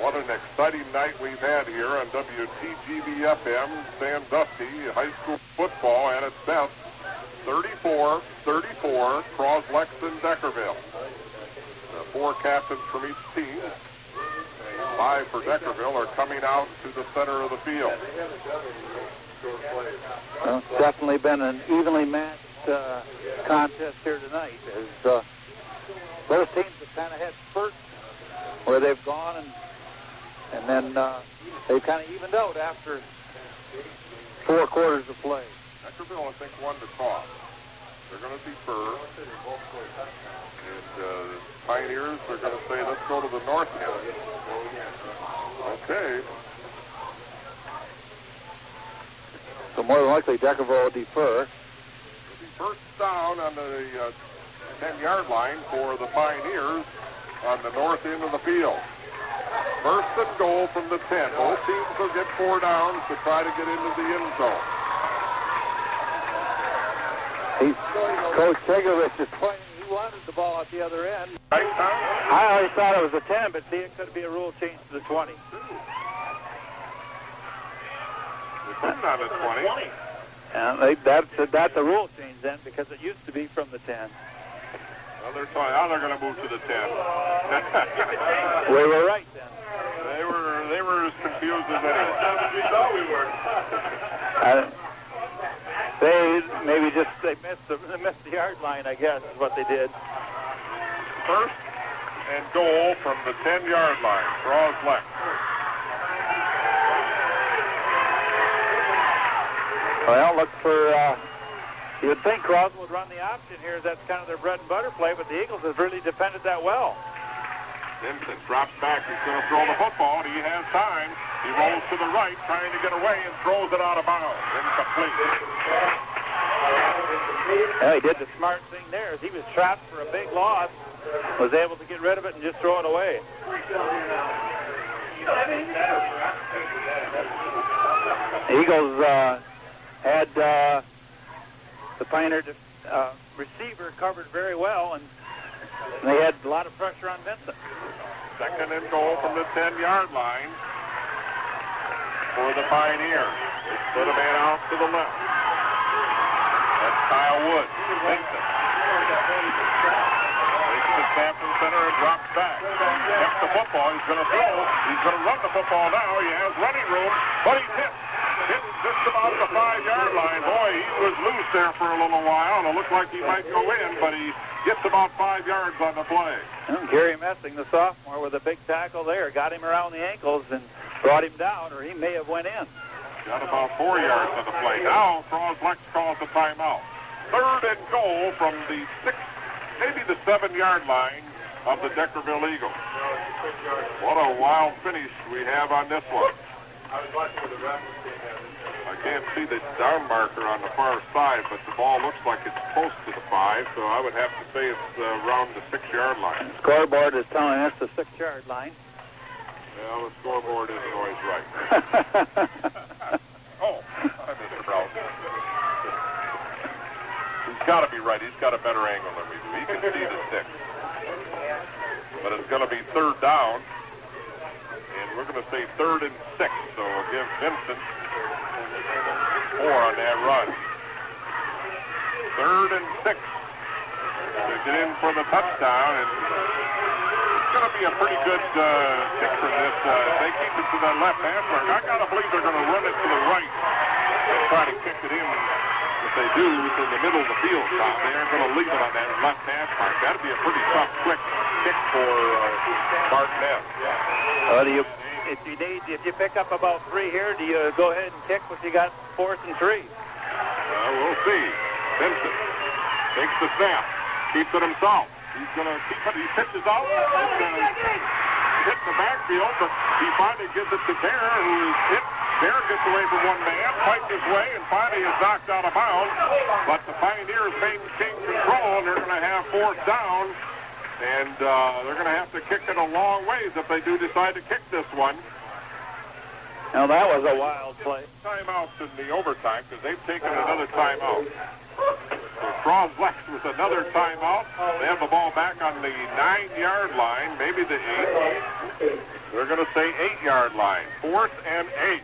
S1: What an exciting night we've had here on WTGV-FM, Sandusky, high school football at its best. 34, 34, Croslex and Deckerville. The four captains from each team, five for Deckerville, are coming out to the center of the field.
S6: Well, it's definitely been an evenly matched uh, contest here tonight. As uh, both teams have kind of had spurts where they've gone and and then uh, they've kind of evened out after four quarters of play.
S1: Deckerville, I think, won the toss. They're going to defer. And uh, Pioneers are going to say, let's go to the north end. Okay.
S6: So more than likely Deckerville will defer.
S1: First down on the uh, 10-yard line for the Pioneers on the north end of the field. First and goal from the 10. Both teams will get four downs to try to get into the end zone.
S6: He's, Coach Tegovich is pointing. He wanted the ball at the other end.
S1: Right,
S6: I always thought it was a 10, but see, it could be a rule change to the 20.
S1: They put it on the 20.
S6: And they, that's, that's a rule change then, because it used to be from the 10.
S1: Well, they're trying. Now they're going to move to the 10.
S6: We were right then.
S1: they were they were as confused as anyone. We thought we were.
S6: I, they maybe just they missed the they missed the yard line, I guess, is what they did.
S1: First and goal from the 10-yard line. Croslex.
S6: Well, look for. Uh, you would think Croswell would run the option here. That's kind of their bread and butter play, but the Eagles have really defended that well.
S1: Vincent drops back. He's going to throw the football. He has time. He rolls to the right, trying to get away, and throws it out of bounds. Incomplete.
S6: Yeah, he did the smart thing there. He was trapped for a big loss, was able to get rid of it and just throw it away. Eagles uh, had uh, the Pioneer uh, receiver covered very well, and they had a lot of pressure on Vincent.
S1: Second and goal from the 10-yard line for the Pioneers. They split a man out to the left. That's Kyle Wood. Vincent. Takes snap center and drops back. Kept the football. He's going to throw. He's going to run the football now. He has running room, but he's hit. Hit just about the five-yard line. Boy, he was loose there for a little while, and it looked like he might go in, but he gets about five yards on the play.
S6: And Gary Messing, the sophomore, with a big tackle there, got him around the ankles and brought him down, or he may have went in.
S1: Got about four yards on the play. Now, Croslex calls the timeout. Third and goal from the six, maybe the seven-yard line of the Deckerville Eagles. What a wild finish we have on this one. I can't see the down marker on the far side, but the ball looks like it's close to the five, so I would have to say it's uh, around the six-yard line.
S6: The Scoreboard is telling us the six-yard line.
S1: Well, the scoreboard isn't always right. oh, I Mr. Brown. He's got to be right. He's got a better angle than we do. He can see the six. But it's going to be third down. We're going to say third and six. So we'll give Vincent four on that run. Third and six. To get in for the touchdown. And it's going to be a pretty good uh, kick from this. Uh, they keep it to that left half mark. I got to believe they're going to run it to the right and try to kick it in. If they do, it's in the middle of the field, Tom. They aren't going to leave it on that left half mark. That'd be a pretty tough, quick kick for uh, Martinez.
S6: Uh, do you, if you need, if you pick up about three here, do you go ahead and kick what you got fourth and three?
S1: Well, we'll see. Vincent Takes the snap. Keeps it himself. He's going to keep it. He pitches out. It's going to hit the backfield, but he finally gives it to Bear, who is hit. Bear gets away from one man, fights his way, and finally is knocked out of bounds. But the Pioneers maintain control, and they're going to have fourth down. And uh, they're going to have to kick it a long ways if they do decide to kick this one.
S6: Now that was a wild play.
S1: Timeouts in the overtime because they've taken another timeout. So Croslex with another timeout. They have the ball back on the nine-yard line, maybe the eight. They're going to say eight-yard line. Fourth and eight.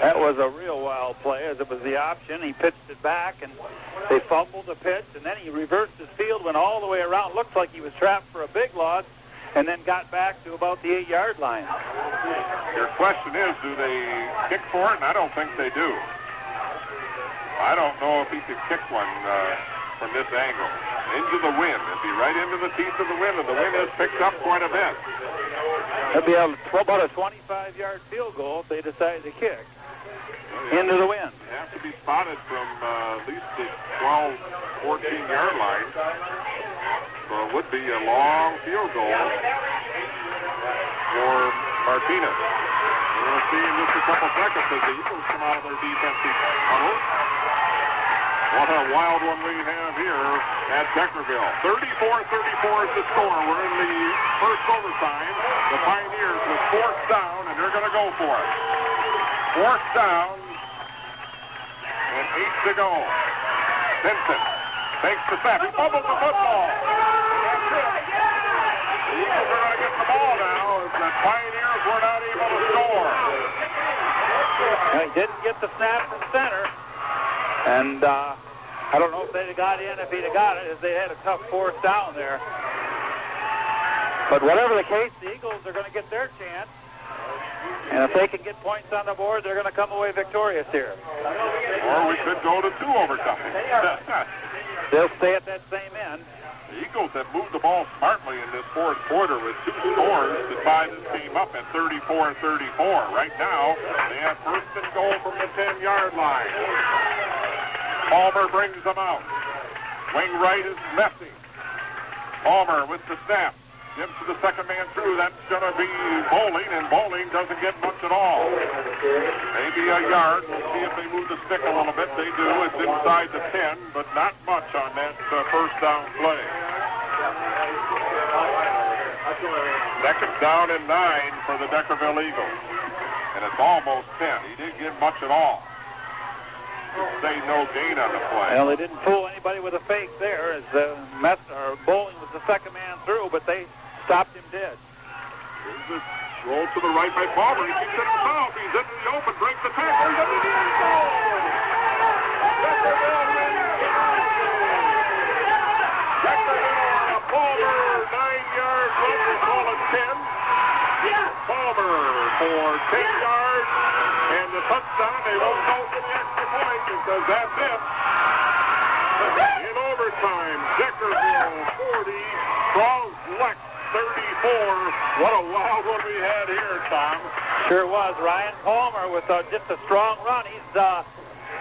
S6: That was a real wild play as it was the option. He pitched it back and they fumbled the pitch and then he reversed his field, went all the way around. Looked like he was trapped for a big loss and then got back to about the eight-yard line.
S1: Your question is, do they kick for it? And I don't think they do. I don't know if he could kick one uh, from this angle. Into the wind. It'd be right into the teeth of the wind, and the wind has picked up quite a bit.
S6: It'd be about a 25-yard field goal if they decide to kick into the wind.
S1: You have to be spotted from uh, at least the 12, 14-yard line. So it would be a long field goal for Martinez. We're going to see in just a couple seconds as the Eagles come out of their defensive huddle. What a wild one we have here at Deckerville. 34-34 is the score. We're in the first overtime. The Pioneers with fourth down, and they're going to go for it. Fourth down, and eight to go. Vincent takes the snap. He fumbles the football. The Eagles are going to get the ball now as the Pioneers were not able to score.
S6: He didn't get the snap from center. And uh, I don't know if they'd have got in if he'd have got it, as they had a tough fourth down there. But whatever the case, the Eagles are going to get their chance. And if they can get points on the board, they're going to come away victorious here.
S1: Or we could go to two overtime.
S6: They'll stay at that same end.
S1: The Eagles have moved the ball smartly in this fourth quarter with two scores to tie this team up at 34-34. Right now, they have first and goal from the 10-yard line. Palmer brings them out. Wing right is messy. Palmer with the snap. Gives to the second man through. That's going to be Bowling, and Bowling doesn't get much at all. Maybe a yard. We'll see if they move the stick a little bit. They do. It's inside the 10, but not much on that uh, first down play. Second down and nine for the Deckerville Eagles. And it's almost 10. He didn't get much at all. Say no gain on the play.
S6: Well, they didn't fool anybody with a fake there, as uh, Mess, or Bowling was the second man through, but they stopped him dead.
S1: Here's the roll to the right by Palmer. He keeps it himself. He's into the open, breaks the tackle. He's into the end zone. Deckerville wins the Palmer, nine yards, run to call it 10. Palmer for 10 yards, and the touchdown. They won't go for the extra point because that's it. In overtime, Deckerville 40, Cross Lex 34. What a wild one we had here, Tom.
S6: Sure was. Ryan Palmer with uh, just a strong run. He's uh,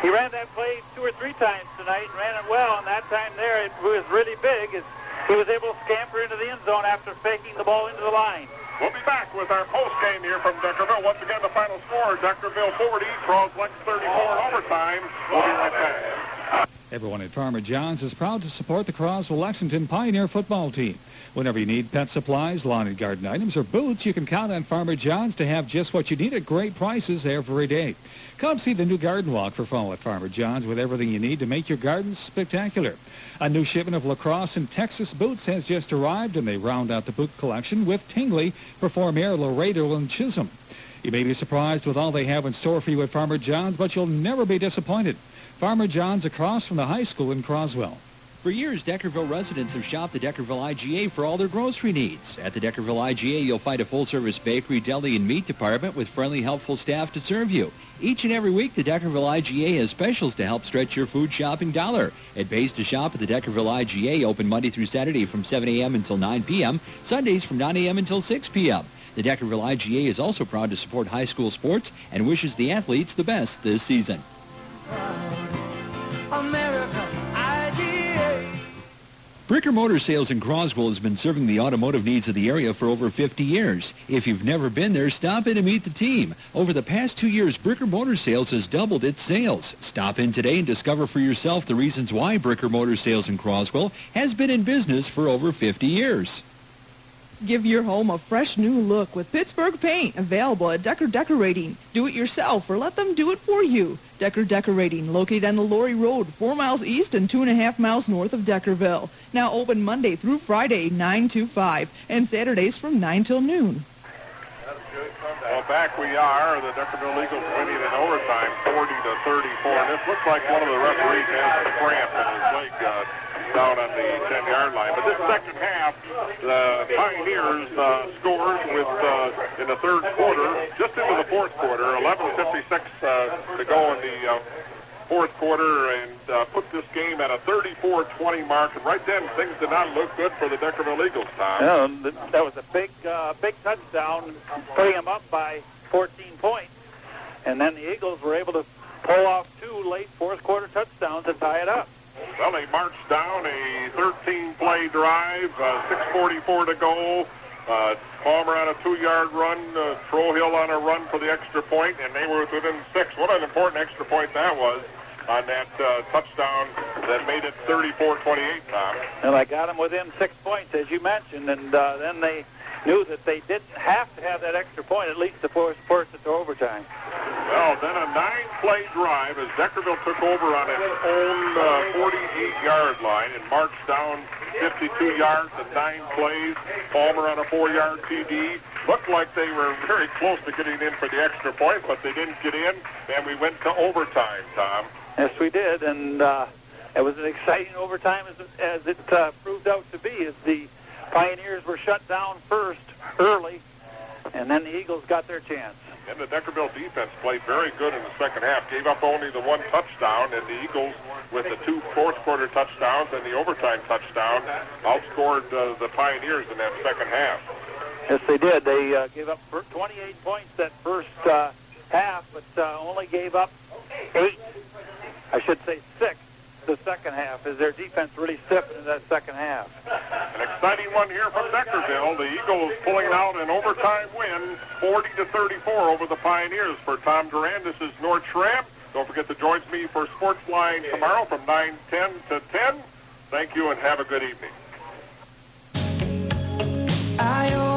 S6: he ran that play two or three times tonight, ran it well, and that time there it was really big. He was able to scamper into the end zone after faking the ball into the line.
S1: We'll be back with our post game here from Deckerville. Once again, the final score: Deckerville 40, Croslex 34 in overtime. We'll be right back.
S8: Everyone at Farmer John's is proud to support the Croswell Lexington Pioneer football team. Whenever you need pet supplies, lawn and garden items, or boots, you can count on Farmer John's to have just what you need at great prices every day. Come see the new garden walk for fall at Farmer John's with everything you need to make your gardens spectacular. A new shipment of lacrosse and Texas boots has just arrived, and they round out the boot collection with Tingley, Performere, Laredo, and Chisholm. You may be surprised with all they have in store for you at Farmer John's, but you'll never be disappointed. Farmer John's across from the high school in Croswell.
S2: For years, Deckerville residents have shopped the Deckerville IGA for all their grocery needs. At the Deckerville IGA, you'll find a full-service bakery, deli, and meat department with friendly, helpful staff to serve you. Each and every week, the Deckerville IGA has specials to help stretch your food shopping dollar. It pays to shop at the Deckerville IGA, open Monday through Saturday from 7 a.m. until 9 p.m., Sundays from 9 a.m. until 6 p.m. The Deckerville IGA is also proud to support high school sports and wishes the athletes the best this season.
S3: America.
S2: Bricker Motor Sales in Croswell has been serving the automotive needs of the area for over 50 years. If you've never been there, stop in and meet the team. Over the past two years, Bricker Motor Sales has doubled its sales. Stop in today and discover for yourself the reasons why Bricker Motor Sales in Croswell has been in business for over 50 years.
S11: Give your home a fresh new look with Pittsburgh paint available at Decker Decorating. Do it yourself or let them do it for you. Decker Decorating, located on the Laurie Road, four miles east and two and a half miles north of Deckerville. Now open Monday through Friday, 9 to 5, and Saturdays from 9 till noon.
S1: Well, back we are. The Deckerville Eagles winning in overtime, 40 to 34. And this looks like one of the referees has a cramp in his leg uh, down on the 10-yard line. But this second half, the Pioneers uh, scores with uh, in the third quarter, just into the fourth quarter, 11:56 uh, to go in the uh, fourth quarter, and uh, put this game at a 34-20 mark. And right then, things did not look good for the Deckerville Eagles, Tom.
S6: Yeah, that was a big, uh, big touchdown, putting them up by 14 points. And then the Eagles were able to pull off two late fourth quarter touchdowns to tie it up.
S1: Well, they marched down a 13-play drive, uh, 6.44 to go. Uh, Palmer on a two-yard run, uh, Trohill on a run for the extra point, and they were within six. What an important extra point that was on that uh, touchdown that made it 34-28, Tom.
S6: And I got them within six points, as you mentioned, and uh, then they knew that they didn't have to have that extra point, at least to force, force it to overtime.
S1: Well, then a nine-play drive as Deckerville took over on its own uh, 48-yard line and marched down 52 yards in nine plays. Palmer on a four-yard TD. Looked like they were very close to getting in for the extra point, but they didn't get in, and we went to overtime, Tom.
S6: Yes, we did, and uh, it was an exciting overtime as, as it uh, proved out to be, as the Pioneers were shut down first early, and then the Eagles got their chance.
S1: And the Deckerville defense played very good in the second half. Gave up only the one touchdown, and the Eagles, with the two fourth quarter touchdowns and the overtime touchdown, outscored uh, the Pioneers in that second half.
S6: Yes, they did. They uh, gave up 28 points that first uh, half, but uh, only gave up eight. I should say six the second half is their defense really slipped in that second half.
S1: An exciting one here from Deckerville. The Eagles pulling out an overtime win, 40 to 34 over the Pioneers. For Tom Duran, this is Nort Shram. Don't forget to join me for Sportsline tomorrow from 9:10 to 10. Thank you and have a good evening.